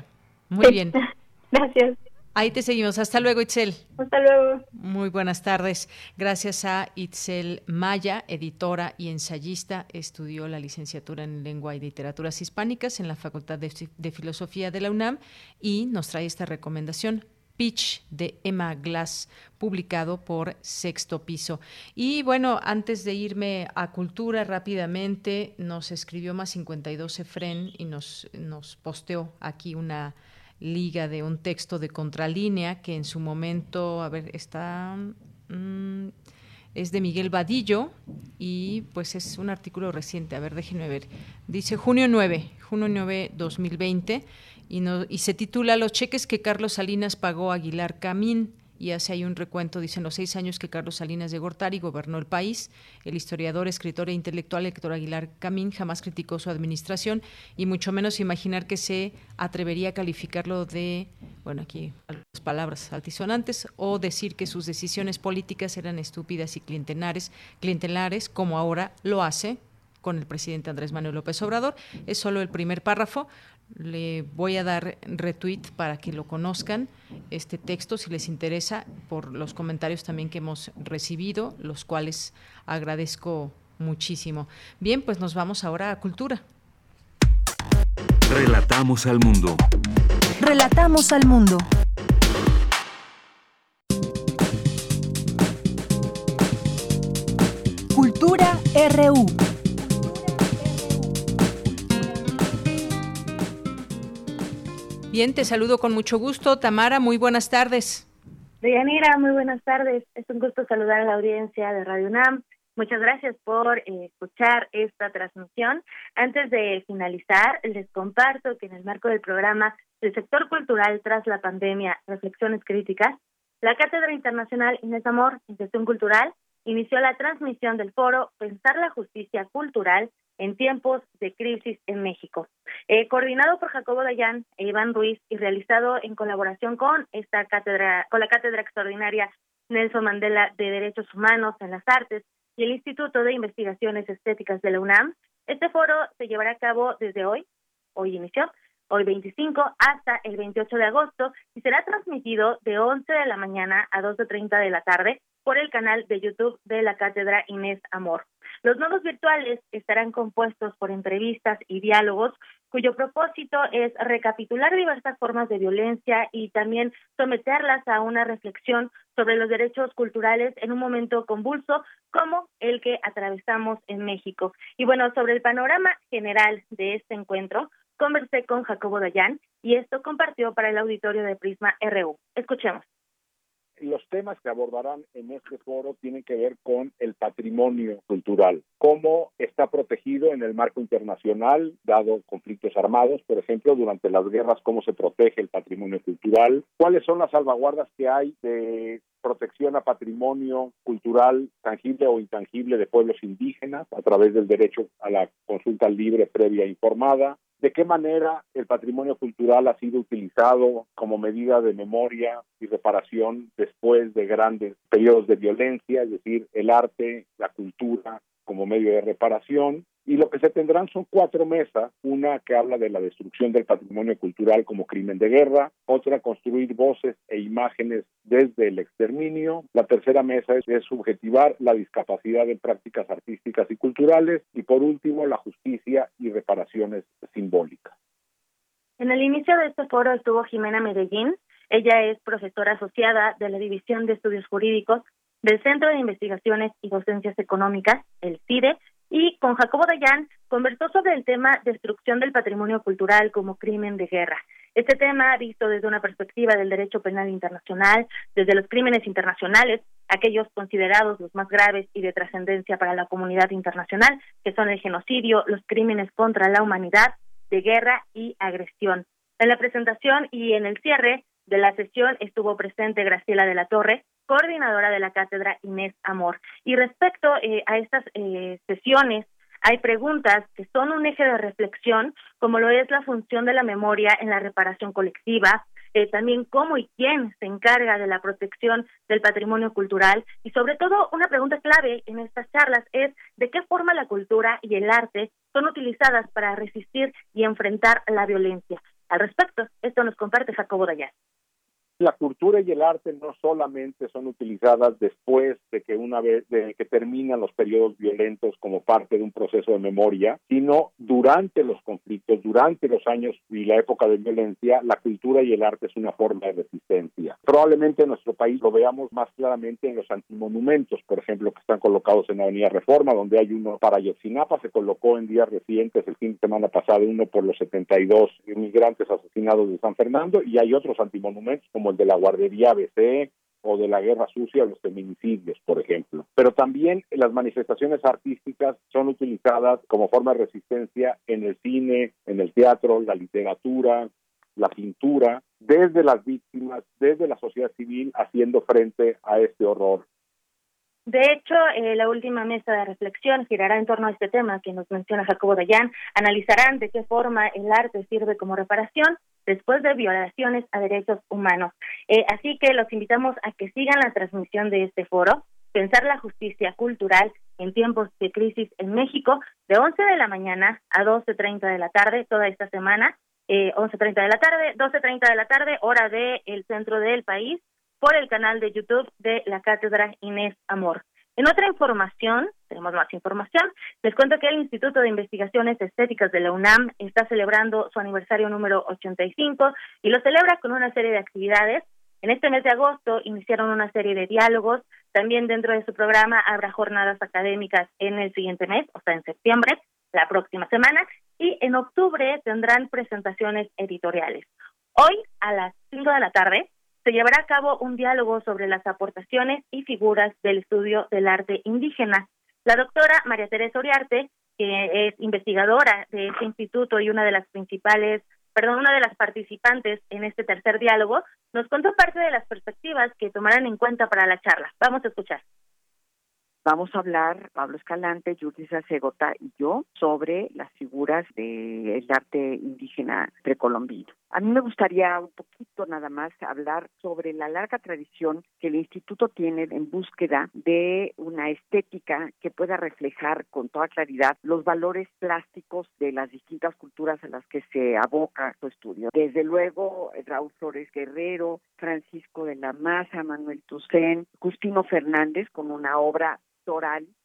Muy bien. Gracias. Ahí te seguimos. Hasta luego, Itzel. Hasta luego. Muy buenas tardes. Gracias a Itzel Maya, editora y ensayista. Estudió la licenciatura en Lengua y Literaturas Hispánicas en la Facultad de, Filosofía de la UNAM y nos trae esta recomendación. Pitch de Emma Glass, publicado por Sexto Piso. Y bueno, antes de irme a Cultura rápidamente, nos escribió más 52 Efren y nos, nos posteó aquí una liga de un texto de contralínea que en su momento, a ver, está... Mm, es de Miguel Vadillo y pues es un artículo reciente, a ver, déjenme ver. Dice junio 9, junio 9 2020 y, no, y se titula Los cheques que Carlos Salinas pagó a Aguilar Camín y hace ahí un recuento, dicen los seis años que Carlos Salinas de Gortari gobernó el país. El historiador, escritor e intelectual Héctor Aguilar Camín jamás criticó su administración y mucho menos imaginar que se atrevería a calificarlo de, bueno, aquí las palabras altisonantes, o decir que sus decisiones políticas eran estúpidas y clientelares, clientelares como ahora lo hace con el presidente Andrés Manuel López Obrador. Es solo el primer párrafo. Le voy a dar retweet para que lo conozcan, este texto, si les interesa, por los comentarios también que hemos recibido, los cuales agradezco muchísimo. Bien, pues nos vamos ahora a cultura. Relatamos al mundo. Relatamos al mundo. Cultura RU. Bien, te saludo con mucho gusto. Tamara, muy buenas tardes. Deyanira, muy buenas tardes. Es un gusto saludar a la audiencia de Radio UNAM. Muchas gracias por eh, escuchar esta transmisión. Antes de finalizar, les comparto que en el marco del programa del sector cultural tras la pandemia, reflexiones críticas, la Cátedra Internacional Inés Amor en Gestión Cultural inició la transmisión del foro Pensar la Justicia Cultural en tiempos de crisis en México. Eh, coordinado por Jacobo Dayan e Iván Ruiz y realizado en colaboración con esta cátedra, con la Cátedra Extraordinaria Nelson Mandela de Derechos Humanos en las Artes y el Instituto de Investigaciones Estéticas de la UNAM. Este foro se llevará a cabo desde hoy, hoy inició, hoy 25 hasta el 28 de agosto y será transmitido de 11 de la mañana a 2.30 de la tarde por el canal de YouTube de la Cátedra Inés Amor. Los nodos virtuales estarán compuestos por entrevistas y diálogos cuyo propósito es recapitular diversas formas de violencia y también someterlas a una reflexión sobre los derechos culturales en un momento convulso como el que atravesamos en México. Y bueno, sobre el panorama general de este encuentro, conversé con Jacobo Dayan y esto compartió para el auditorio de Prisma RU. Escuchemos los temas que abordarán en este foro tienen que ver con el patrimonio cultural, cómo está protegido en el marco internacional, dado conflictos armados, por ejemplo, durante las guerras, cómo se protege el patrimonio cultural, cuáles son las salvaguardas que hay de protección a patrimonio cultural tangible o intangible de pueblos indígenas a través del derecho a la consulta libre, previa e informada, de qué manera el patrimonio cultural ha sido utilizado como medida de memoria y reparación después de grandes periodos de violencia, es decir, el arte, la cultura como medio de reparación, y lo que se tendrán son cuatro mesas, una que habla de la destrucción del patrimonio cultural como crimen de guerra, otra construir voces e imágenes desde el exterminio, la tercera mesa es, subjetivar la discapacidad en prácticas artísticas y culturales y por último la justicia y reparaciones simbólicas. En el inicio de este foro estuvo Jimena Medellín, ella es profesora asociada de la División de Estudios Jurídicos del Centro de Investigaciones y Docencias Económicas, el CIDE, y con Jacobo Dayan conversó sobre el tema destrucción del patrimonio cultural como crimen de guerra. Este tema, visto desde una perspectiva del derecho penal internacional, desde los crímenes internacionales, aquellos considerados los más graves y de trascendencia para la comunidad internacional, que son el genocidio, los crímenes contra la humanidad, de guerra y agresión. En la presentación y en el cierre de la sesión estuvo presente Graciela de la Torre, coordinadora de la cátedra Inés Amor. Y respecto eh, a estas eh, sesiones, hay preguntas que son un eje de reflexión, como lo es la función de la memoria en la reparación colectiva, eh, también cómo y quién se encarga de la protección del patrimonio cultural y sobre todo una pregunta clave en estas charlas es de qué forma la cultura y el arte son utilizadas para resistir y enfrentar la violencia. Al respecto, esto nos comparte Jacobo Dayas la cultura y el arte no solamente son utilizadas después de que una vez de que terminan los periodos violentos como parte de un proceso de memoria, sino durante los conflictos, durante los años y la época de violencia, la cultura y el arte es una forma de resistencia. Probablemente en nuestro país lo veamos más claramente en los antimonumentos, por ejemplo, que están colocados en la Avenida Reforma, donde hay uno para Yotzinapa, se colocó en días recientes, el fin de semana pasado, uno por los 72 inmigrantes asesinados de San Fernando, y hay otros antimonumentos como de la guardería ABC o de la guerra sucia o los feminicidios, por ejemplo. Pero también las manifestaciones artísticas son utilizadas como forma de resistencia en el cine, en el teatro, la literatura, la pintura, desde las víctimas, desde la sociedad civil, haciendo frente a este horror. De hecho, eh, la última mesa de reflexión girará en torno a este tema que nos menciona Jacobo Dayan. Analizarán de qué forma el arte sirve como reparación después de violaciones a derechos humanos. Eh, así que los invitamos a que sigan la transmisión de este foro, Pensar la Justicia Cultural en tiempos de crisis en México, de 11 de la mañana a 12.30 de la tarde, toda esta semana, eh, 11.30 de la tarde, 12.30 de la tarde, hora del centro del país, por el canal de YouTube de la Cátedra Inés Amor. En otra información, tenemos más información, les cuento que el Instituto de Investigaciones Estéticas de la UNAM está celebrando su aniversario número 85 y lo celebra con una serie de actividades. En este mes de agosto iniciaron una serie de diálogos. También dentro de su programa habrá jornadas académicas en el siguiente mes, o sea, en septiembre, la próxima semana. Y en octubre tendrán presentaciones editoriales. Hoy, a las 5 de la tarde, se llevará a cabo un diálogo sobre las aportaciones y figuras del estudio del arte indígena. La doctora María Teresa Oriarte, que es investigadora de este instituto y una de las principales, perdón, una de las participantes en este tercer diálogo, nos contó parte de las perspectivas que tomarán en cuenta para la charla. Vamos a escuchar. Vamos a hablar, Pablo Escalante, Judith Segota y yo, sobre las figuras del arte indígena precolombino. A mí me gustaría un poquito nada más hablar sobre la larga tradición que el instituto tiene en búsqueda de una estética que pueda reflejar con toda claridad los valores plásticos de las distintas culturas a las que se aboca su estudio. Desde luego, Raúl Flores Guerrero, Francisco de la Maza, Manuel Tucén, Justino Fernández con una obra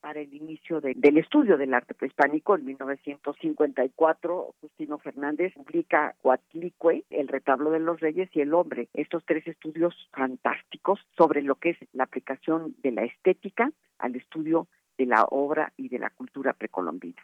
para el inicio del estudio del arte prehispánico. En 1954, Justino Fernández publica Coatlicue, El retablo de los reyes y El hombre. Estos tres estudios fantásticos sobre lo que es la aplicación de la estética al estudio de la obra y de la cultura precolombina.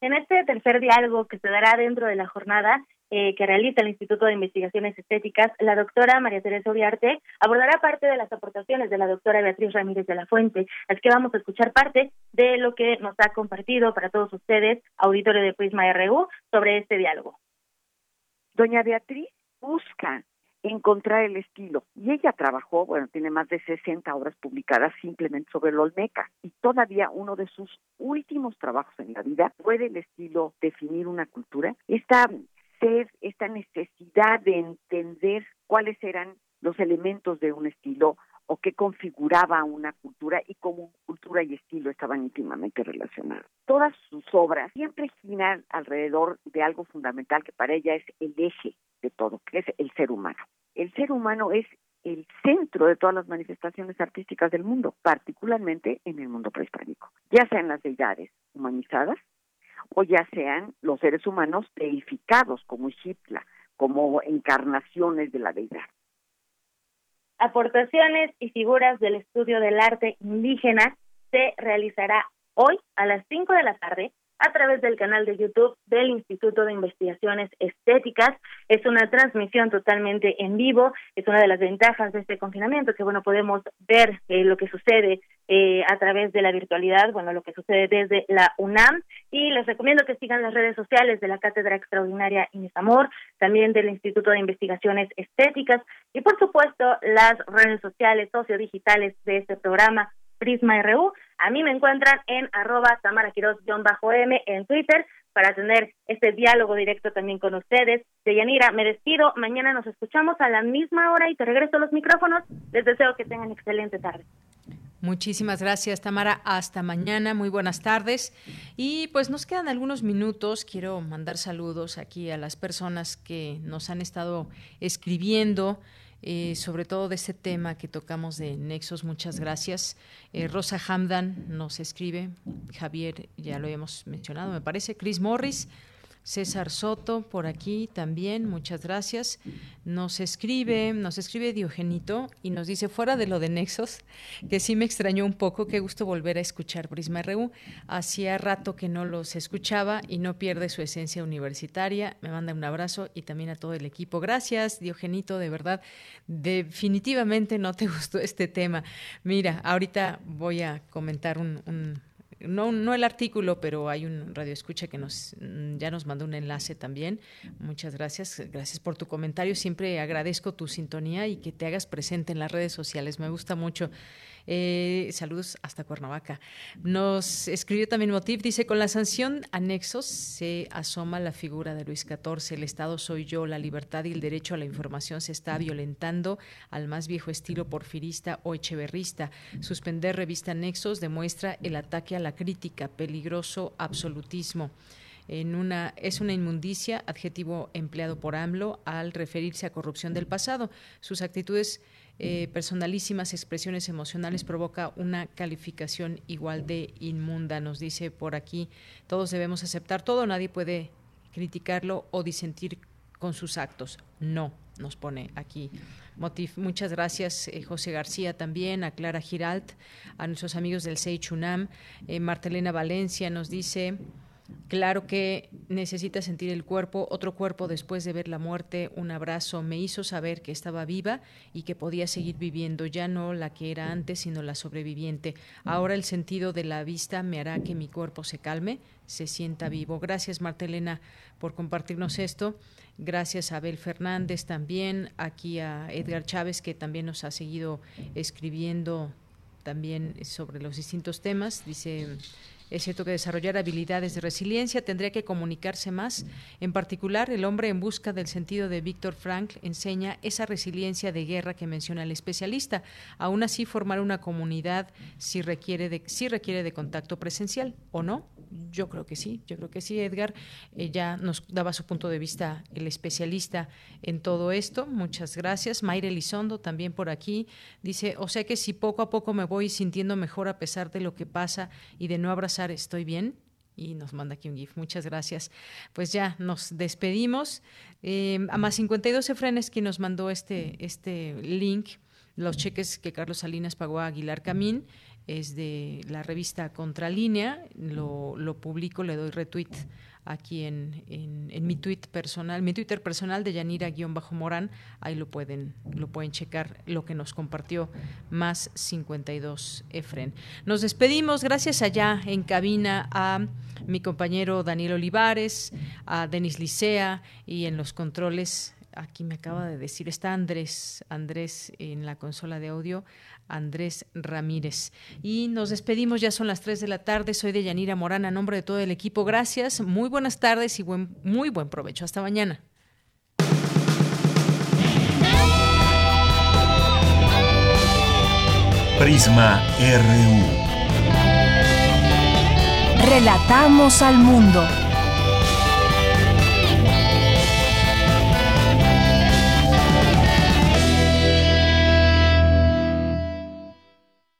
En este tercer diálogo que se dará dentro de la jornada eh, que realiza el Instituto de Investigaciones Estéticas, la doctora María Teresa Uriarte abordará parte de las aportaciones de la doctora Beatriz Ramírez de la Fuente. Así que vamos a escuchar parte de lo que nos ha compartido para todos ustedes, auditorio de Prisma RU, sobre este diálogo. Doña Beatriz busca encontrar el estilo. Y ella trabajó, bueno, tiene más de 60 obras publicadas simplemente sobre el Olmeca. Y todavía uno de sus últimos trabajos en la vida fue el estilo definir una cultura. Esta sed, esta necesidad de entender cuáles eran los elementos de un estilo o qué configuraba una cultura y cómo cultura y estilo estaban íntimamente relacionados. Todas sus obras siempre giran alrededor de algo fundamental que para ella es el eje de todo, que es el ser humano. El ser humano es el centro de todas las manifestaciones artísticas del mundo, particularmente en el mundo prehispánico, ya sean las deidades humanizadas o ya sean los seres humanos deificados como Xipla, como encarnaciones de la deidad. Aportaciones y figuras del estudio del arte indígena se realizará hoy a las 5 de la tarde a través del canal de YouTube del Instituto de Investigaciones Estéticas. Es una transmisión totalmente en vivo. Es una de las ventajas de este confinamiento, que bueno, podemos ver eh, lo que sucede eh, a través de la virtualidad, bueno, lo que sucede desde la UNAM. Y les recomiendo que sigan las redes sociales de la Cátedra Extraordinaria Inés Amor, también del Instituto de Investigaciones Estéticas y, por supuesto, las redes sociales sociodigitales de este programa Prisma RU. A mí me encuentran en arroba tamaraquiros-m en Twitter para tener este diálogo directo también con ustedes. Deyanira, me despido. Mañana nos escuchamos a la misma hora y te regreso los micrófonos. Les deseo que tengan excelente tarde. Muchísimas gracias, Tamara. Hasta mañana. Muy buenas tardes. Y pues nos quedan algunos minutos. Quiero mandar saludos aquí a las personas que nos han estado escribiendo. Eh, sobre todo de ese tema que tocamos de Nexos. Muchas gracias. Eh, Rosa Hamdan nos escribe, Javier ya lo habíamos mencionado, me parece, Chris Morris. César Soto por aquí también, muchas gracias. Nos escribe, nos escribe Diogenito y nos dice fuera de lo de Nexos, que sí me extrañó un poco, qué gusto volver a escuchar Prisma RU. Hacía rato que no los escuchaba y no pierde su esencia universitaria. Me manda un abrazo y también a todo el equipo. Gracias, Diogenito, de verdad. Definitivamente no te gustó este tema. Mira, ahorita voy a comentar un no, no el artículo, pero hay un radio escucha que nos mm, ya nos mandó un enlace también. Muchas gracias, gracias por tu comentario. Siempre agradezco tu sintonía y que te hagas presente en las redes sociales. Me gusta mucho. Eh, saludos hasta Cuernavaca. Nos escribió también Motiv, dice, con la sanción anexos se asoma la figura de Luis XIV, el Estado soy yo, la libertad y el derecho a la información se está violentando al más viejo estilo porfirista o echeverrista. Suspender revista anexos demuestra el ataque a la crítica, peligroso absolutismo en una es una inmundicia, adjetivo empleado por AMLO al referirse a corrupción del pasado. Sus actitudes eh, personalísimas expresiones emocionales provoca una calificación igual de inmunda, nos dice por aquí. Todos debemos aceptar todo, nadie puede criticarlo o disentir con sus actos. No, nos pone aquí. Motif. Muchas gracias, eh, José García, también, a Clara Giralt, a nuestros amigos del Seichunam. Eh, Martelena Valencia nos dice. Claro que necesita sentir el cuerpo, otro cuerpo después de ver la muerte, un abrazo, me hizo saber que estaba viva y que podía seguir viviendo, ya no la que era antes, sino la sobreviviente. Ahora el sentido de la vista me hará que mi cuerpo se calme, se sienta vivo. Gracias, Martelena, por compartirnos esto. Gracias a Abel Fernández también, aquí a Edgar Chávez, que también nos ha seguido escribiendo también sobre los distintos temas. Dice es cierto que desarrollar habilidades de resiliencia tendría que comunicarse más. En particular, el hombre en busca del sentido de Víctor Frank enseña esa resiliencia de guerra que menciona el especialista. Aún así, formar una comunidad sí requiere de, sí requiere de contacto presencial, ¿o no? Yo creo que sí, yo creo que sí, Edgar. Eh, ya nos daba su punto de vista el especialista en todo esto. Muchas gracias. Mayre Elizondo también por aquí dice, o sea que si poco a poco me voy sintiendo mejor a pesar de lo que pasa y de no abrazar estoy bien. Y nos manda aquí un GIF. Muchas gracias. Pues ya nos despedimos. Eh, a más 52 Efren es quien nos mandó este, este link, los cheques que Carlos Salinas pagó a Aguilar Camín es de la revista Contralínea, lo, lo publico, le doy retweet aquí en, en, mi tweet personal, mi Twitter personal de Yanira-Morán, ahí lo pueden, lo pueden checar, lo que nos compartió más 52 Efren. Nos despedimos, gracias allá en cabina a mi compañero Daniel Olivares, a Denis Licea y en los controles aquí me acaba de decir, está Andrés, Andrés en la consola de audio, Andrés Ramírez. Y nos despedimos, ya son las 3 de la tarde, soy de Yanira Morán, a nombre de todo el equipo, gracias, muy buenas tardes y buen, muy buen provecho, hasta mañana. Prisma RU. Relatamos al mundo.